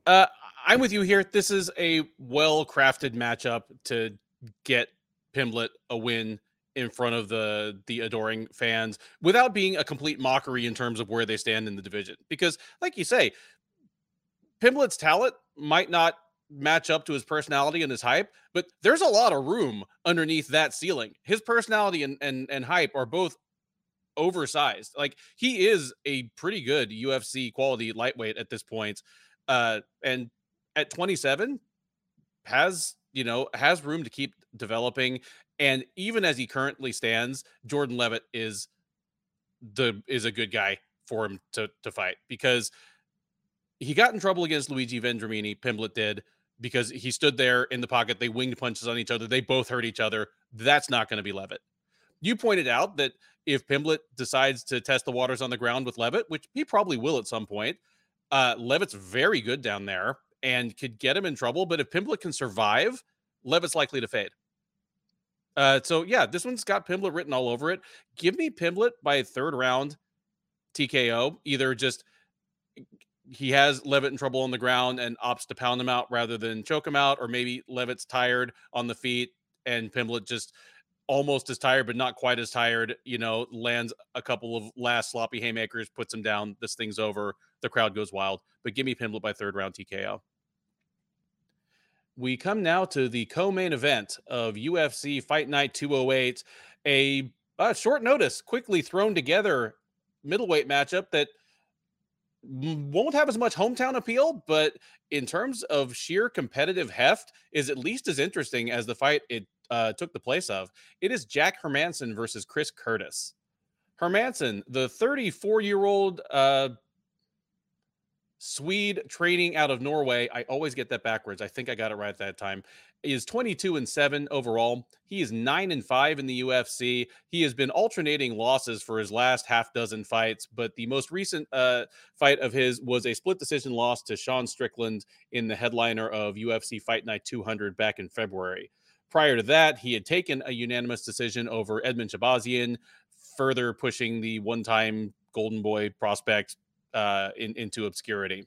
Uh, I'm with you here. This is a well crafted matchup to get Pimblett a win in front of the the adoring fans without being a complete mockery in terms of where they stand in the division. Because, like you say, Pimblett's talent might not match up to his personality and his hype, but there's a lot of room underneath that ceiling. His personality and and, and hype are both oversized. Like he is a pretty good UFC quality lightweight at this point. Uh and at 27 has, you know, has room to keep developing and even as he currently stands, Jordan Leavitt is the is a good guy for him to to fight because he got in trouble against Luigi Vendramini, Pimblett did, because he stood there in the pocket. They winged punches on each other. They both hurt each other. That's not going to be Leavitt. You pointed out that if Pimblett decides to test the waters on the ground with Leavitt, which he probably will at some point, uh, Leavitt's very good down there and could get him in trouble. But if Pimblett can survive, Leavitt's likely to fade. Uh, so yeah, this one's got Pimblett written all over it. Give me Pimblett by third round TKO. Either just he has Leavitt in trouble on the ground and opts to pound him out rather than choke him out, or maybe Leavitt's tired on the feet and Pimblett just almost as tired, but not quite as tired, you know, lands a couple of last sloppy haymakers, puts him down. This thing's over. The crowd goes wild. But give me Pimblett by third round TKO. We come now to the co-main event of UFC Fight Night 208, a uh, short notice, quickly thrown together middleweight matchup that won't have as much hometown appeal, but in terms of sheer competitive heft, is at least as interesting as the fight it uh, took the place of. It is Jack Hermansson versus Chris Curtis. Hermansson, the 34 year old uh, Swede training out of Norway. I always get that backwards. I think I got it right that time. He Is 22 and 7 overall. He is 9 and 5 in the UFC. He has been alternating losses for his last half dozen fights, but the most recent uh, fight of his was a split decision loss to Sean Strickland in the headliner of UFC Fight Night 200 back in February. Prior to that, he had taken a unanimous decision over Edmen Shahbazyan, further pushing the one-time Golden Boy prospect uh, in, into obscurity.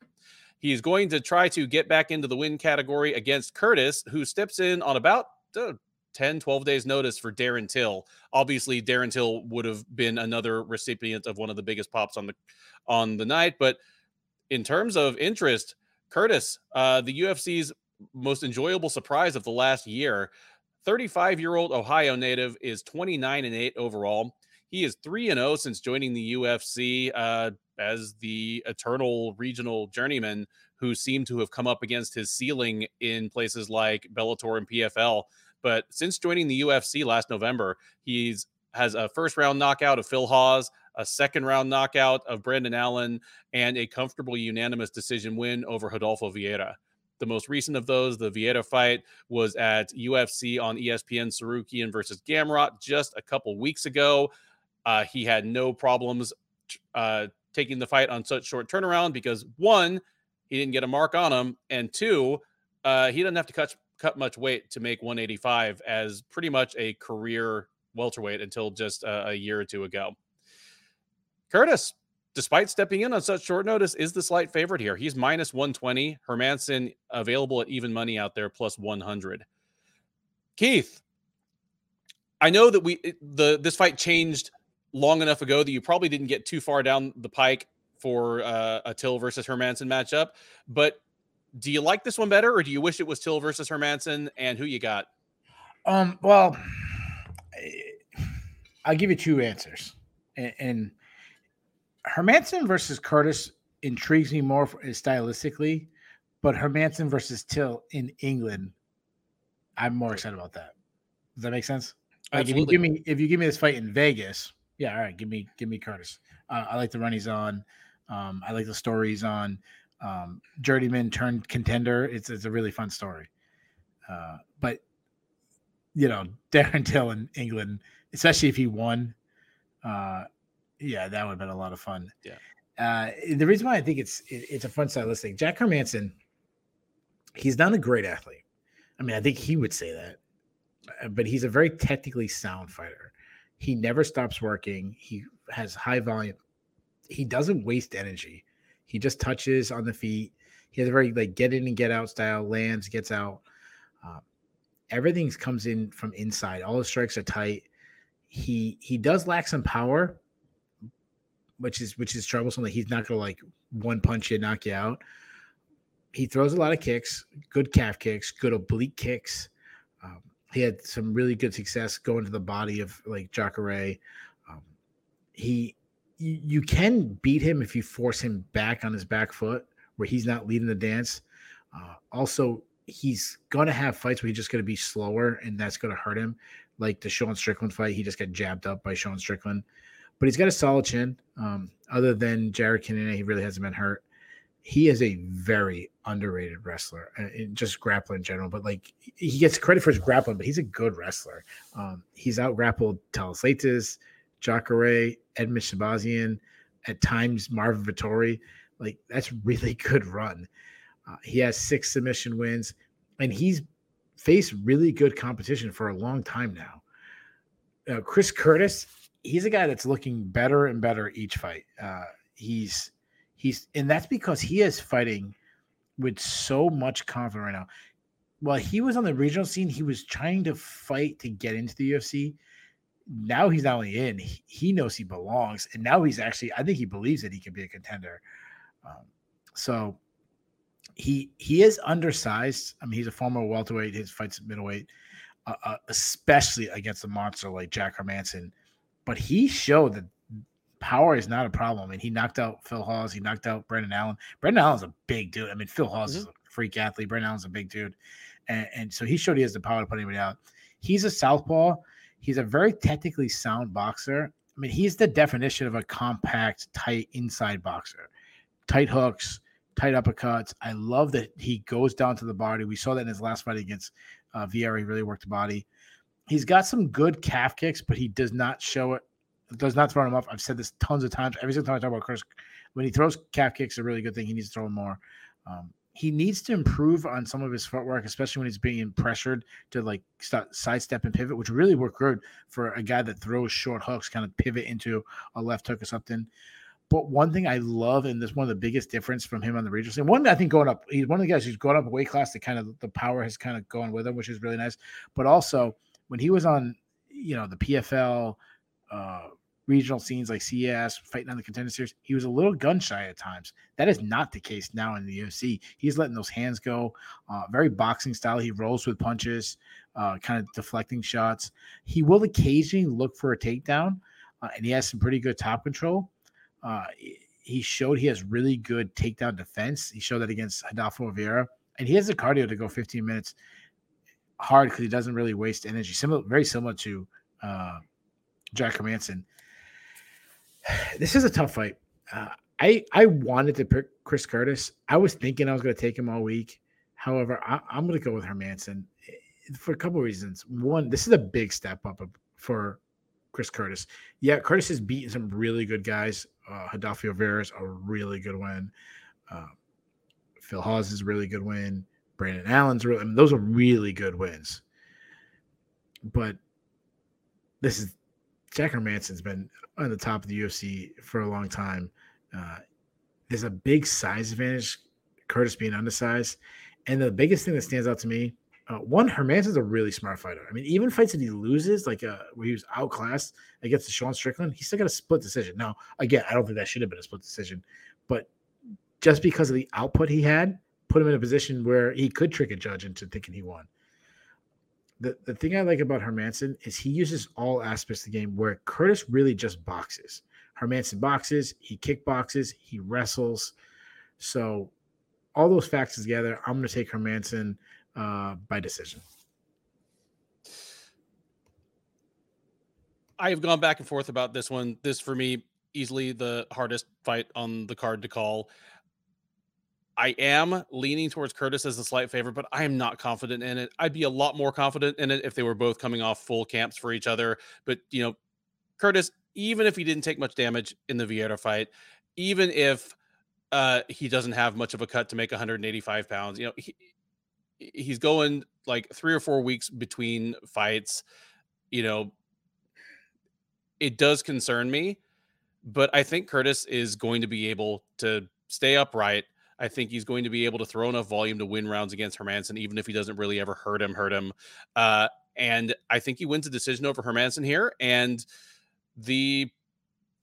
He is going to try to get back into the win category against Curtis, who steps in on about uh, 10, 12 days notice for Darren Till. Obviously, Darren Till would have been another recipient of one of the biggest pops on the on the night. But in terms of interest, Curtis, uh, the UFC's most enjoyable surprise of the last year, 35 year old Ohio native is 29 and 8 overall. He is 3 and 0 since joining the UFC uh, as the eternal regional journeyman who seemed to have come up against his ceiling in places like Bellator and PFL. But since joining the UFC last November, he's has a first round knockout of Phil Hawes, a second round knockout of Brandon Allen, and a comfortable unanimous decision win over Rodolfo Vieira. The most recent of those, the Vieira fight, was at UFC on ESPN Tsarukyan versus Gamrot just a couple weeks ago. Uh, he had no problems uh, taking the fight on such short turnaround because one, he didn't get a mark on him, and two, uh, he doesn't have to cut cut much weight to make 185 as pretty much a career welterweight until just uh, a year or two ago. Curtis, despite stepping in on such short notice, is the slight favorite here. He's minus 120. Hermansson available at even money out there, plus 100. Keith, I know that we the this fight changed long enough ago that you probably didn't get too far down the pike for uh, a Till versus Hermansson matchup. But do you like this one better, or do you wish it was Till versus Hermansson? And who you got? Um. Well, I'll give you two answers, and, and Hermansson versus Curtis intrigues me more for, stylistically, but Hermansson versus Till in England, I'm more excited about that. Does that make sense? Like if you give me if you give me this fight in Vegas, yeah, all right, give me give me Curtis. Uh, I like the run he's on. Um, I like the story he's on. Um, Journeyman turned contender. It's it's a really fun story. Uh, but you know, Darren Till in England, especially if he won, uh, yeah, that would have been a lot of fun. Yeah. Uh, the reason why I think it's it, it's a fun stylistic, Jack Hermansson, he's not a great athlete. I mean, I think he would say that, uh, but he's a very technically sound fighter. He never stops working. He has high volume. He doesn't waste energy. He just touches on the feet. He has a very like get in and get out style. Lands, gets out. Um, everything comes in from inside. All the strikes are tight. He he does lack some power, which is which is troublesome. Like he's not gonna like one punch you, knock you out. He throws a lot of kicks, good calf kicks, good oblique kicks. Um, he had some really good success going to the body of like Jacare. Um, he you, can beat him if you force him back on his back foot where he's not leading the dance. Uh, also, he's gonna have fights where he's just gonna be slower and that's gonna hurt him. Like the Sean Strickland fight, he just got jabbed up by Sean Strickland. But he's got a solid chin. Um, other than Jared Cannonier, he really hasn't been hurt. He is a very underrated wrestler, uh, just grappling in general. But like he gets credit for his grappling, but he's a good wrestler. Um, he's out grappled Thales Leites, Jacare, Edmen Shahbazyan, at times Marvin Vettori. Like that's really good run. Uh, he has six submission wins, and he's faced really good competition for a long time now. Uh, Chris Curtis, he's a guy that's looking better and better each fight. Uh, he's he's and that's because he is fighting with so much confidence right now. While he was on the regional scene, he was trying to fight to get into the UFC. Now he's not only in, he, knows he belongs, and now he's actually, I think he believes that he can be a contender. Um, so he he is undersized. I mean, he's a former welterweight. His fights middleweight, uh, uh, especially against a monster like Jack Hermansson. But he showed that power is not a problem. And he knocked out Phil Hawes. He knocked out Brendan Allen. Brendan Allen's a big dude. I mean, Phil Hawes mm-hmm. is a freak athlete. Brendan Allen's a big dude, and, and so he showed he has the power to put anybody out. He's a southpaw. He's a very technically sound boxer. I mean, he's the definition of a compact, tight inside boxer. Tight hooks, tight uppercuts. I love that he goes down to the body. We saw that in his last fight against uh, Vieira. He really worked the body. He's got some good calf kicks, but he does not show it. Does not throw him off. I've said this tons of times. Every single time I talk about Chris, when he throws calf kicks, a really good thing. He needs to throw more. Um, he needs to improve on some of his footwork, especially when he's being pressured to like start sidestep and pivot, which really work good for a guy that throws short hooks, kind of pivot into a left hook or something. But one thing I love, and this one of the biggest difference from him on the regional scene, one I think going up, he's one of the guys who's going up a weight class that kind of the power has kind of gone with him, which is really nice. But also when he was on, you know, the PFL uh, regional scenes like CS, fighting on the contender series, he was a little gun shy at times. That is not the case now in the UFC. He's letting those hands go. Uh, very boxing style. He rolls with punches, uh, kind of deflecting shots. He will occasionally look for a takedown, uh, and he has some pretty good top control. Uh, he showed he has really good takedown defense. He showed that against Adolfo Vieira, and he has the cardio to go 15 minutes hard because he doesn't really waste energy. Similar, very similar to uh, Jack Hermansson. This is a tough fight. Uh, I I wanted to pick Chris Curtis. I was thinking I was going to take him all week. However, I, am going to go with Hermansson eh, for a couple of reasons. One, this is a big step up for Chris Curtis. Yeah, Curtis has beaten some really good guys. Uh, Vieira is a really good win. Uh, Phil Hawes is a really good win. Brendan Allen's really, I mean, those are really good wins. But this is Jack Hermansson's been on the top of the UFC for a long time. Uh, there's a big size advantage, Curtis being undersized. And the biggest thing that stands out to me uh, one, Hermansson's a really smart fighter. I mean, even fights that he loses, like uh, where he was outclassed against Sean Strickland, he still got a split decision. Now, again, I don't think that should have been a split decision, but just because of the output he had, put him in a position where he could trick a judge into thinking he won. The, the thing I like about Hermansson is he uses all aspects of the game where Curtis really just boxes. Hermansson boxes, he kickboxes, he wrestles. So all those factors together, I'm going to take Hermansson uh, by decision. I have gone back and forth about this one. This for me easily the hardest fight on the card to call. I am leaning towards Curtis as a slight favorite, but I am not confident in it. I'd be a lot more confident in it if they were both coming off full camps for each other. But you know, Curtis, even if he didn't take much damage in the Vieira fight, even if uh, he doesn't have much of a cut to make 185 pounds, you know, he, he's going like three or four weeks between fights. You know, it does concern me, but I think Curtis is going to be able to stay upright I think he's going to be able to throw enough volume to win rounds against Hermansson, even if he doesn't really ever hurt him, hurt him. Uh, and I think he wins a decision over Hermansson here. And the,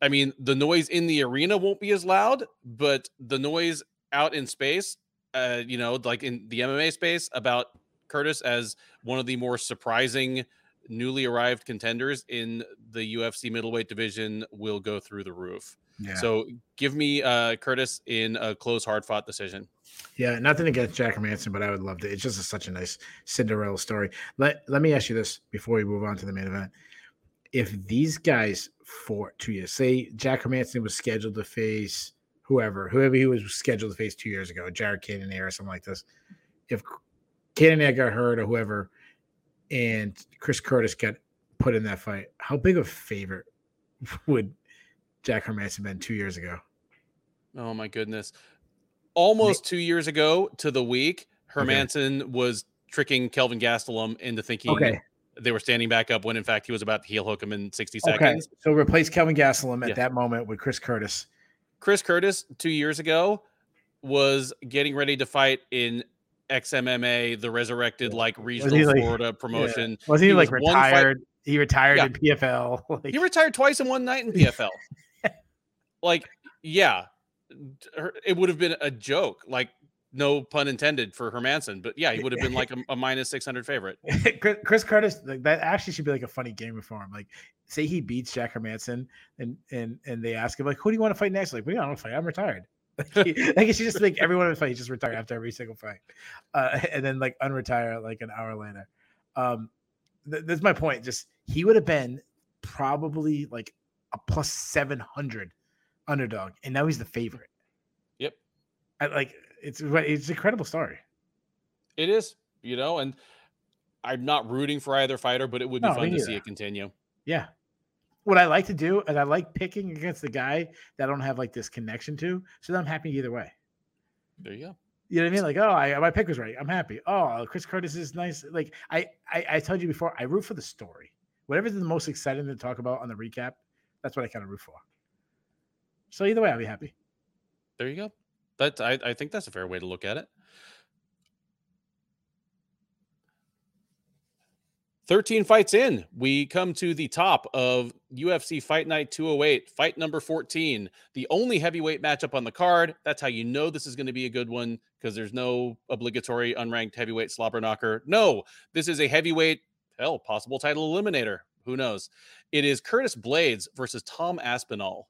I mean, the noise in the arena won't be as loud, but the noise out in space, uh, you know, like in the MMA space about Curtis as one of the more surprising newly arrived contenders in the UFC middleweight division will go through the roof. Yeah. So give me uh, Curtis in a close, hard fought decision. Yeah, nothing against Jack Hermansson, but I would love to. It's just a, such a nice Cinderella story. Let Let me ask you this before we move on to the main event: If these guys fought two years, say Jack Hermansson was scheduled to face whoever, whoever he was scheduled to face two years ago, Jared Cannonier or something like this. If Cannonier got hurt or whoever, and Chris Curtis got put in that fight, how big of a favorite would Jack Hermansson been two years ago? Oh my goodness. Almost two years ago to the week, Hermansson okay. was tricking Kelvin Gastelum into thinking okay. they were standing back up when in fact he was about to heel hook him in 60 seconds. Okay. So replace Kelvin Gastelum at yeah. that moment with Chris Curtis. Chris Curtis two years ago was getting ready to fight in XMMA, the resurrected like regional like, Florida promotion. Yeah. Was he, he like was retired? He retired yeah. in PFL. like, he retired twice in one night in PFL like, yeah, it would have been a joke. Like, no pun intended for Hermansson, but yeah, he would have been like a, a minus 600 favorite. Chris Curtis, like, that actually should be like a funny game for him. Like, say he beats Jack Hermansson and and and they ask him, like, who do you want to fight next? Like, we don't fight. I'm retired. Like, he, like he should just make everyone in the fight, he just retire after every single fight. Uh, and then like unretire like an hour later. Um, th- that's my point. Just he would have been probably like a plus 700 underdog, and now he's the favorite. Yep. I, like it's it's an incredible story. It is, you know, and I'm not rooting for either fighter, but it would be no, fun to see it continue. Yeah. What I like to do is I like picking against the guy that I don't have like this connection to, so I'm happy either way. There you go. You know what I mean? Like, oh, I, my pick was right. I'm happy. Oh, Chris Curtis is nice. Like, I, I, I told you before, I root for the story. Whatever's the most exciting to talk about on the recap, that's what I kind of root for. So either way, I'll be happy. There you go. That I, I think that's a fair way to look at it. 13 fights in, we come to the top of UFC Fight Night 208, fight number 14, the only heavyweight matchup on the card. That's how you know this is going to be a good one because there's no obligatory unranked heavyweight slobber knocker. No, this is a heavyweight, hell, possible title eliminator. Who knows? It is Curtis Blaydes versus Tom Aspinall.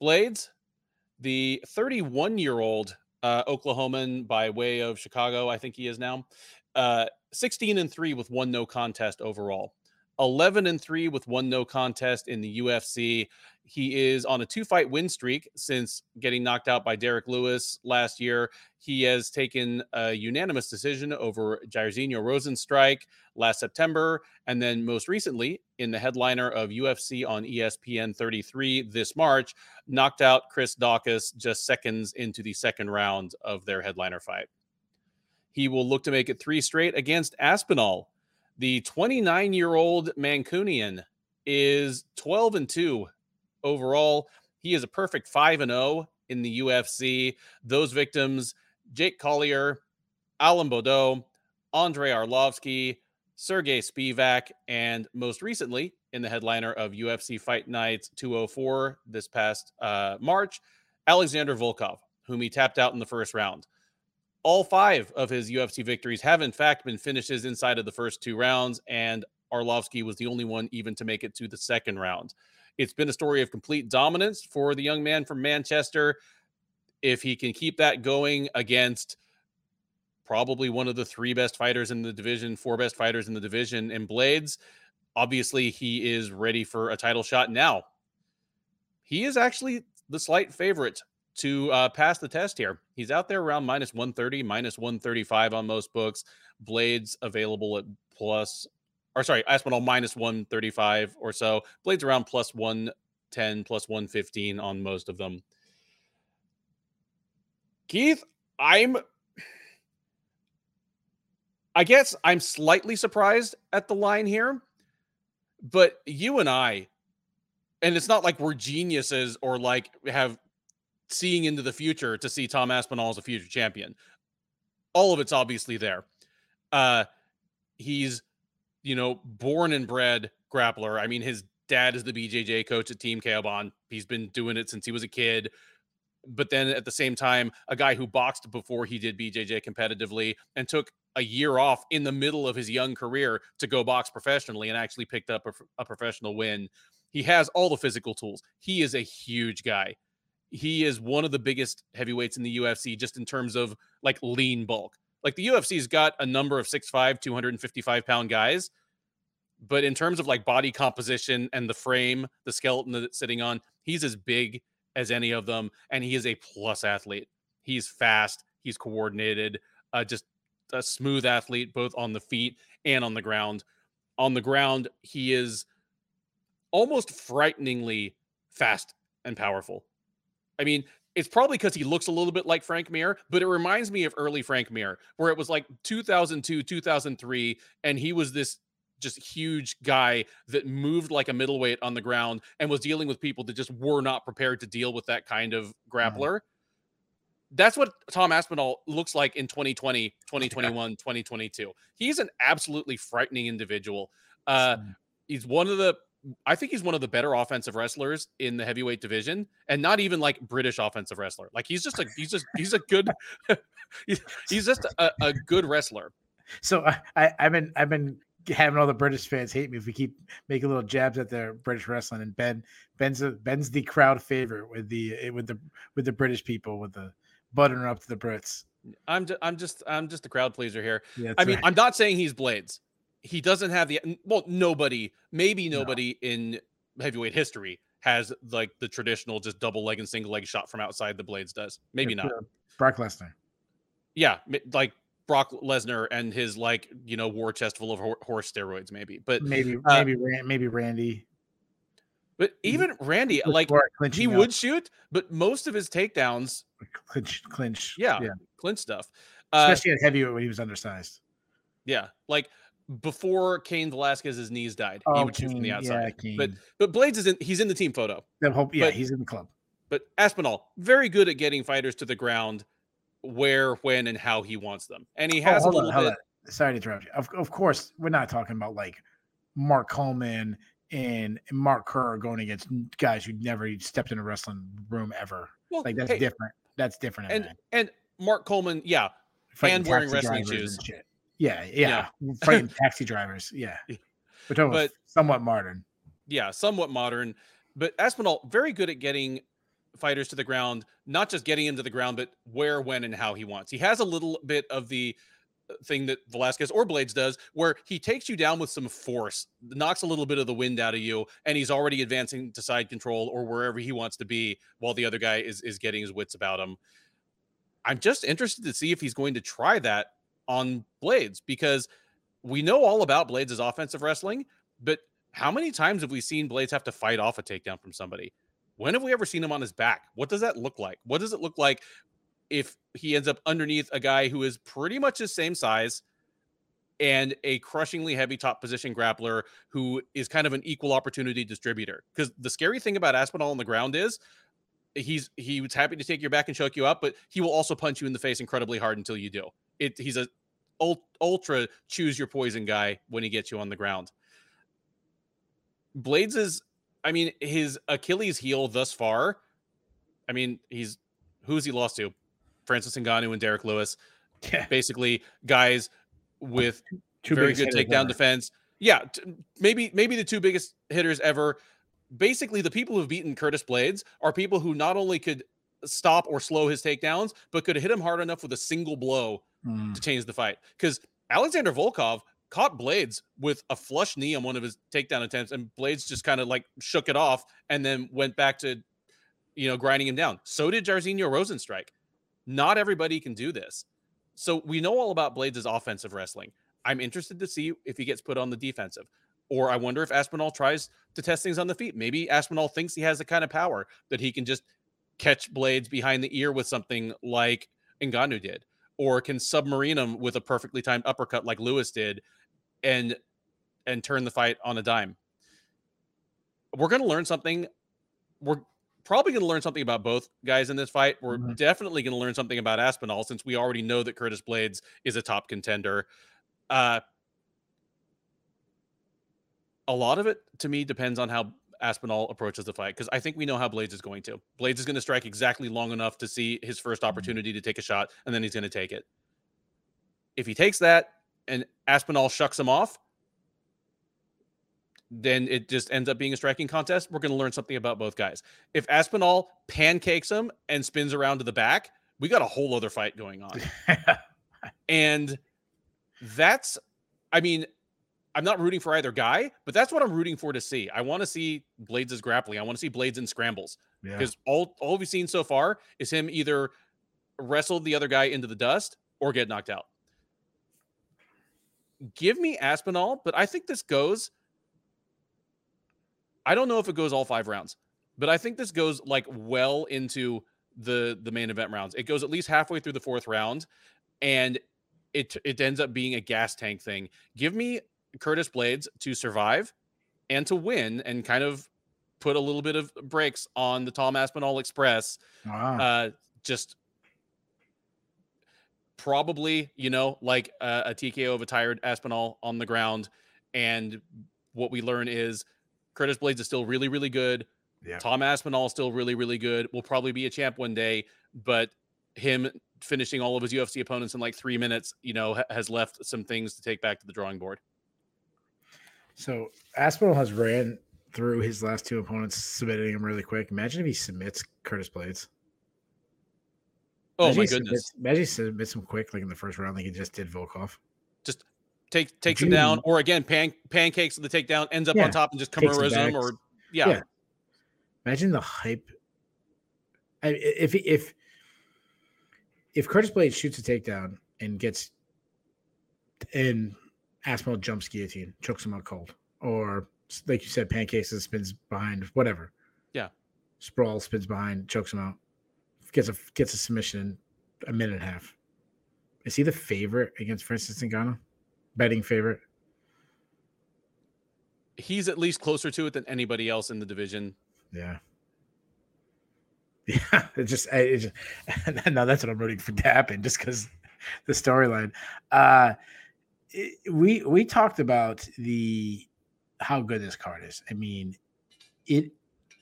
Blaydes, the 31 year old uh, Oklahoman by way of Chicago, I think he is now, uh, 16 and 3 with one no contest overall. 11 and 3 with one no contest in the UFC. He is on a two fight win streak since getting knocked out by Derek Lewis last year. He has taken a unanimous decision over Jairzinho Rozenstruik last September. And then most recently, in the headliner of UFC on ESPN 33 this March, knocked out Chris Daukaus just seconds into the second round of their headliner fight. He will look to make it three straight against Aspinall. The 29 year old Mancunian is 12 and 2 overall. He is a perfect 5 and 0 in the UFC. Those victims Jake Collier, Alan Baudot, Andrei Arlovski, Sergey Spivak, and most recently in the headliner of UFC Fight Night 204 this past uh, March, Alexander Volkov, whom he tapped out in the first round. All five of his UFC victories have, in fact, been finishes inside of the first two rounds, and Arlovski was the only one even to make it to the second round. It's been a story of complete dominance for the young man from Manchester. If he can keep that going against probably one of the three best fighters in the division, four best fighters in the division in Blaydes, obviously he is ready for a title shot now. He is actually the slight favorite to uh, pass the test here. He's out there around minus 130, minus 135 on most books. Blaydes available at plus or sorry, Aspinall minus 135 or so. Blaydes around plus 110, plus 115 on most of them. Keith, I'm I guess I'm slightly surprised at the line here, but you and I, and it's not like we're geniuses or like have seeing into the future to see Tom Aspinall as a future champion. All of it's obviously there. Uh, he's you know, born and bred grappler. I mean, his dad is the BJJ coach at Team Kaobon. He's been doing it since he was a kid. But then at the same time, a guy who boxed before he did BJJ competitively and took a year off in the middle of his young career to go box professionally and actually picked up a, a professional win. He has all the physical tools. He is a huge guy. He is one of the biggest heavyweights in the UFC just in terms of like lean bulk. Like the UFC's got a number of 6'5, 255 pound guys. But in terms of like body composition and the frame, the skeleton that it's sitting on, he's as big as any of them. And he is a plus athlete. He's fast, he's coordinated, uh, just a smooth athlete, both on the feet and on the ground. On the ground, he is almost frighteningly fast and powerful. I mean, it's probably because he looks a little bit like Frank Mir, but it reminds me of early Frank Mir, where it was like 2002, 2003, and he was this just huge guy that moved like a middleweight on the ground and was dealing with people that just were not prepared to deal with that kind of mm-hmm. grappler. Mm. That's what Tom Aspinall looks like in 2020, 2021, 2022. He's an absolutely frightening individual. Uh, he's one of the I think he's one of the better offensive wrestlers in the heavyweight division, and not even like British offensive wrestler. Like he's just a he's just he's a good he's, just a, a good wrestler. So I, I I've been I've been having all the British fans hate me if we keep making little jabs at their British wrestling. And Ben Ben's a, Ben's the crowd favorite with the with the with the British people with the buttering up to the Brits. I'm just I'm just I'm just a crowd pleaser here. Yeah, I mean, right. I'm not saying he's Blaydes he doesn't have the well nobody maybe nobody no. in heavyweight history has like the traditional just double leg and single leg shot from outside the Blaydes does maybe yeah, not brock lesnar yeah like brock lesnar and his like you know war chest full of horse steroids maybe but maybe uh, maybe maybe randy but even randy like he would up. shoot but most of his takedowns clinch clinch yeah, yeah. clinch stuff uh, especially uh, at heavyweight when he was undersized yeah like before Cain Velasquez's knees died. Oh, he would Cain, shoot from the outside. Yeah, but but Blaydes is in he's in the team photo. Hope, yeah, but, he's in the club. But Aspinall, very good at getting fighters to the ground where, when, and how he wants them. And he oh, has oh, a little on, bit. Sorry to interrupt you. Of, of course, we're not talking about like Mark Coleman and Mark Kerr going against guys who never stepped in a wrestling room ever. Well, like that's hey, different. That's different. And and Mark Coleman, yeah, Fighting and wearing wrestling shoes. Yeah, yeah. yeah. Fighting taxi drivers. Yeah. But, but somewhat modern. Yeah, somewhat modern. But Aspinall, very good at getting fighters to the ground, not just getting into the ground, but where, when, and how he wants. He has a little bit of the uh, thing that Velasquez or Blaydes does, where he takes you down with some force, knocks a little bit of the wind out of you, and he's already advancing to side control or wherever he wants to be while the other guy is is getting his wits about him. I'm just interested to see if he's going to try that on Blaydes because we know all about Blaydes' offensive wrestling, but how many times have we seen Blaydes have to fight off a takedown from somebody? When have we ever seen him on his back? What does that look like? What does it look like if he ends up underneath a guy who is pretty much his same size and a crushingly heavy top position grappler who is kind of an equal opportunity distributor? Because the scary thing about Aspinall on the ground is he's he was happy to take your back and choke you up, but he will also punch you in the face incredibly hard until you do. It he's a ultra choose your poison guy when he gets you on the ground. Blaydes is, I mean, his Achilles heel thus far. I mean, he's who's he lost to? Francis Ngannou and Derek Lewis. Yeah. Basically, guys with Two very good takedown defense. Yeah, t- maybe maybe the two biggest hitters ever. Basically, the people who've beaten Curtis Blaydes are people who not only could stop or slow his takedowns, but could hit him hard enough with a single blow Mm. to change the fight. Because Alexander Volkov caught Blaydes with a flush knee on one of his takedown attempts, and Blaydes just kind of like shook it off and then went back to, you know, grinding him down. So did Jairzinho Rozenstruik. Not everybody can do this. So we know all about Blaydes' offensive wrestling. I'm interested to see if he gets put on the defensive. Or I wonder if Aspinall tries to test things on the feet. Maybe Aspinall thinks he has the kind of power that he can just catch Blaydes behind the ear with something like Ngannou did, or can submarine him with a perfectly timed uppercut like Lewis did, and and turn the fight on a dime. We're gonna learn something. We're probably gonna learn something about both guys in this fight. We're Mhm. definitely gonna learn something about Aspinall since we already know that Curtis Blaydes is a top contender. Uh, a lot of it to me depends on how Aspinall approaches the fight because I think we know how Blaydes is going to. Blaydes is going to strike exactly long enough to see his first mm-hmm. opportunity to take a shot, and then he's going to take it. If he takes that and Aspinall shucks him off, then it just ends up being a striking contest. We're going to learn something about both guys. If Aspinall pancakes him and spins around to the back, we got a whole other fight going on. And that's, I mean, I'm not rooting for either guy, but that's what I'm rooting for to see. I want to see Blaydes as grappling. I want to see Blaydes in scrambles yeah. because all all we've seen so far is him either wrestle the other guy into the dust or get knocked out. Give me Aspinall, but I think this goes. I don't know if it goes all five rounds, but I think this goes like well into the the main event rounds. It goes at least halfway through the fourth round, and it it ends up being a gas tank thing. Give me Curtis Blaydes to survive and to win and kind of put a little bit of brakes on the Tom Aspinall Express. wow. Uh, just probably, you know, like uh, a TKO of a tired Aspinall on the ground. And what we learn is Curtis Blaydes is still really, really good. yeah. Tom Aspinall is still really, really good. Will probably be a champ one day, but him finishing all of his UFC opponents in like three minutes, you know, ha- has left some things to take back to the drawing board. So Aspinall has ran through his last two opponents, submitting him really quick. Imagine if he submits Curtis Blaydes. Oh Imagine my goodness! Submits, imagine he submits him quick, like in the first round, like he just did Volkov. Just take takes him down, or again, pan, pancakes the takedown, ends up Yeah, on top and just Kimura's him, or yeah, Yeah. Imagine the hype. I, if if if Curtis Blaydes shoots a takedown and gets and Aspinall jumps guillotine, chokes him out cold, or like you said, pancakes spins behind, whatever. Yeah. sprawl spins behind, chokes him out, gets a gets a submission in a minute and a half. Is he the favorite against Francis Ngannou? Betting favorite? he's at least closer to it than anybody else in the division. Yeah. Yeah, it just, it just no, that's what I'm rooting for to happen, just because the storyline. Uh we we talked about the how good this card is. I mean, it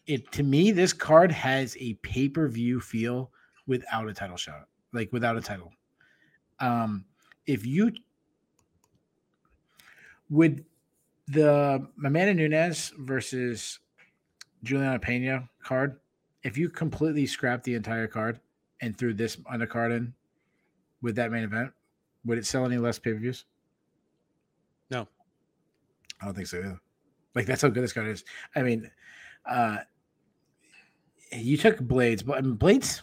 it to me this card has a pay per view feel without a title shot, like without a title. Um, if you would the Amanda Nunes versus Juliana Pena card, if you completely scrapped the entire card and threw this undercard in with that main event, would it sell any less pay per views? I don't think so either. Like that's how good this card is. I mean, uh you took Blaydes, but I mean, Blaydes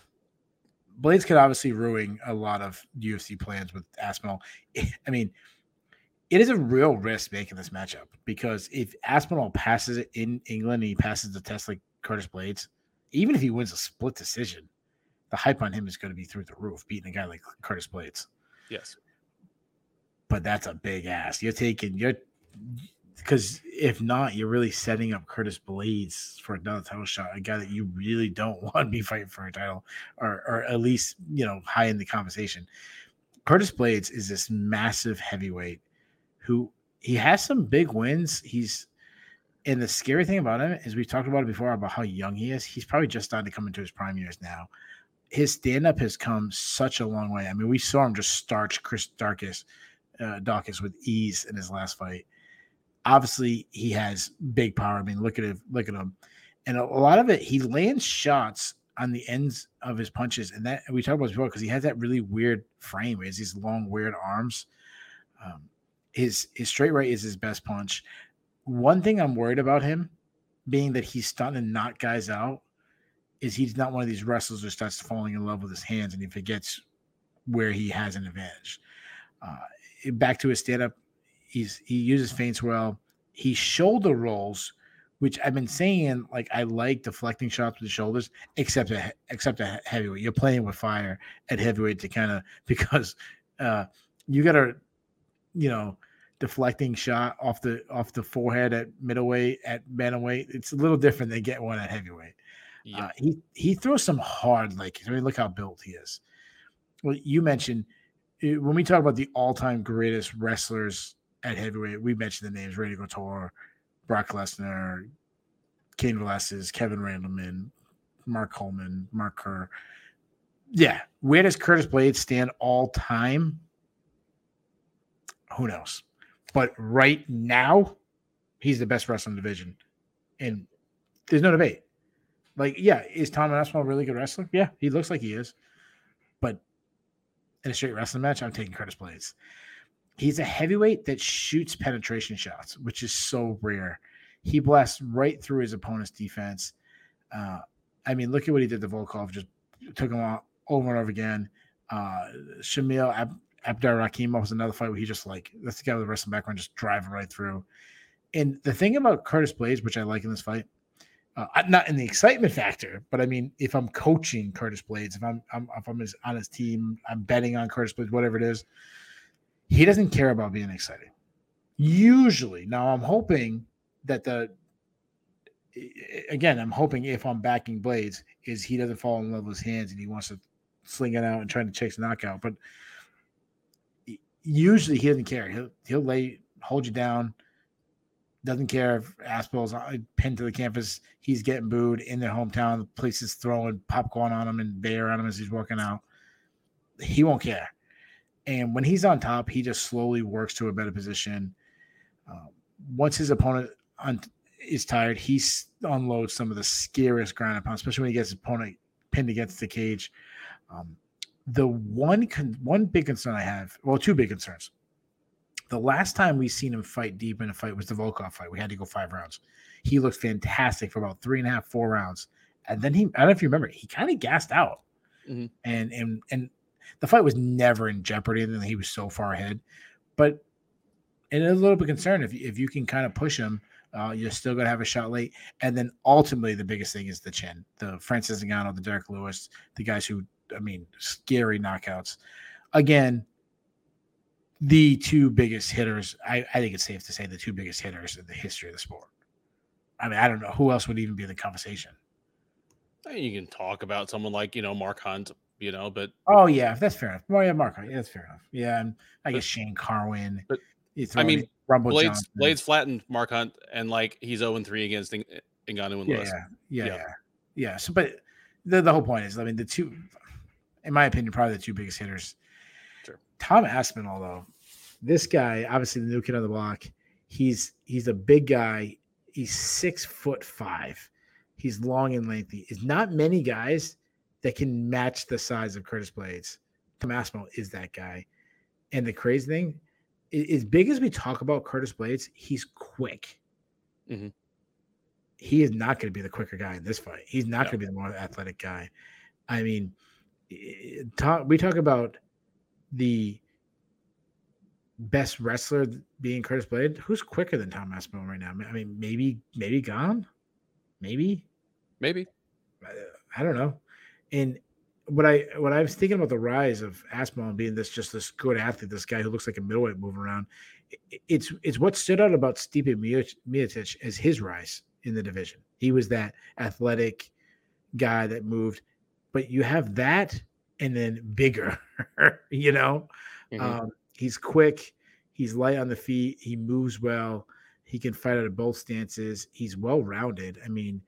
Blaydes could obviously ruin a lot of UFC plans with Aspinall. I mean, it is a real risk making this matchup because if Aspinall passes it in England and he passes the test like Curtis Blaydes, even if he wins a split decision, the hype on him is going to be through the roof, beating a guy like Curtis Blaydes. Yes. But that's a big ass. You're taking you're because if not, you're really setting up Curtis Blaydes for another title shot, a guy that you really don't want to be fighting for a title, or or at least you know high in the conversation. Curtis Blaydes is this massive heavyweight who he has some big wins. He's And the scary thing about him is we've talked about it before about how young he is. He's probably just starting to come into his prime years now. His stand up has come such a long way. I mean, we saw him just starch Chris Daukaus, uh, with ease in his last fight. Obviously, he has big power. I mean, look at him, look at him, and a, lot of it he lands shots on the ends of his punches, and that we talked about before because he has that really weird frame. Has these long, weird arms. Um, his his straight right is his best punch. One thing I'm worried about him being that he's starting to knock guys out is he's not one of these wrestlers who starts falling in love with his hands and he forgets where he has an advantage. Uh, back to his stand up, he's he uses feints well. He shoulder rolls, which I've been saying like I like deflecting shots with the shoulders, except a, except a heavyweight. You're playing with fire at heavyweight to kind of because uh, you got to, you know, deflecting shot off the off the forehead at middleweight at bantamweight. It's a little different than getting one at heavyweight. Yeah. Uh, he he throws some hard like I mean look how built he is. Well, you mentioned eh, when we talk about the all-time greatest wrestlers at heavyweight, we mentioned the names Randy Couture, Brock Lesnar, Cain Velasquez, Kevin Randleman, Mark Coleman, Mark Kerr. Yeah, where does Curtis Blaydes stand all time? Who knows? But right now, he's the best wrestler in the division. And there's no debate. Like, yeah, is Tom Aspinall a really good wrestler? Yeah, he looks like he is. But in a straight wrestling match, I'm taking Curtis Blaydes. He's a heavyweight that shoots penetration shots, which is so rare. He blasts right through his opponent's defense. Uh, I mean, look at what he did to Volkov. Just took him out over and over again. Uh, Shamil Ab- Abdurakhimov was another fight where he just like that's the guy with the wrestling background, just driving right through. And the thing about Curtis Blaydes, which I like in this fight, uh, not in the excitement factor, but I mean, if I'm coaching Curtis Blaydes, if I'm, I'm if I'm his, on his team, I'm betting on Curtis Blaydes, whatever it is, he doesn't care about being excited. Usually, now I'm hoping that the again, I'm hoping if I'm backing Blaydes, is he doesn't fall in love with his hands and he wants to sling it out and try to chase knockout. But usually he doesn't care. He'll he'll lay hold you down. Doesn't care if Aspinall's uh, pinned to the campus. He's getting booed in their hometown. The police is throwing popcorn on him and beer on him as he's walking out. He won't care. And when he's on top, he just slowly works to a better position. Uh, once his opponent is tired, he unloads some of the scariest ground and pound, especially when he gets his opponent pinned against the cage. Um, the one con- one big concern I have, well, two big concerns. The last time we seen him fight deep in a fight was the Volkov fight. We had to go five rounds. He looked fantastic for about three and a half, four rounds, and then he I don't know if you remember, he kind of gassed out, mm-hmm. and and and the fight was never in jeopardy, and he was so far ahead. But and a little bit concerned if if you can kind of push him. Uh, you're still to have a shot late. And then ultimately, the biggest thing is the chin. The Francis Ngannou, the Derek Lewis, the guys who I mean, scary knockouts. Again, the two biggest hitters, I, I think it's safe to say the two biggest hitters in the history of the sport. I mean, I don't know who else would even be in the conversation. You can talk about someone like, you know, Mark Hunt, you know, but oh yeah, that's fair enough. Yeah, Mark Hunt, yeah, that's fair enough. Yeah, and I guess Shane Carwin. But I mean, Rumble Blaydes Johnson. Blaydes flattened Mark Hunt, and like he's zero oh and three against Ngannou and Lewis. Yeah, yeah, yeah, yeah, yeah. So, but the the whole point is, I mean, the two in my opinion, probably the two biggest hitters. Sure. Tom Aspinall, though, this guy, obviously the new kid on the block, he's he's a big guy. He's six foot five. He's long and lengthy. It's not many guys that can match the size of Curtis Blaydes. Tom Aspinall is that guy. And the crazy thing, as big as we talk about Curtis Blaydes, he's quick. Mm-hmm. He is not going to be the quicker guy in this fight. He's not no. going to be the more athletic guy. I mean, talk we talk about the best wrestler being Curtis Blade. Who's quicker than Tom Aspinall right now? I mean, maybe maybe Gane, maybe, maybe. I, I don't know. And what I what I was thinking about the rise of Aspinall being this just this good athlete, this guy who looks like a middleweight moving around. It's it's what stood out about Stipe Miocic as his rise in the division. He was that athletic guy that moved but you have that and then bigger, you know. Mm-hmm. Um, he's quick, he's light on the feet, he moves well, He can fight out of both stances. He's well rounded. I mean,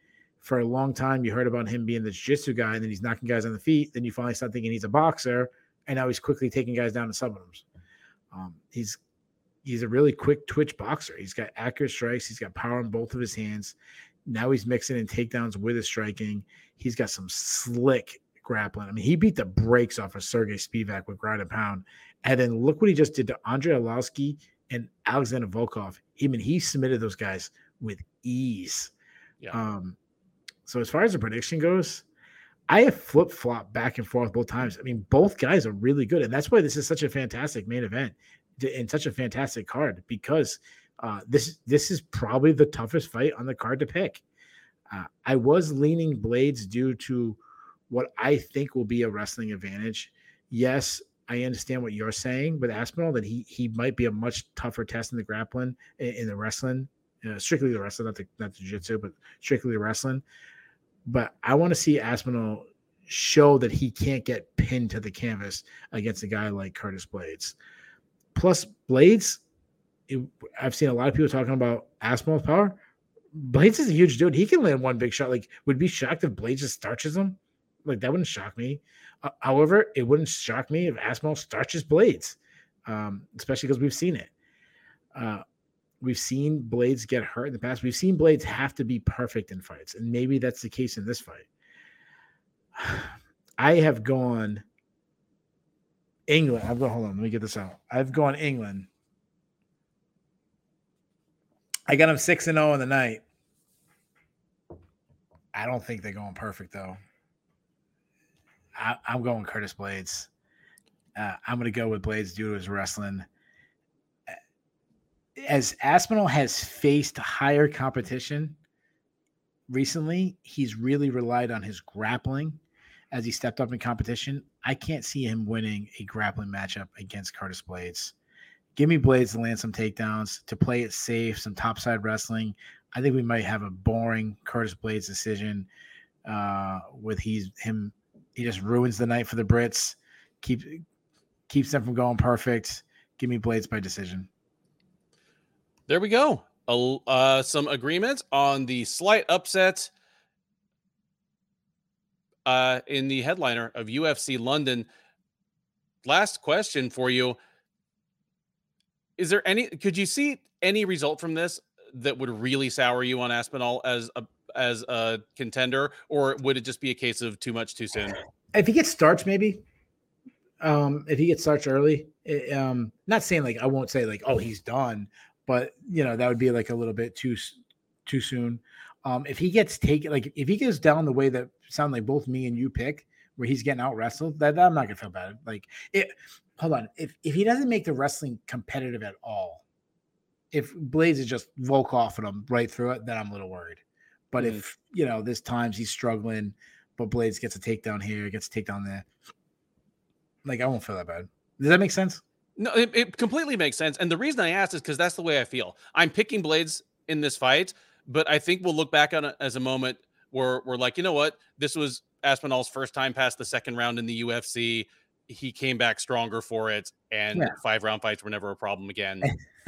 for a long time, you heard about him being the jiu-jitsu guy, and then he's knocking guys on the feet. Then you finally start thinking he's a boxer, and now he's quickly taking guys down to submittals. Um, he's he's a really quick twitch boxer. He's got accurate strikes. He's got power in both of his hands. Now he's mixing in takedowns with his striking. He's got some slick grappling. I mean, he beat the brakes off of Sergey Spivak with ground and pound. And then look what he just did to Andrei Arlovski and Alexander Volkov. I mean, he submitted those guys with ease. Yeah. Um, so as far as the prediction goes, I have flip flop back and forth both times. I mean, both guys are really good, and that's why this is such a fantastic main event and such a fantastic card because uh, this this is probably the toughest fight on the card to pick. Uh, I was leaning Blaydes due to what I think will be a wrestling advantage. Yes, I understand what you're saying with Aspinall that he he might be a much tougher test in the grappling in, in the wrestling, uh, strictly the wrestling, not the not the jiu-jitsu, but strictly the wrestling. But I want to see Aspinall show that he can't get pinned to the canvas against a guy like Curtis Blaydes. Plus, Blaydes, it, I've seen a lot of people talking about Aspinall's power. Blaydes is a huge dude. He can land one big shot. Like, would be shocked if Blaydes just starches him. Like, that wouldn't shock me. Uh, however, it wouldn't shock me if Aspinall starches Blaydes, um, especially because we've seen it. Uh, we've seen Blaydes get hurt in the past. We've seen Blaydes have to be perfect in fights, and maybe that's the case in this fight. I have gone England. I've gone. Hold on, let me get this out. I've gone England. I got them six and zero oh in the night. I don't think they're going perfect though. I, am going Curtis Blaydes. Uh, I'm going to go with Blaydes due to his wrestling. As Aspinall has faced higher competition recently, he's really relied on his grappling as he stepped up in competition. I can't see him winning a grappling matchup against Curtis Blaydes. Give me Blaydes to land some takedowns, to play it safe, some topside wrestling. I think we might have a boring Curtis Blaydes decision uh, with he's him. He just ruins the night for the Brits. Keep keeps them from going perfect. Give me Blaydes by decision. There we go. Uh, some agreement on the slight upset uh, in the headliner of UFC London. Last question for you. Is there any could you see any result from this that would really sour you on Aspinall as a as a contender, or would it just be a case of too much too soon? If he gets starts, maybe. Um, if he gets starts early, it, um, not saying like I won't say like oh he's done, but you know that would be like a little bit too too soon. Um, if he gets taken, like if he goes down the way that sound like both me and you pick, where he's getting out wrestled, that, that I'm not gonna feel bad. Like it. Hold on, if if he doesn't make the wrestling competitive at all, if Blaydes is just Volkov him right through it, then I'm a little worried. But mm. if you know this times he's struggling, but Blaydes gets a takedown here, gets a takedown there, like I won't feel that bad. Does that make sense? No, it, it completely makes sense. And the reason I asked is because that's the way I feel. I'm picking Blaydes in this fight but I think we'll look back on it as a moment where we're like, you know what, this was Aspinall's first time past the second round in the UFC. He came back stronger for it, and yeah. five round fights were never a problem again.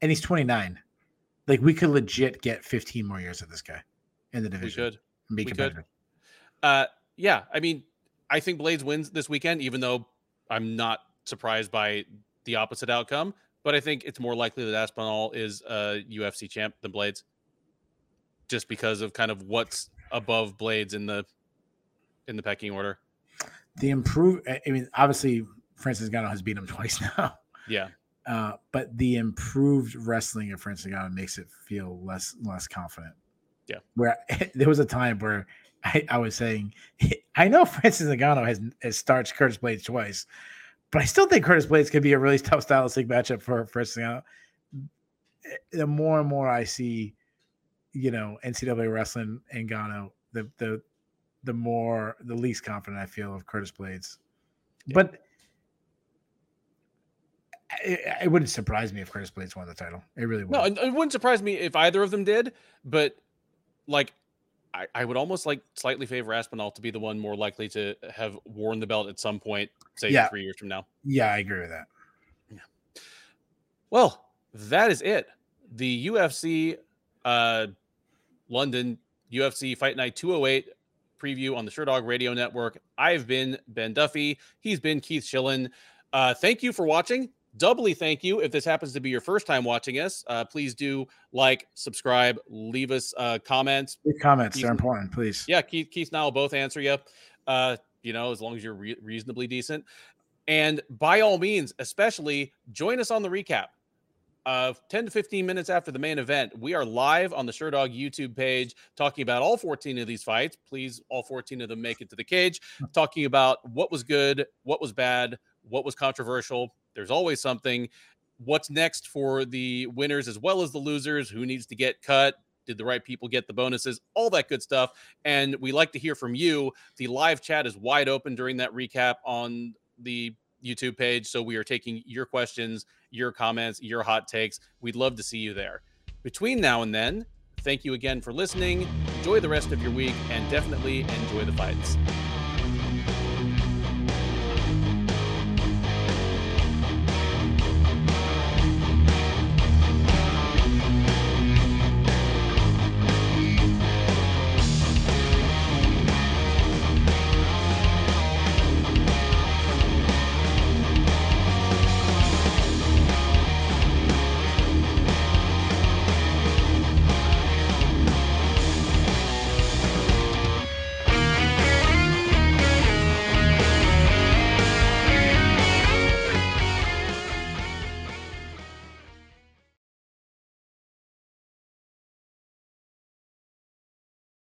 and he's 29. Like we could legit get 15 more years of this guy in the division. We could. And be we competitive. Could. Uh, yeah, I mean, I think Blaydes wins this weekend, even though I'm not surprised by the opposite outcome. But I think it's more likely that Aspinall is a UFC champ than Blaydes, just because of kind of what's above Blaydes in the in the pecking order. The improve I mean obviously Francis Ngannou has beat him twice now. Yeah. Uh, but the improved wrestling of Francis Ngannou makes it feel less less confident. Yeah. Where there was a time where I, I was saying I know Francis Ngannou has has starched Curtis Blaydes twice, but I still think Curtis Blaydes could be a really tough stylistic matchup for Francis out. Eh, the more and more I see you know NCAA wrestling and Ngannou, the the the more the least confident I feel of Curtis Blaydes. Yeah. But it, it, wouldn't surprise me if Curtis Blaydes won the title. It really would. No, it, it wouldn't surprise me if either of them did. But like, I, I would almost like slightly favor Aspinall to be the one more likely to have worn the belt at some point, say yeah. three years from now. Yeah, I agree with that. Yeah. Well, that is it the UFC uh, London UFC Fight Night 208 preview on the Sherdog Radio Network. I've been Ben Duffy. He's been Keith Shillan. Uh, thank you for watching. Doubly thank you if this happens to be your first time watching us. Uh, please do like, subscribe, leave us uh, comments. Leave comments, Keith, they're important, please. Yeah, Keith, Keith and I will both answer you. Uh, you know, as long as you're re- reasonably decent. And by all means, especially join us on the recap. Uh, 10 to 15 minutes after the main event, we are live on the Sherdog YouTube page talking about all 14 of these fights. Please, all 14 of them make it to the cage, talking about what was good, what was bad, what was controversial. There's always something. What's next for the winners as well as the losers? Who needs to get cut? Did the right people get the bonuses? All that good stuff. And we like to hear from you. The live chat is wide open during that recap on the YouTube page. So we are taking your questions, your comments, your hot takes. We'd love to see you there. Between now and then, thank you again for listening. Enjoy the rest of your week and definitely enjoy the fights.